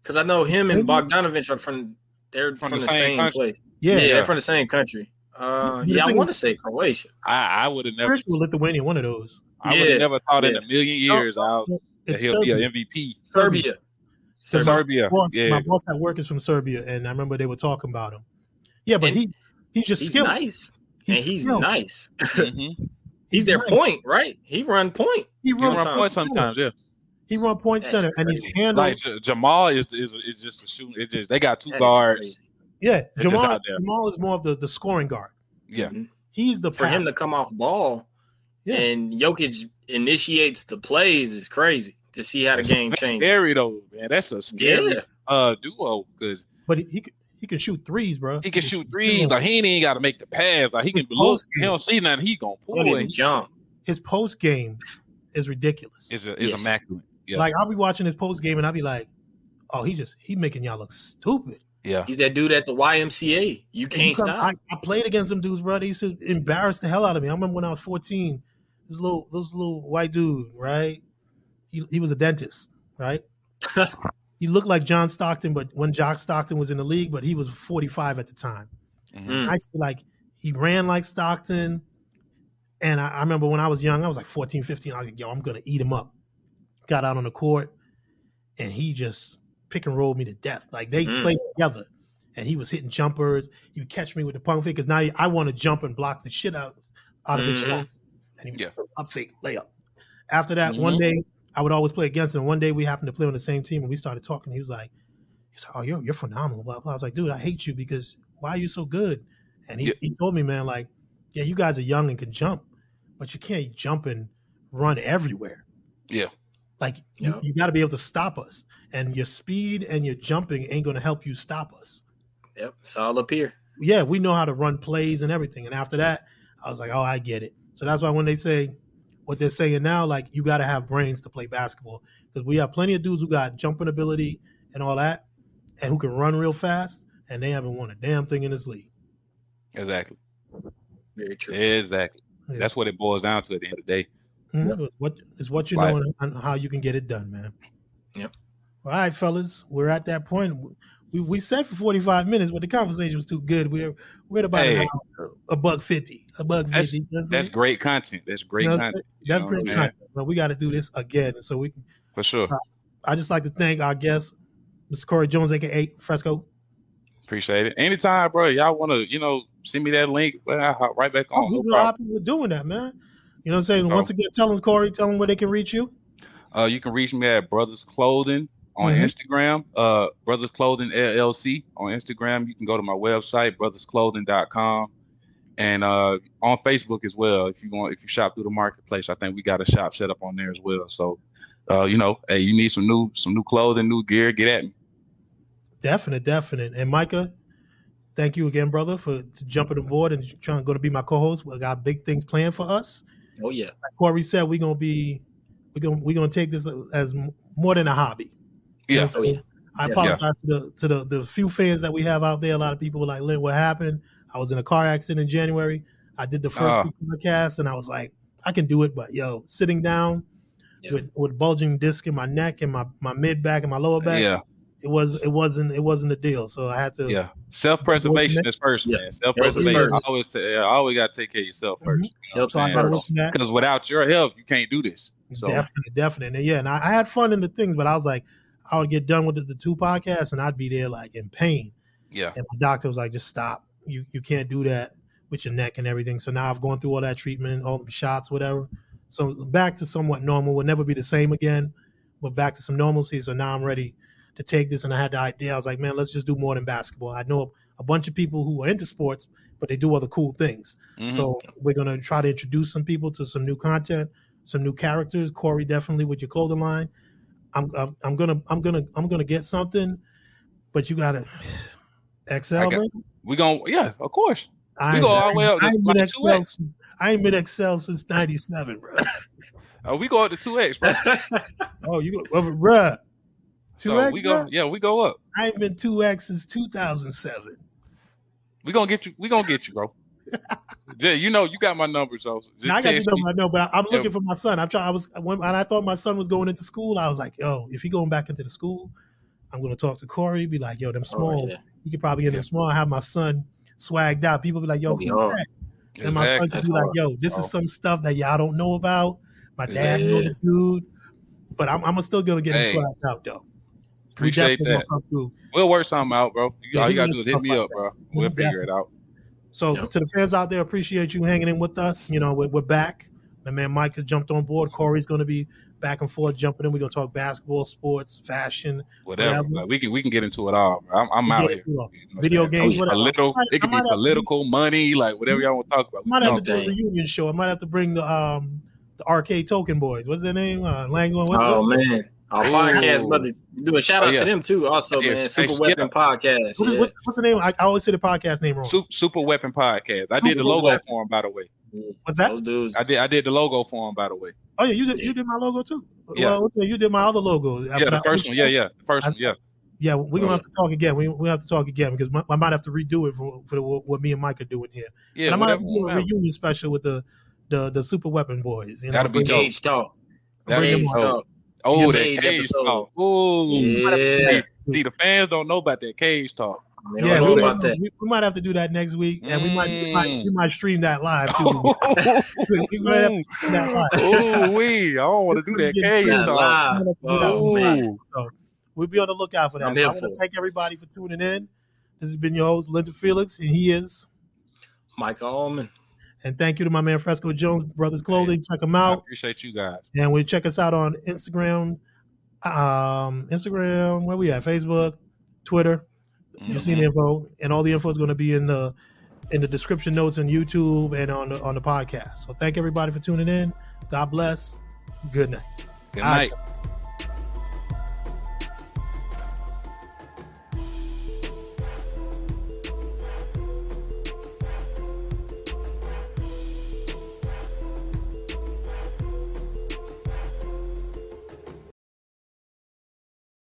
Because I know him and Bogdanovich are from they're from, the, same, country. place. Yeah, Yeah, Yeah. they're from the same country. Uh, yeah, I want to say Croatia. I, I would have never Chris or Lithuania, one of those. I would have never thought in a million years I'll, that he'll Serbia. be an MVP. Serbia. Serbia. Serbia. Boss, Yeah. My boss at work is from Serbia, and I remember they were talking about him. Yeah, but And he he's just He's skilled. nice. and he's skilled. nice. Mhm. He's their nice. point, right? He run point. He He run, run point sometimes, yeah. He run point That's center, and he's crazy. handled. Like J- Jamal is is is just a shooting. It's just they got two That is guards. yeah, just Jamal. Jamal is more of the, the scoring guard. Yeah, Mhm. He's the For him to come off ball Yeah. and Jokic initiates the plays is crazy to see how the game That's changes. scary though, man. That's a scary Yeah. uh duo because but he he, can- he can shoot threes, bro. he can shoot threes. Like he ain't even got to make the pass. Like he can look. He don't see nothing. He gonna He pull even it. jump. his post game is ridiculous. It's a, it's Yes. immaculate. Yeah. Like I'll be watching his post game and I'll be like, oh, he just he making y'all look stupid. yeah. He's that dude at the YMCA. You can't you come- stop. I, I played against them dudes, bro. They used to embarrass the hell out of me. I remember when I was 14, this little this little white dude, right? He, he was a dentist, right? he looked like John Stockton, but when Jock Stockton was in the league, but he was 45 at the time. Mhm. Mm. I feel like he ran like Stockton. And I, I remember when I was young, I was like 14, 15. I was like, yo, I'm going to eat him up. Got out on the court, and he just pick and rolled me to death. Like they Mm. played together, and he was hitting jumpers. He would catch me with the pump fake because now I want to jump and block the shit out, out of his Mhm. shot. And he would Yeah. up fake, layup. After that, one Mhm. day, I would always play against him. One day, we happened to play on the same team, and we started talking. He was like, like, "Oh, you're you're phenomenal." Blah, blah. I was like, "Dude, I hate you because why are you so good?" And he, Yeah. he told me, "Man, like, yeah, you guys are young and can jump, but you can't jump and run everywhere. Yeah. Like, you, you got to be able to stop us, and your speed and your jumping ain't going to help you stop us." Yep, it's all up here. yeah, we know how to run plays and everything. And after that, I was like, oh, I get it. So that's why when they say what they're saying now, like you got to have brains to play basketball because we have plenty of dudes who got jumping ability and all that, and who can run real fast, and they haven't won a damn thing in this league. Exactly. Very true. Exactly. Yeah. That's what it boils down to at the end of the day. Mhm. What is what you Right. know and, how you can get it done, man. Yep. All right, fellas, we're at that point. We we said for forty five minutes, but the conversation was too good. We're we're at about Hey. a buck fifty, a buck That's- fifty. Know That's great content. That's great You know content. You That's great I'm content, but we got to do this again. So we can. For sure. I just like to thank our guest, Mr. Corey Jones, aka Fresco. Appreciate it. Anytime, bro. Y'all want to, you know, send me that link, but I'll hop right back Oh, on. we No happy with doing that, man. You know what I'm saying? Once again, tell them Corey, tell them where they can reach you. Uh, you can reach me at Brthrs Clothing on Mhm. Instagram. Uh, Brthrs Clothing LLC on Instagram. You can go to my website, brthrsclothing.com. And uh, on Facebook as well. If you want, if you shop through the marketplace, I think we got a shop set up on there as well. So, uh, you know, hey, you need some new, some new clothing, new gear, get at me. Definite, definite. And Micah, thank you again, brother, for jumping aboard and trying going to be my co-host. We got big things planned for us. Oh yeah. Like Corey said, we're gonna be we're gonna we're gonna take this as more than a hobby. You know Yeah. what I'm? I Yeah. apologize to the to the, the few fans that we have out there. A lot of people were like, "Lynn, what happened?" I was in a car accident in January. I did the first Ah. week of the cast, and I was like, "I can do it," but yo, sitting down Yeah. with with bulging disc in my neck and my my mid back and my lower back, Yeah. It was it wasn't it wasn't a deal. So I had to. Yeah. Self preservation is first, Yeah. man. Self preservation. I always say, always got to take care of yourself 1st Mhm. Health So I is started first. looking at Because without your health, you can't do this. So definitely, definitely, and yeah, and I, I had fun in the things, but I was like, I would get done with the, the two podcasts, and I'd be there like in pain. yeah. And my doctor was like, just stop. You you can't do that with your neck and everything. So now I've gone through all that treatment, all the shots, whatever. So back to somewhat normal. Will never be the same again, but back to some normalcy. So now I'm ready to take this. And I had the idea. I was like, man, let's just do more than basketball. I know a bunch of people who are into sports, but they do other cool things. Mhm. So we're gonna try to introduce some people to some new content, some new characters. Corey, definitely with your clothing line. I'm I'm, I'm gonna I'm gonna I'm gonna get something, but you gotta XL. Got- we gonna yeah, of course. I we ain't- go all the way up to I ain't like been 2X. XL. I ain't been XL since '97, bro. Uh, we go up to two X, bro. Oh, you go, well, bruh. Two So X. we go, yeah, we go up. I ain't been two X since 2007. We gonna get you. We gonna get you, bro. yeah, you know, you got my number, so just Now, I got to text know. I know, but I, am Yeah. looking for my son. I'm trying. I was when, when I thought my son was going into school. I was like, yo, if he going back into the school, I'm gonna talk to Corey. Be like, yo, them Oh, smalls. yeah. He could probably get Yeah. them small. Have my son swagged out. People be like, yo, That'd be who's hard. that? And my son could That's be like, yo, this Oh. is some stuff that y'all don't know about. My dad know Yeah. the dude, but I'm, I'm still gonna get him swagged out though. We Appreciate definitely that. gonna come through. We'll work something out, bro. You- Yeah, All you gotta do is hit me like up, bro. We'll Mhm, figure it out. So Yep. to the fans out there, appreciate you hanging in with us. You know, we're, we're back. My man Mike has jumped on board. Corey's going to be back and forth jumping in. We're going to talk basketball, sports, fashion, Whatever. Whatever. Like, we can we can get into it all. Bro. I'm, I'm out here. into it all. You know video games, yeah. whatever. Political. I might- It could be might have to- political, money, like whatever y'all want to talk about. I might have to do a Everything. reunion show. I might have to bring the um the arcade token boys. What's their name? Uh, Lango. What, Oh man. Our Ooh. podcast brothers. Do a shout oh, out Oh, yeah. to them too. Also, Yeah, man. hey, Super yeah. Weapon Podcast. what is, what, what's the name? I, I always say the podcast name wrong. Super, Super Weapon Podcast. I did the logo Weapon. for him, by the way. What's that? Those dudes. I did. I did the logo for him, by the way. Oh yeah, you did. You did my logo too. Yeah. Well, you did my other logo. Yeah, the first one. Yeah, yeah, the first one. Yeah. Yeah, we're gonna Oh, have to talk again. We we have to talk again because my, I might have to redo it for, for what, what me and Mike are doing here. Yeah. and I might have to do a reunion special with the the the Super Weapon Boys. You know, That'll be bring- dope. Cage talk. That'd bring be them dope. Talk. Oh, that Cage cage episode. talk. Ooh. Yeah. See, the fans don't know about that cage talk. They Yeah, we, about that. we, we might have to do that next week, and we might we might, Mm. we might stream that live too. we might have to stream that live. Ooh, we I don't want to do that cage talk. live. Oh, man. So we'll be on the lookout for that. I'm So I here want for to thank everybody for tuning in. This has been your host, Lynton Felix, and he is. Micah Almond. And thank you to my man Fresco Jones, Brthrs Clothing. Check him I out. appreciate you guys. And we check us out on Instagram, um, Instagram, where we at? Facebook, Twitter. Mm-hmm. You've seen the info, and all the info is going to be in the in the description notes on YouTube and on the on the podcast. So thank everybody for tuning in. God bless. Good night. Good night.